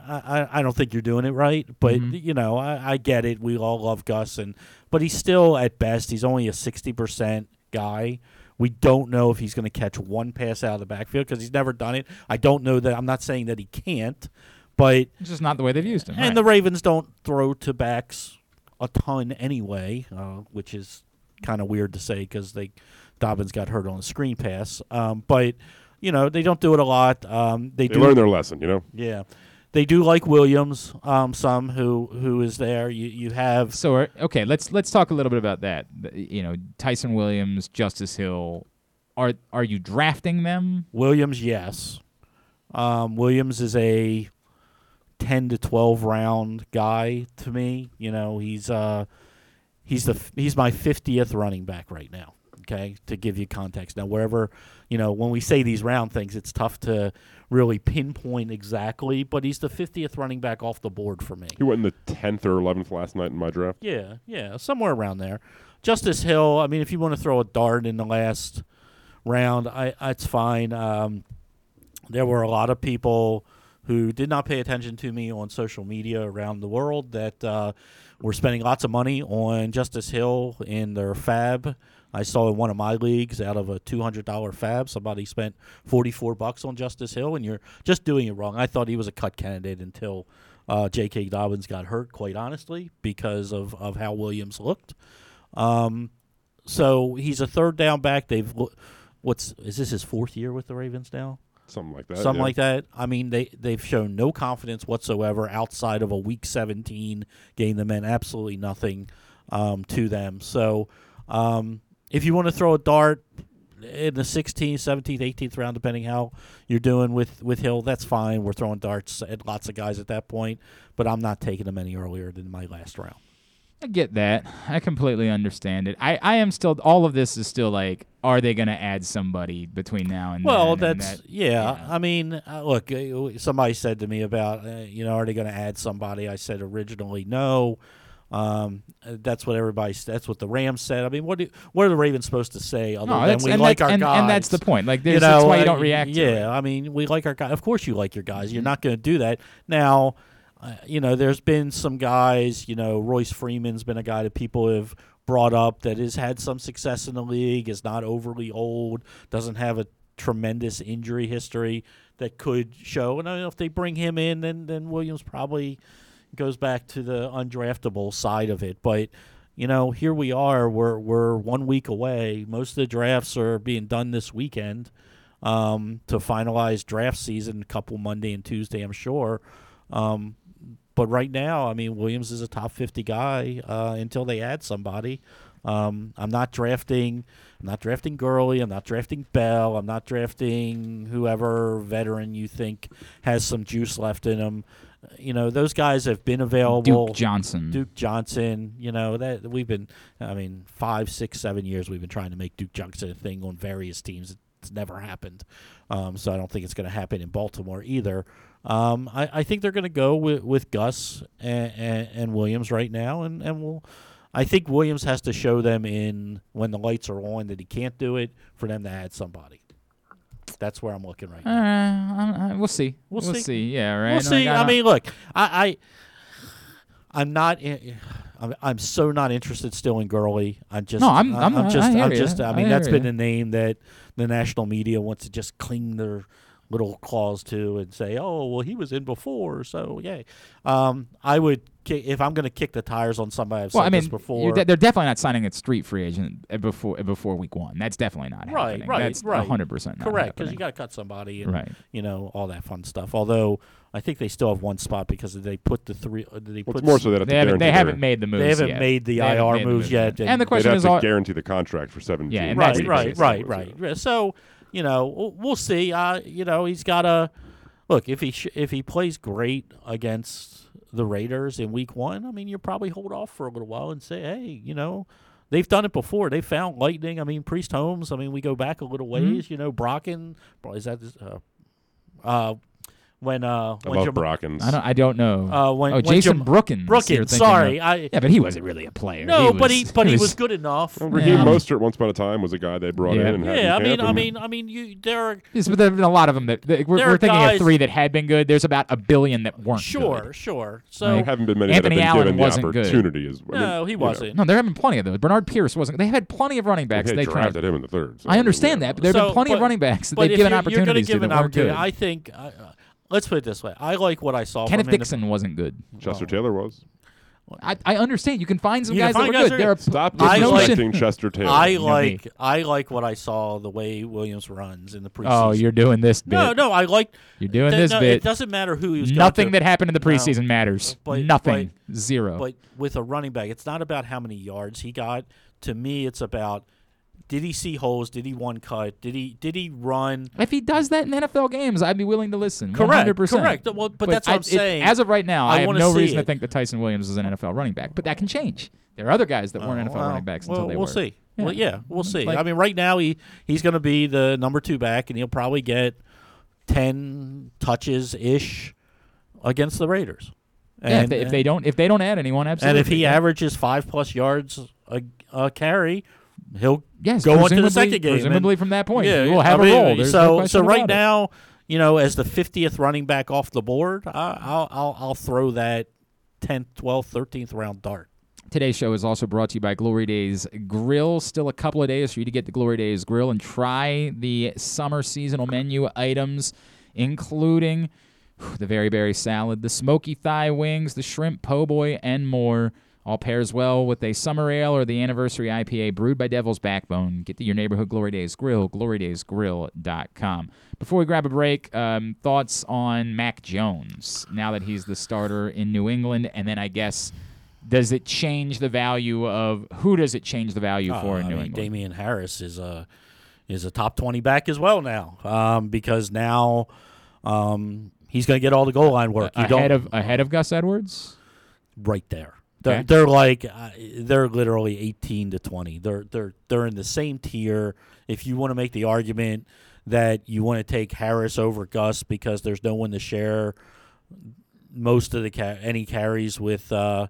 I, I- I don't think you're doing it right. But Mhm. you know, I, I get it. We all love Gus, and but he's still at best he's only a sixty percent guy. We don't know if he's going to catch one pass out of the backfield because he's never done it. I don't know that. I'm not saying that he can't, but It's just not the way they've used him. and right. the Ravens don't throw to backs a ton anyway, uh, which is kind of weird to say because they Dobbins got hurt on a screen pass. Um, but you know they don't do it a lot. Um, they, They do learned their lesson, you know. yeah. They do like Williams. Um, some who who is there. You you have So are- okay, let's let's talk a little bit about that. You know, Ty'Son Williams, Justice Hill. Are are you drafting them? Williams. Yes, um, Williams is a ten to twelve round guy to me. You know, he's uh he's the he's my fiftieth running back right now. Okay, to give you context. Now, wherever you know when we say these round things, it's tough to really pinpoint exactly. But he's the fiftieth running back off the board for me. He went in the tenth or eleventh last night in my draft. Yeah, yeah, somewhere around there. Justice Hill. I mean, if you want to throw a dart in the last round, I it's fine. Um, there were a lot of people who did not pay attention to me on social media around the world that uh, were spending lots of money on Justice Hill in their fab. I saw in one of my leagues out of a two hundred dollar fab, somebody spent forty four bucks on Justice Hill, and you're just doing it wrong. I thought he was a cut candidate until uh, J.K. Dobbins got hurt, quite honestly, because of, of how Williams looked. Um, so he's a third down back. They've what's is this his fourth year with the Ravens now? Something like that. Something yeah. like that. I mean, they they've shown no confidence whatsoever outside of a Week 17 game that meant absolutely nothing um, to them. So, um, if you want to throw a dart in the 16th, 17th, 18th round, depending how you're doing with with Hill, that's fine. We're throwing darts at lots of guys at that point, but I'm not taking them any earlier than my last round. I get that. I completely understand it. I, I am still all of this is still like, are they going to add somebody between now and Well, then? And that's that- yeah. I mean, uh, look, uh, somebody said to me about uh, you know, are they going to add somebody? I said originally no. Um, that's what everybody. That's what the Rams said. I mean, what do, what are the Ravens supposed to say other No, than that's- we like our and- guys? and that's the point. Like, you there's- that's know, why you uh, don't react to Yeah, it. Mm-hmm. I mean, we like our guys. Of course, you like your guys. You're not going to do that now. Uh, you know, there's been some guys. You know, Royce Freeman's been a guy that people have brought up that has had some success in the league. Is not overly old. Doesn't have a tremendous injury history that could show. And I don't know if they bring him in, then then Williams probably goes back to the undraftable side of it. But you know, here we are. We're we're one week away. Most of the drafts are being done this weekend um, to finalize draft season. A couple Monday and Tuesday, I'm sure. Um, but right now, I mean, Williams is a top 50 guy uh, until they add somebody. Um, I'm not drafting. I'm not drafting Gurley. I'm not drafting Bell. I'm not drafting whoever veteran you think has some juice left in him. You know, those guys have been available. Duke Johnson. Duke Johnson. You know that we've been. I mean, five, six, seven years we've been trying to make Duke Johnson a thing on various teams. It's never happened. Um, so I don't think it's going to happen in Baltimore either. Um, I, I think they're going to go with, with Gus and, and, and Williams right now, and, and we'll. I think Williams has to show them in when the lights are on that he can't do it for them to add somebody. That's where I'm looking right now. Uh, we'll see. We'll We'll see. see. Yeah, right. We'll Like, see. I, don't- mean, look, I, I, I'm not. i- I'm, I'm so not interested still in Gurley. I'm just. No, I'm- I- I'm- I just. hear I'm just. I I mean, that's been the name that the national media wants to just cling their little claws to and say, "Oh, well, he was in before, so yay." Um, I would ki- if I'm going to kick the tires on somebody. I've well, I said mean, this before. de- they're definitely not signing a street free agent uh, before uh, before week one. That's definitely not Right, happening. right, That's right. 100 percent correct because you got to cut somebody, and Right. you know all that fun stuff. Although I think they still have one spot because they put the three. uh, They Well, put it's more so that They haven't, they haven't made the moves. They haven't yet. made the They haven't IR made the moves yet, And, and- the They'd question have is, to are, guarantee the contract for 17. Yeah, and right, right, right, right. So you know, we'll- see. Uh, you know, he's got a look if he sh- if he plays great against the Raiders in Week One. I mean, you'll probably hold off for a little while and say, hey, you know. They've done it before. They found lightning. I mean, Priest Holmes. I mean, we go back a little Mm-hmm. ways. You know, Brocken. Is that uh, uh, when uh, I when love Jam- Brockens. I don't, I don't know. Uh, when- oh, when Jason Jam- Brookins. you're Brookins, thinking sorry, of. I- yeah, but he wasn't really a player. No, but was- he but he was good enough. Well, Raheem Yeah. Mostert, once upon a time, was a guy they brought Yeah. in and had in Yeah, I mean, camp I and- mean, I mean, you there are Yes, but there have been a lot of them that, that we're, There we're thinking guys- of three that had been good. There's about a billion that weren't. sure, good. sure. So there haven't been many Anthony that have been Allen given the wasn't good. opportunity. As, I mean, no, he you know, wasn't. No, there have been plenty of those. Bernard Pierce wasn't. They had plenty of running backs. They They had tried. drafted him in the third. so, I understand mean, that, but there have So, been plenty of but- running backs that but they've if given you're, you're gonna opportunities give to an that weren't opportunity, good. I think. Uh, let's put it this way: I like what I saw Kenneth from him. Dixon wasn't good. Chester Taylor was. I, I understand. You can find some You can guys that find were good. that There are are good. Stop I like- disrespecting Chester Taylor. I You know me. like I like what I saw the way Williams runs in the oh, preseason. Oh, you're doing this bit. no, no. I like You're doing th- this no, bit. It doesn't matter who he was. going Nothing to. that happened in the No. preseason matters. But- Nothing. Zero. But with a running back, it's not about how many yards he got. To me, it's about did he see holes? Did he one cut? Did he did he run? if he does that in NFL games, I'd be willing to listen. Correct, 100%. correct. Well, but that's what I- I'm it- saying. as of right now, I I, have no reason to think that Ty'Son Williams is an NFL running back. But that can change. There are other guys that weren't Oh, NFL well, running backs well, until they were. we'll were. see. Well, yeah, we'll see. Like- I mean, right now he he's going to be the number two back, and he'll probably get ten touches ish against the Raiders. And, Yeah, if, they, if they don't if they don't add anyone, absolutely. and if he yeah. averages five plus yards a, a carry, he'll yes, go on to the second game. and- Presumably from that point, yeah, he will have I a mean, role. There's so question so right now, you know, as the fiftieth running back off the board, I, I'll I'll I'll throw that 10th, 12th, 13th round dart. Today's show is also brought to you by Glory Days Grill. Still a couple of days for you to get the Glory Days Grill and try the summer seasonal menu items, including [sighs] the very berry salad, the smoky thigh wings, the shrimp po' boy, and more. All pairs well with a summer ale or the anniversary IPA brewed by Devil's Backbone. Get to your neighborhood Glory Days Grill, glorydaysgrill.com. Before we grab a break, um, thoughts on Mac Jones now that he's the starter in New England, and then I guess does it change the value of who does it change the value Uh, for in I New mean, England? Damien Harris is a is a top twenty back as well now, um, because now um, he's going to get all the goal line work. You ahead of ahead of Gus Edwards. right there. They're, Okay. they're like uh, they're literally eighteen to twenty. They're they're they're in the same tier. If you want to make the argument that you want to take Harris over Gus because there's no one to share most of the ca- any carries with uh,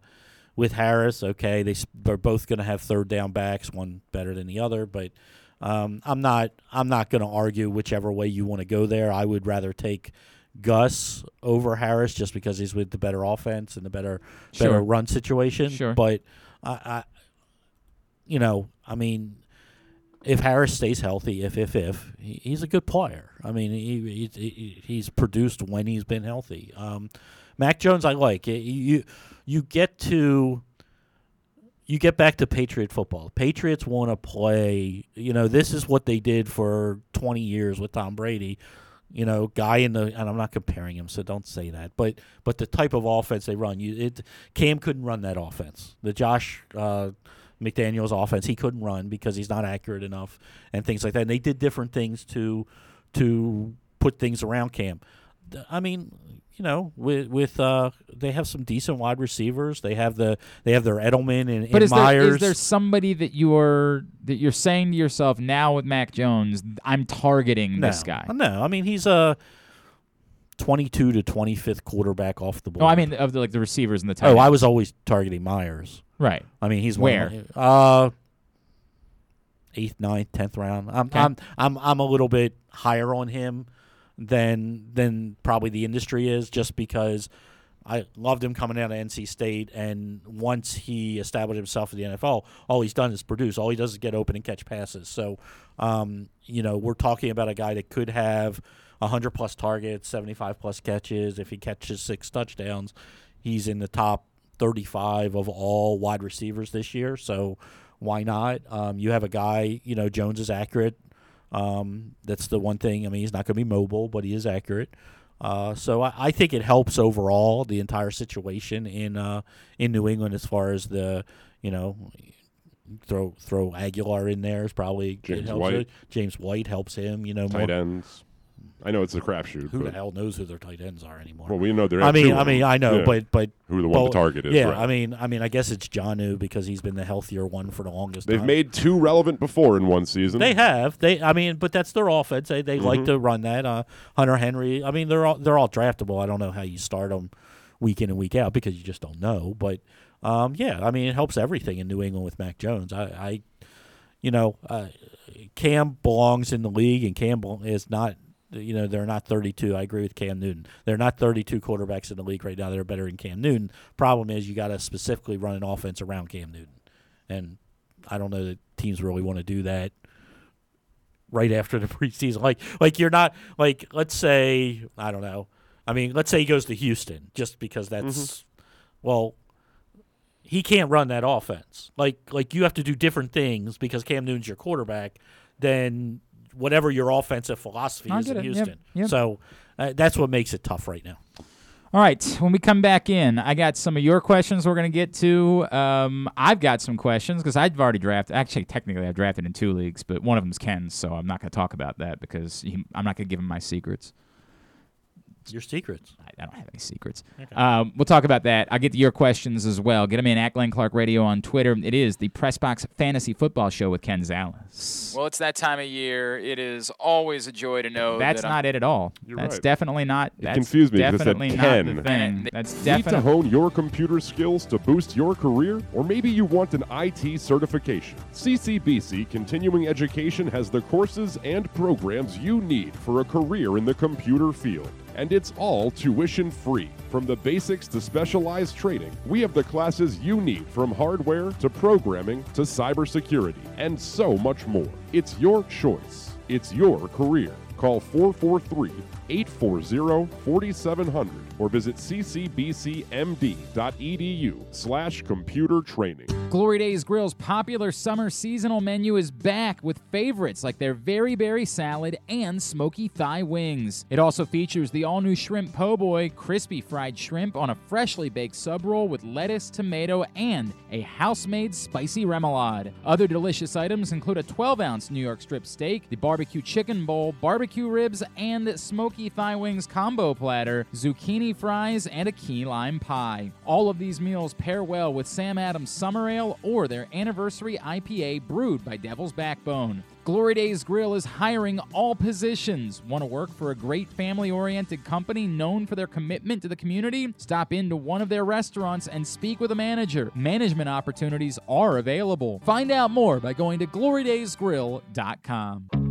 with Harris. Okay, they they're both going to have third down backs, one better than the other. But um, I'm not I'm not going to argue whichever way you want to go there. I would rather take Gus over Harris just because he's with the better offense and the better better run situation. Sure. But I, I you know, I mean. If Harris stays healthy, if if if he, he's a good player. I mean, he, he he's produced when he's been healthy. Um, Mac Jones, I like. You you get to you get back to Patriot football. Patriots want to play. You know, this is what they did for 20 years with Tom Brady. You know, guy in the and I'm not comparing him, so don't say that. But but the type of offense they run, you it Cam couldn't run that offense. The Josh uh, McDaniel's offense, he couldn't run because he's not accurate enough and things like that. And they did different things to to put things around Cam. I mean, you know, with with uh, they have some decent wide receivers. They have the they have their Edelman and, But and is Meyers. is there somebody that you're that you're saying to yourself now with Mac Jones, I'm targeting no, this guy? No, I mean he's a 22 to 25th quarterback off the board. No, I mean of the, like the receivers and the tight oh, I was always targeting Meyers. right. I mean, he's Where? my- uh, eighth, ninth, tenth round. I'm, Okay. I'm, I'm, I'm a little bit higher on him than than probably the industry is, just because I loved him coming out of NC State, and once he established himself in the NFL, all he's done is produce. All he does is get open and catch passes. So, um, you know, we're talking about a guy that could have 100 plus targets, 75 plus catches. If he catches six touchdowns, he's in the top 35 of all wide receivers this year. So why not? Um, you have a guy, you know, Jones is accurate. Um, that's the one thing. I mean, he's not going to be mobile, but he is accurate. Uh, so I, I think it helps overall the entire situation in uh, in New England as far as the you know throw throw Agholor in there is probably it James helps White. it. James White helps him. You know, Tight more, ends. I know it's a crapshoot. who the but- hell knows who their tight ends are anymore? Well, we know there. I mean, I mean. I know, Yeah. but but who the one to target is. Yeah, right. I mean, I mean, I guess it's Jonnu because he's been the healthier one for the longest they've time. made two relevant before in one season. They have. They. I mean, but that's their offense. They they like Mhm. to run that. Uh, Hunter Henry. I mean, they're all they're all draftable. I don't know how you start them week in and week out because you just don't know. But um, yeah, I mean, it helps everything in New England with Mac Jones. I, I you know, uh, Cam belongs in the league, and Cam is not. You know, they're not 32. I agree with Cam Newton. They're not 32 quarterbacks in the league right now. They're better than Cam Newton. Problem is, you got to specifically run an offense around Cam Newton, and I don't know that teams really want to do that right after the [laughs] preseason. Like like you're not like let's say I don't know. I mean, let's say he goes to Houston just because that's mm-hmm. well he can't run that offense. Like like you have to do different things because Cam Newton's your quarterback than whatever your offensive philosophy I is in it. Yep, Houston. yep. So uh, that's what makes it tough right now. All right, when we come back in, I got some of your questions we're going to get to. Um, I've got some questions because I've already drafted. Actually, technically, I've drafted in two leagues, but one of them's Ken's, so I'm not going to talk about that because he, I'm not going to give him my secrets. Your secrets. I, I don't have any secrets. Um, we'll talk about that. I'll get to your questions as well. Get them in at Glenn Clark Radio on Twitter. It is the Pressbox Fantasy Football Show with Ken Zales. Well, it's that time of year. It is always a joy to know That's that not it at all. You're that's right. definitely not. It that's confused me 'cause it said Definitely not Ken. the thing. That's Need to hone your computer skills to boost your career? Or maybe you want an IT certification? CCBC Continuing Education has the courses and programs you need for a career in the computer field. And it's all tuition free. From the basics to specialized training, we have the classes you need from hardware to programming to cybersecurity and so much more. It's your choice. It's your career. Call 443 840 4700 or visit ccbcmd.edu slash computer training. Glory Days Grill's popular summer seasonal menu is back with favorites like their very berry salad and smoky thigh wings. It also features the all new shrimp po' boy, crispy fried shrimp on a freshly baked sub roll with lettuce, tomato, and a house made spicy remoulade. Other delicious items include a 12 ounce New York strip steak, the barbecue chicken bowl, barbecue ribs, and smoky thigh wings combo platter, zucchini fries, and a key lime pie. All of these meals pair well with Sam Adams Summer Ale or their anniversary IPA brewed by Devil's Backbone. Glory Days Grill is hiring all positions. Want to work for a great family oriented company known for their commitment to the community? Stop into one of their restaurants and speak with a manager. Management opportunities are available. Find out more by going to glorydaysgrill.com.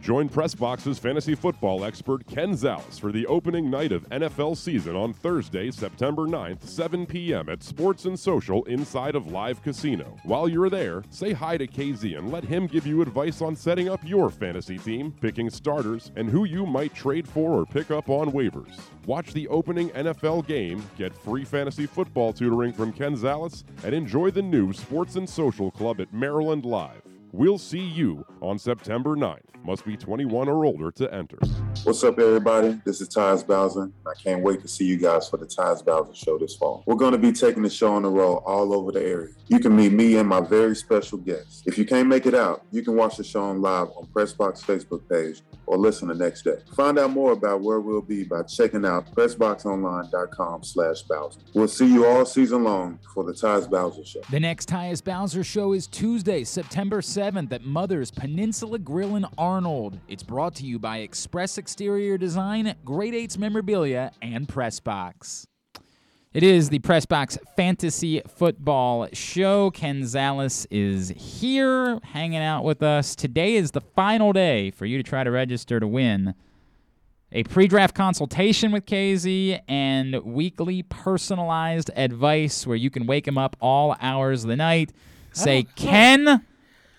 Join Pressbox's fantasy football expert Ken Zales for the opening night of NFL season on Thursday, September 9th, 7 p.m. at Sports and Social inside of Live Casino. While you're there, say hi to KZ and let him give you advice on setting up your fantasy team, picking starters, and who you might trade for or pick up on waivers. Watch the opening NFL game, get free fantasy football tutoring from Ken Zales, and enjoy the new Sports and Social Club at Maryland Live. We'll see you on September 9th. Must be 21 or older to enter. What's up, everybody? This is Tyus Bowser. I can't wait to see you guys for the Tyus Bowser Show this fall. We're going to be taking the show on the road all over the area. You can meet me and my very special guests. If you can't make it out, you can watch the show on live on Pressbox Facebook page or listen the next day. Find out more about where we'll be by checking out pressboxonline.com slash Bowser. We'll see you all season long for the Tyus Bowser Show. The next Tyus Bowser show is Tuesday, September 7th at Mother's Peninsula Grill in Arnold. It's brought to you by Express Exterior Design, Great Eights Memorabilia, and Pressbox. It is the Pressbox Fantasy Football Show. Ken Zales is here hanging out with us. Today is the final day for you to try to register to win a pre draft consultation with KZ and weekly personalized advice where you can wake him up all hours of the night. Say, Ken,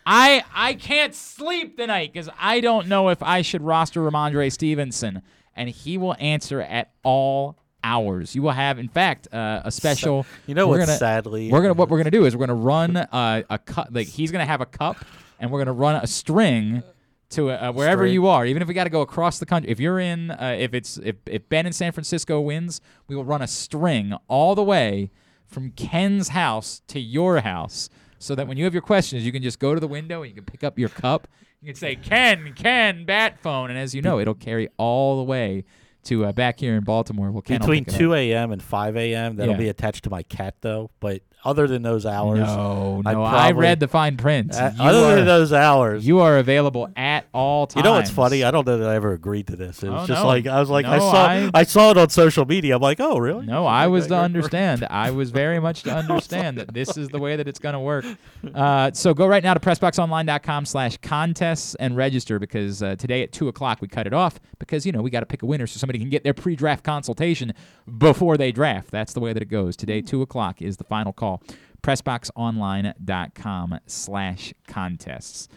I I can't sleep tonight because I don't know if I should roster Rhamondre Stevenson. And he will answer at all hours. You will have, in fact, uh, a special. You know what, sadly- we're gonna what we're gonna do is we're gonna run uh, a cup. Like he's gonna have a cup, and we're gonna run a string to uh, wherever String. you are. Even if we got to go across the country. If you're in, uh, if it's if if Ben in San Francisco wins, we will run a string all the way from Ken's house to your house, so that when you have your questions, you can just go to the window and you can pick up your cup. You can say Ken, Ken, bat phone, and as you know, it'll carry all the way to uh, back here in Baltimore. Well, Ken Between pick it up. 2 a.m. and 5 a.m. That'll Yeah. be attached to my cat, though. But other than those hours, No, no, I read the fine print. Uh, other are- than those hours, You are available at all times. You know what's funny? I don't know that I ever agreed to this. It was Oh, just no. like I was like I saw I- I, saw it on social media. I'm like, oh really? No, I was to understand. I was very much to [laughs] understand that this is the way that it's going to work. [laughs] Uh, so go right now to pressboxonline.com slash contests and register because uh, today at 2 o'clock we cut it off because, you know, we got to pick a winner so somebody can get their pre-draft consultation before they draft. That's the way that it goes. Today, 2 o'clock is the final call. pressboxonline.com slash contests.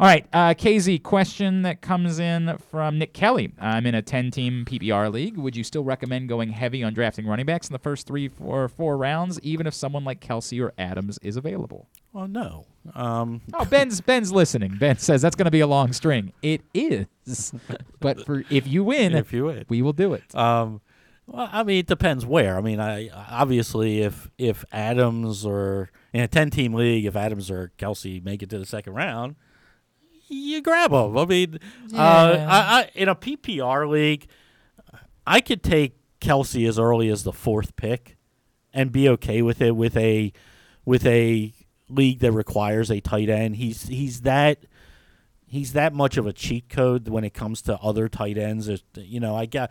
All right, uh, KZ, question that comes in from Nick Kelly. I'm in a 10 team PPR league. Would you still recommend going heavy on drafting running backs in the first three, four, four rounds, even if someone like Kelce or Adams is available? Well, no. Um, Oh, Ben's Ben's listening. Ben says that's going to be a long string. It is, [laughs] but for if you win, if you win, we will do it. Um, well, I mean, it depends where. I mean, I obviously if if Adams or in a ten team league, if Adams or Kelce make it to the second round, you grab them. I mean, uh, I, I, in a PPR league, I could take Kelce as early as the fourth pick and be okay with it with a with a league that requires a tight end. He's he's that he's that much of a cheat code when it comes to other tight ends. You know, I got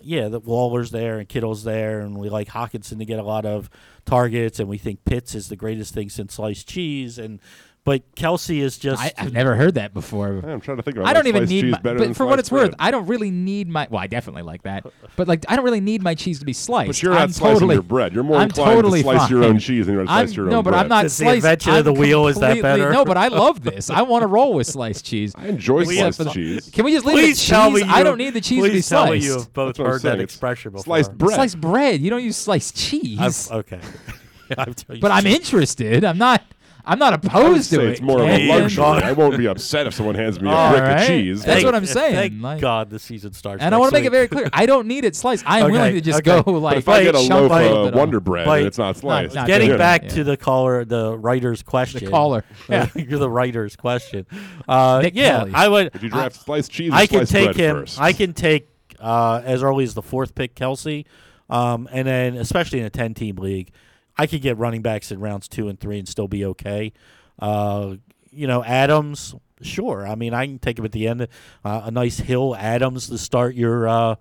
yeah, the Waller's there and Kittle's there, and we like Hockenson to get a lot of targets, and we think Pitts is the greatest thing since sliced cheese, and but Kelce is just I, I've never heard that before. I'm trying to think about I don't even need my, but for what sliced it's worth. I don't really need my. Well, I definitely like that, but like I don't really need my cheese to be sliced. But you're I'm not slicing totally, your bread. You're more I'm inclined totally to slice your own cheese than you are to I'm- slice your no, own but bread. I'm not Since the slicing. invention of the wheel, is that better? No, but I love this. I want to roll with sliced cheese. I enjoy sliced the- cheese. Can we just leave Please it tell cheese? me I you- don't need the cheese to be please tell me sliced. you have both That's heard that expression before. Sliced bread. Sliced bread. You don't use sliced cheese. Okay, [laughs] I've told you but I'm interested. I'm not. I'm not opposed to it. it's more of a Ken. luxury. I won't be upset if someone hands me a All brick right. of cheese. That's Thank- what I'm saying, Thank like- God the season starts. And I want want to make it very clear. I don't need it sliced. I am Okay, willing to just okay. go like. But if I get a chunk loaf a of bit Wonder Bread Like, and it's not sliced, not Getting doing it, back yeah. to the caller, the writer's question. the caller. [laughs] Yeah. You're the writer's question. Uh, Nick yeah, Kelly. I would. would you draft sliced cheese or I can sliced take bread him. first? I can take uh, as early as the fourth pick, Kelce, um, and then especially in a ten-team league, I could get running backs in rounds two and three and still be okay. Uh, you know, Adams, sure. I mean, I can take him at the end. Uh, a nice Hill Adams to start your uh,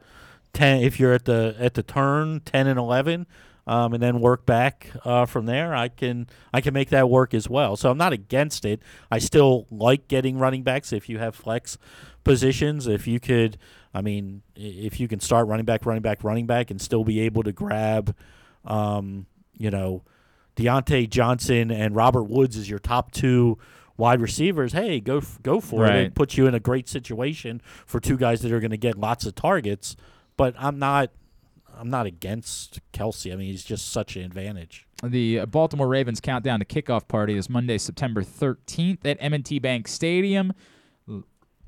ten if you're at the at the turn ten and eleven. Um, and then work back uh, from there. I can I can make that work as well. So I'm not against it. I still like getting running backs if you have flex positions. If you could, I mean, if you can start running back, running back, running back, and still be able to grab, um, you know, Diontae Johnson and Robert Woods as your top two wide receivers. Hey, go go for it. Right. It puts you in a great situation for two guys that are going to get lots of targets. But I'm not. I'm not against Kelce. I mean, he's just such an advantage. The Baltimore Ravens countdown to kickoff party is Monday, September 13th at M&T Bank Stadium.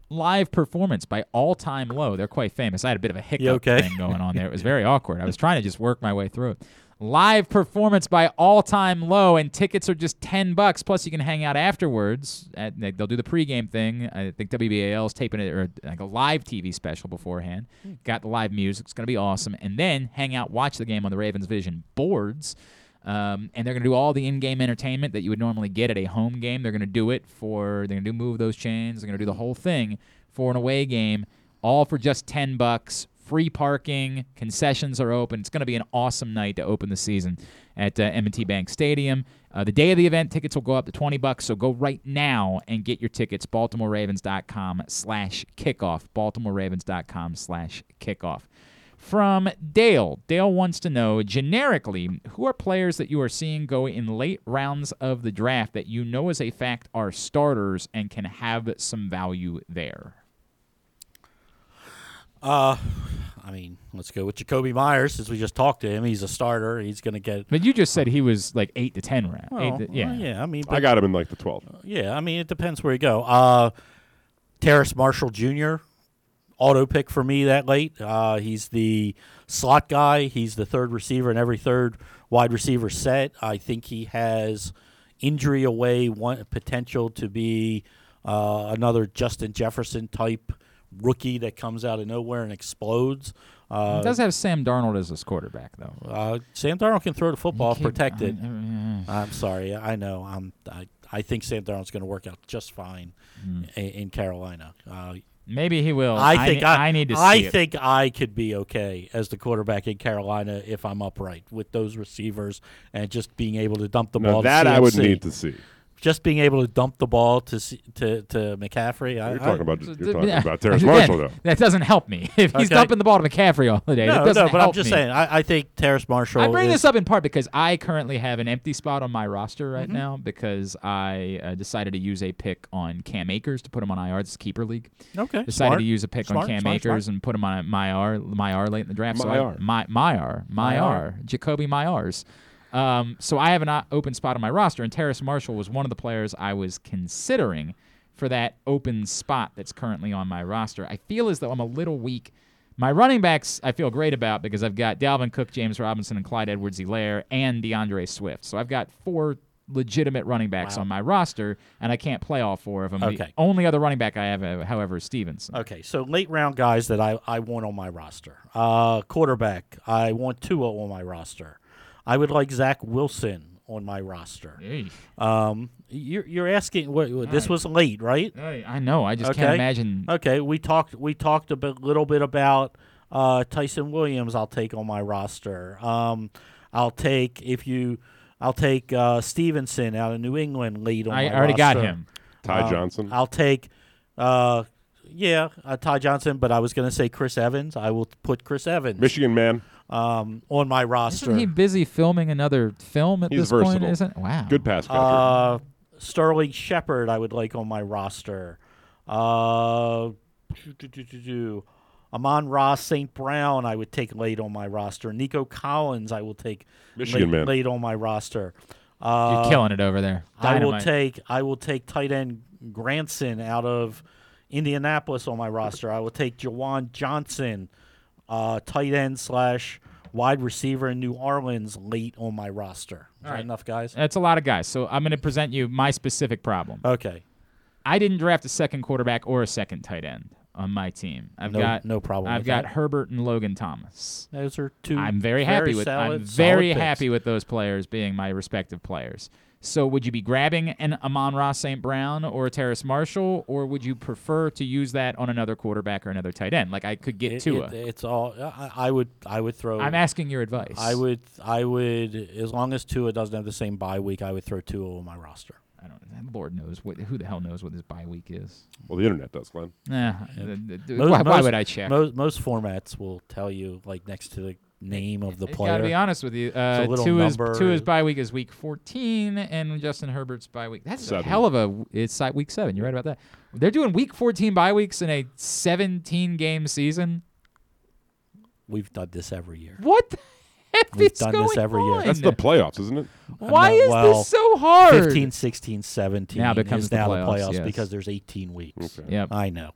Live performance by All Time Low. They're quite famous. I had a bit of a hiccup okay? thing going on there. It was [laughs] very awkward. I was trying to just work my way through it. Live performance by All Time Low, and tickets are just ten bucks. Plus, you can hang out afterwards. At, they'll do the pregame thing. I think WBAL is taping it or like a live TV special beforehand. Got the live music. It's gonna be awesome. And then hang out, watch the game on the Ravens Vision boards. Um, and they're going to do all the in-game entertainment that you would normally get at a home game. They're going to do it for. They're going to do move those chains. They're going to do the whole thing for an away game, all for just ten bucks. Free parking, concessions are open. It's going to be an awesome night to open the season at uh, M&T Bank Stadium. Uh, the day of the event, tickets will go up to 20 bucks, so go right now and get your tickets. BaltimoreRavens.com slash kickoff. BaltimoreRavens.com slash kickoff. From Dale. Dale wants to know generically, who are players that you are seeing go in late rounds of the draft that you know as a fact are starters and can have some value there? Uh, I mean, let's go with Jakobi Meyers since we just talked to him. He's a starter. He's going to get. But you just said he was like 8 to 10 round. Well, Eight to- yeah. well, yeah. I mean, I got him in like the 12th. Yeah, I mean, it depends where you go. Uh, Terrace Marshall Jr. auto pick for me that late. Uh, he's the slot guy. He's the third receiver in every third wide receiver set. I think he has injury away one potential to be uh, another Justin Jefferson type rookie that comes out of nowhere and explodes. Uh, He does have Sam Darnold as his quarterback, though. uh, Sam Darnold can throw the football if keep- protected. I- I- I'm sorry. I know. I'm. I, I think Sam Darnold's going to work out just fine in, in Carolina. Uh, Maybe he will. I think ne- I, I need to see I it. think I could be okay as the quarterback in Carolina if I'm upright with those receivers and just being able to dump the Now ball. to that I would need to see. Just being able to dump the ball to to to McCaffrey. I, You're I- talking about you're talking Yeah. about [laughs] Terrace Again, Marshall though. That doesn't help me. [laughs] If he's Okay. dumping the ball to McCaffrey all the day, that no, doesn't no, but I'm just me. saying. I, I think Terrace Marshall. I bring is, this up in part because I currently have an empty spot on my roster right Mm-hmm. now because I uh, decided to use a pick on Cam Akers to put him on IR. It's a keeper league. Okay, Decided smart. to use a pick Smart, on Cam smart, Akers smart. and put him on my IR, my IR late in the draft. My So I, Myar. my Myar, Myar, Jakobi Myars. Um, so I have an open spot on my roster, and Terrace Marshall was one of the players I was considering for that open spot that's currently on my roster. I feel as though I'm a little weak. My running backs I feel great about because I've got Dalvin Cook, James Robinson, and Clyde Edwards-Helaire, and D'Andre Swift. So I've got four legitimate running backs on my roster, and I can't play all four of them. The Okay. only other running back I have, uh, however, is Stevenson. Okay, so late round guys that I, I want on my roster. Uh, quarterback, I want Tua on my roster. I would like Zach Wilson on my roster. Hey. Um, you're you're asking what, what- this right. was late, right? Hey, I know. I just Okay. can't imagine. Okay, we talked we talked a bit, little bit about uh, Ty'Son Williams. I'll take on my roster. Um, I'll take if you, I'll take uh, Stevenson out of New England lead on I my already got him. Ty Um, Johnson. I'll take, uh, yeah, uh, Ty Johnson, but I was going to say Chris Evans. I will put Chris Evans Michigan man. Um, on my roster. Isn't he busy filming another film at He's this point? Isn't wow? Good pass catcher. Uh, Sterling Shepard, I would like on my roster. Uh, Amon-Ra St. Brown, I would take late on my roster. Nico Collins, I will take Michigan late, man. late on my roster. Uh, You're killing it over there. I will take I will take tight end Granson out of Indianapolis on my roster. I will take Juwan Johnson, uh, tight end slash wide receiver in New Orleans late on my roster. Is right. enough, guys? That's a lot of guys. So I'm going to present you my specific problem. Okay. I didn't draft a second quarterback or a second tight end on my team. I've No- got no problem I've got that. Herbert and Logan Thomas. Those are two. I'm very happy with solid, I'm very solid picks. happy with those players being my respective players. So would you be grabbing an Amon-Ra St. Brown or a Terrace Marshall, or would you prefer to use that on another quarterback or another tight end? Like I could get It- Tua. it- it's all. I, I would. I would throw. I'm asking your advice. I would. I would. As long as Tua doesn't have the same bye week, I would throw Tua on my roster. I don't. Lord knows what. Who the hell knows what his bye week is? well, the internet does, Glenn. Nah, Yeah. Most- why, why most- would I check? Most, most formats will tell you like next to the name of the I player. gotta be honest with you. Uh, little Tua's, number. Tua's bye week is week 14, and Justin Herbert's bye week. That's Seven. a hell of a. It's like week seven. You're right about that. They're doing week 14 bye weeks in a 17 game season. We've done this every year. What the heck We've is done going this every year. on? That's the playoffs, isn't it? Why No, is well, this so hard? 15, 16, 17 Now becomes is the now playoffs, the playoffs yes. because there's 18 weeks. Okay. Yep. I know.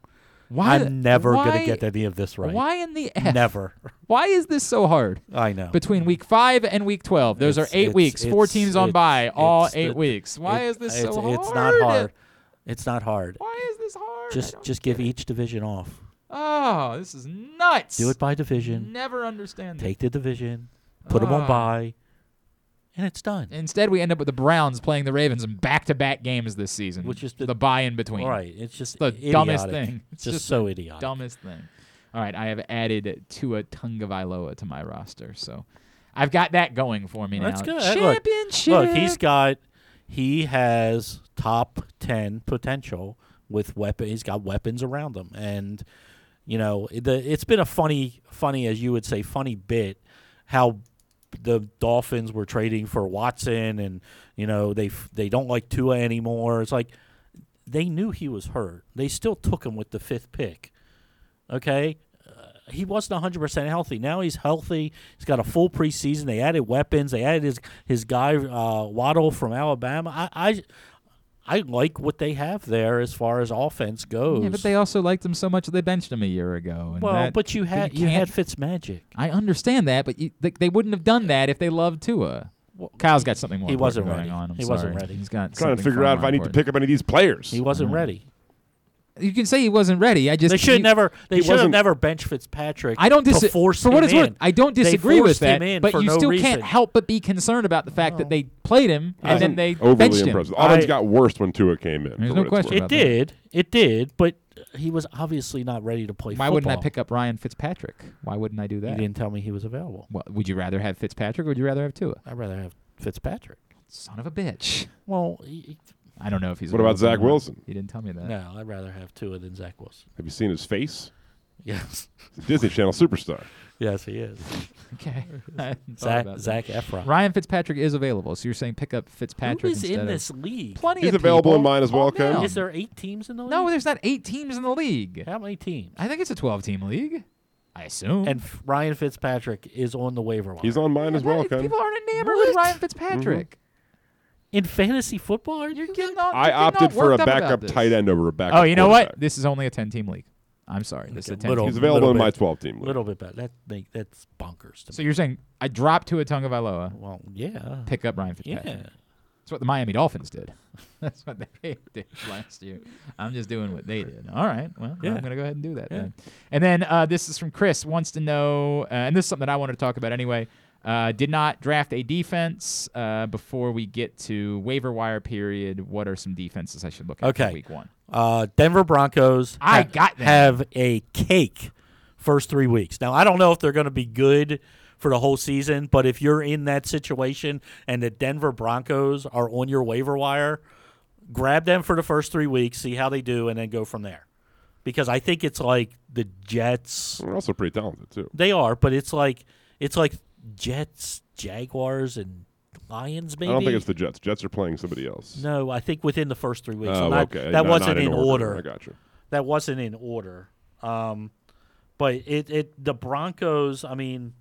Why? I'm never why, gonna get any of this right. Why in the F? Never. [laughs] Why is this so hard? I know. Between week five and week 12, those It's- are eight it's- weeks. Four teams on bye, all eight the- weeks. Why is this so hard? It's not hard. It's not hard. Why is this hard? Just just give it. each division off. Oh, this is nuts. Do it by division. Never understand. Take the division. Put them on Ah. Bye. And it's done. Instead, we end up with the Browns playing the Ravens in back-to-back games this season, Which is the- the buy in between. Right. It's just the idiotic. dumbest thing. It's just, just so the idiotic. Dumbest thing. All right, I have added Tua Tagovailoa to my roster, so I've got that going for me That's now. That's good. Hey, look- Championship. Look, he's got he has top 10 potential with weapon he's got weapons around him and you know the it's been a funny funny as you would say funny bit how the Dolphins were trading for Watson and you know they they don't like Tua anymore it's like they knew he was hurt they still took him with the fifth pick okay uh, he wasn't 100% healthy. Now he's healthy. He's got a full preseason. They added weapons. They added his his guy uh, Waddle from Alabama. I, I I like what they have there as far as offense goes. Yeah, but they also liked him so much that they benched him a year ago. And well, that- but you had you can't- had Fitzmagic. I understand that, but you, they, they wouldn't have done that if they loved Tua. Kyle's got something more. He wasn't ready. on. I'm He wasn't ready. He's got trying to figure out if I need to pick up any of these players. He wasn't mm-hmm. ready. You can say he wasn't ready. I just They should he- never. They should have never benched Fitzpatrick. I don't to force for what him it's worth. I don't disagree with forced him that, in but you no still reason. can't help but be concerned about the fact that they played him and Wasn't then they overly benched him. impressive. Offense I- got worse when Tua came in. There's no question worth. It about that. did. It did. But he was obviously not ready to play. Why football. wouldn't I pick up Ryan Fitzpatrick? Why wouldn't I do that? You that? didn't tell me he was available. What, would you rather have Fitzpatrick or would you rather have Tua? I'd rather have Fitzpatrick. Son of a bitch. Well, he- I don't know if he's. What about available Zach or not. Wilson? He didn't tell me that. No, I'd rather have Tua than Zach Wilson. Have you seen his face? Yes. He's a Disney Channel superstar. Yes, he is. [laughs] Okay. [laughs] I hadn't thought Zach. Zac Efron. Ryan Fitzpatrick is available, so you're saying pick up Fitzpatrick Who is instead in of this league? plenty He's of available in people. mine as well, oh, Calm Ken. Is there eight teams in the league? No, there's not eight teams in the league. How many teams? I think it's a 12 team league. I assume. And F- Ryan Fitzpatrick is on the waiver wire. He's on mine as well, Ken. people aren't enamored with Ryan Fitzpatrick. Mm-hmm. In fantasy football. Are you You're getting all, I you're getting all opted for a worked up about backup this. tight end over a backup. Oh, you know quarterback. what? This is only a 10 team league. I'm sorry. This is a Okay, 10 little- team He's available little in my bit- 12 team A league. little bit better. That make that's bonkers to So me. you're saying I dropped to a Tagovailoa, Well, yeah, pick up Ryan Fitzpatrick. yeah. That's what the Miami Dolphins did. [laughs] That's what they [laughs] did last year. I'm just doing what they did. All right. Well, Yeah. I'm going to go ahead and do that Yeah. then. And then uh, this is from Chris. Wants to know, uh, and this is something that I wanted to talk about anyway. Uh, did not draft a defense uh, before we get to waiver wire period. What are some defenses I should look at for Okay. week one? Uh, Denver Broncos. I got them. have a cake first three weeks. Now I don't know if they're going to be good for the whole season, but if you're in that situation and the Denver Broncos are on your waiver wire, grab them for the first three weeks, see how they do, and then go from there. Because I think it's like the Jets. They're also pretty talented too. They are, but it's like it's like Jets, Jaguars, and Lions. Maybe I don't think it's the Jets. Jets are playing somebody else. no. I think within the first three weeks. Oh, not- okay. That Not- wasn't not in order. I got you. that wasn't in order. Um, but it, it the Broncos. I mean,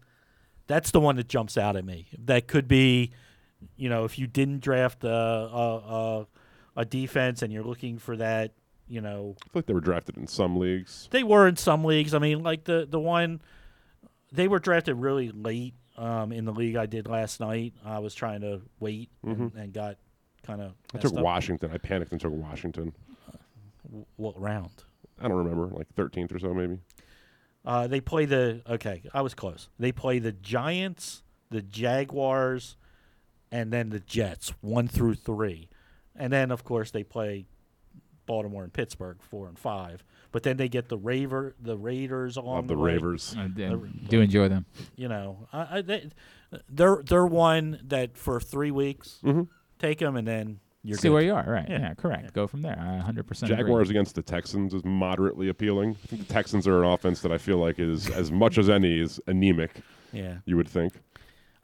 that's the one that jumps out at me. That could be, you know, if you didn't draft a a, a, a defense and you're looking for that, you know, I feel like they were drafted in some leagues. they were in some leagues. I mean, like the the one they were drafted really late um, in the league I did last night. I was trying to wait and, and got kind of. I took Washington. I panicked and took Washington. What round? I don't remember, like 13th or so, maybe. Uh, they play the okay. I was close. They play the Giants, the Jaguars, and then the Jets, one through three, and then of course they play Baltimore and Pittsburgh, four and five. But then they get the Raver, the Raiders on Love the way. Ravers. I do, do enjoy them. You know, I, I, they, they're they're one that for three weeks mm-hmm. take them, and then you're See good. where you are. Right. Yeah, Yeah. correct. Go from there. I 100% agree. Jaguars against the Texans is moderately appealing. I think the Texans are an offense that I feel like is as much as any is anemic. Yeah, You would think.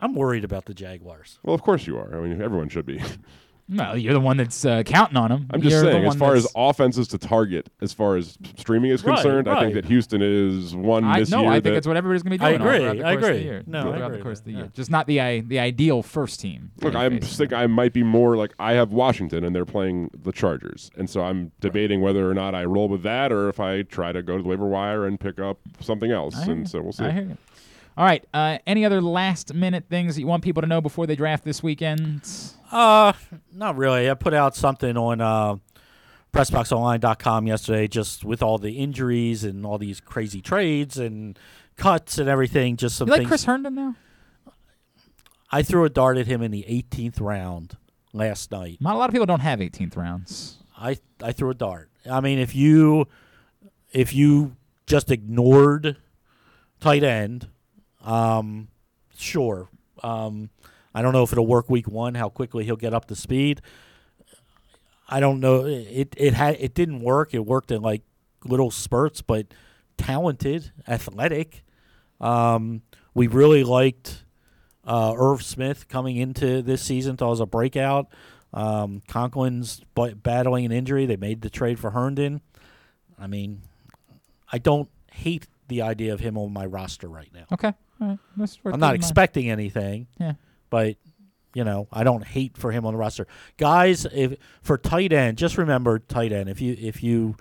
I'm worried about the Jaguars. Well, of course you are. I mean, everyone should be. [laughs] No, you're the one that's uh, counting on them. I'm just you're saying, as one far as offenses to target, as far as streaming is Right, concerned, I think that Houston is one I, this no, year. I think that, that's what everybody's going to be I doing. all agree, throughout the I course Of the agree. year. No, I throughout agree the with course of that, the year. yeah. Just not the I, the ideal first team. Look, I you face. think I might be more like I have Washington and they're playing the Chargers, and so I'm debating whether or not I roll with that or if I try to go to the waiver wire and pick up something else. And so we'll see. I hear you. All right. Uh, any other last minute things that you want people to know before they draft this weekend? Uh, not really. I put out something on uh, PressBoxOnline.com yesterday, just with all the injuries and all these crazy trades and cuts and everything. Just some You like. Chris Herndon now? I threw a dart at him in the 18th round last night. Not a lot of people don't have 18th rounds. I I threw a dart. I mean, if you if you just ignored tight end, um, sure. Um, I don't know if it'll work week one. How quickly he'll get up to speed. I don't know. It it had it didn't work. It worked in like little spurts, but talented, athletic. Um, we really liked uh, Irv Smith coming into this season. Thought it was a breakout. Um, Conklin's b- battling an injury. They made the trade for Herndon. I mean, I don't hate the idea of him on my roster right now. Okay. All right. That's worth I'm not keeping mind. expecting anything, Yeah. but you know, I don't hate for him on the roster. Guys, if for tight end, just remember tight end. If you if you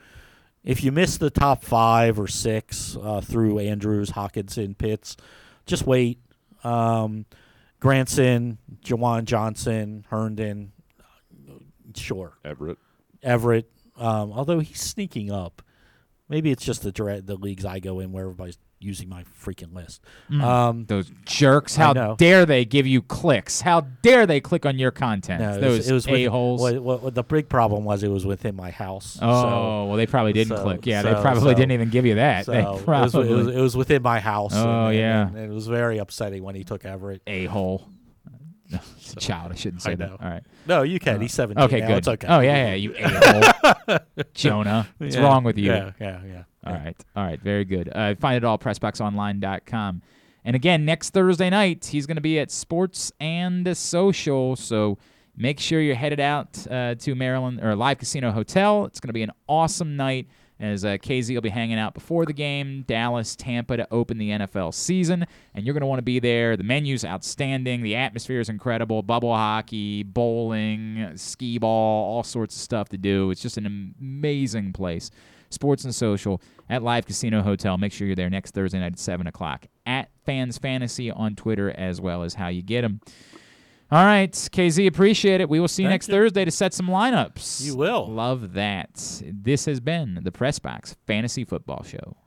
if you miss the top five or six uh, through Andrews, Hockenson, Pitts, just wait. Um, Granson, Juwan Johnson, Herndon, sure. Everett. Everett, um, although he's sneaking up. Maybe it's just the direct, the leagues I go in where everybody's using my freaking list. Um, Those jerks. How dare they give you clicks? How dare they click on your content? no, it was, it was a-holes. What, what, what the big problem was it was within my house. oh, so, well, they probably didn't so- click. Yeah, they probably so- didn't even give you that. so they it, was, probably it, was, it was within my house. Oh, and- and- yeah. and it was very upsetting when he took Everett. a-hole. [laughs] It's a child. I shouldn't say I that. All right. No, you can. Uh, He's 17 Okay, now. good. It's okay. Oh yeah, yeah. You a-hole. [laughs] Jonah. What's Yeah, wrong with you? Yeah, yeah, yeah. All right. All right. Very good. Uh, find it all pressboxonline.com. And again, next Thursday night, he's going to be at Sports and Social. So make sure you're headed out uh, to Maryland or Live Casino Hotel. It's going to be an awesome night as uh, KZ will be hanging out before the game, Dallas, Tampa to open the NFL season. And you're going to want to be there. The menu's outstanding. The atmosphere is incredible. Bubble hockey, bowling, skee ball, all sorts of stuff to do. It's just an amazing place. Sports and Social at Live Casino Hotel. Make sure you're there next Thursday night at 7 o'clock. At Fans Fantasy on Twitter as well as how you get them. All right, KZ, appreciate it. We will see you Thank next you. Thursday to set some lineups. You will. Love that. This has been the Press Box Fantasy Football Show.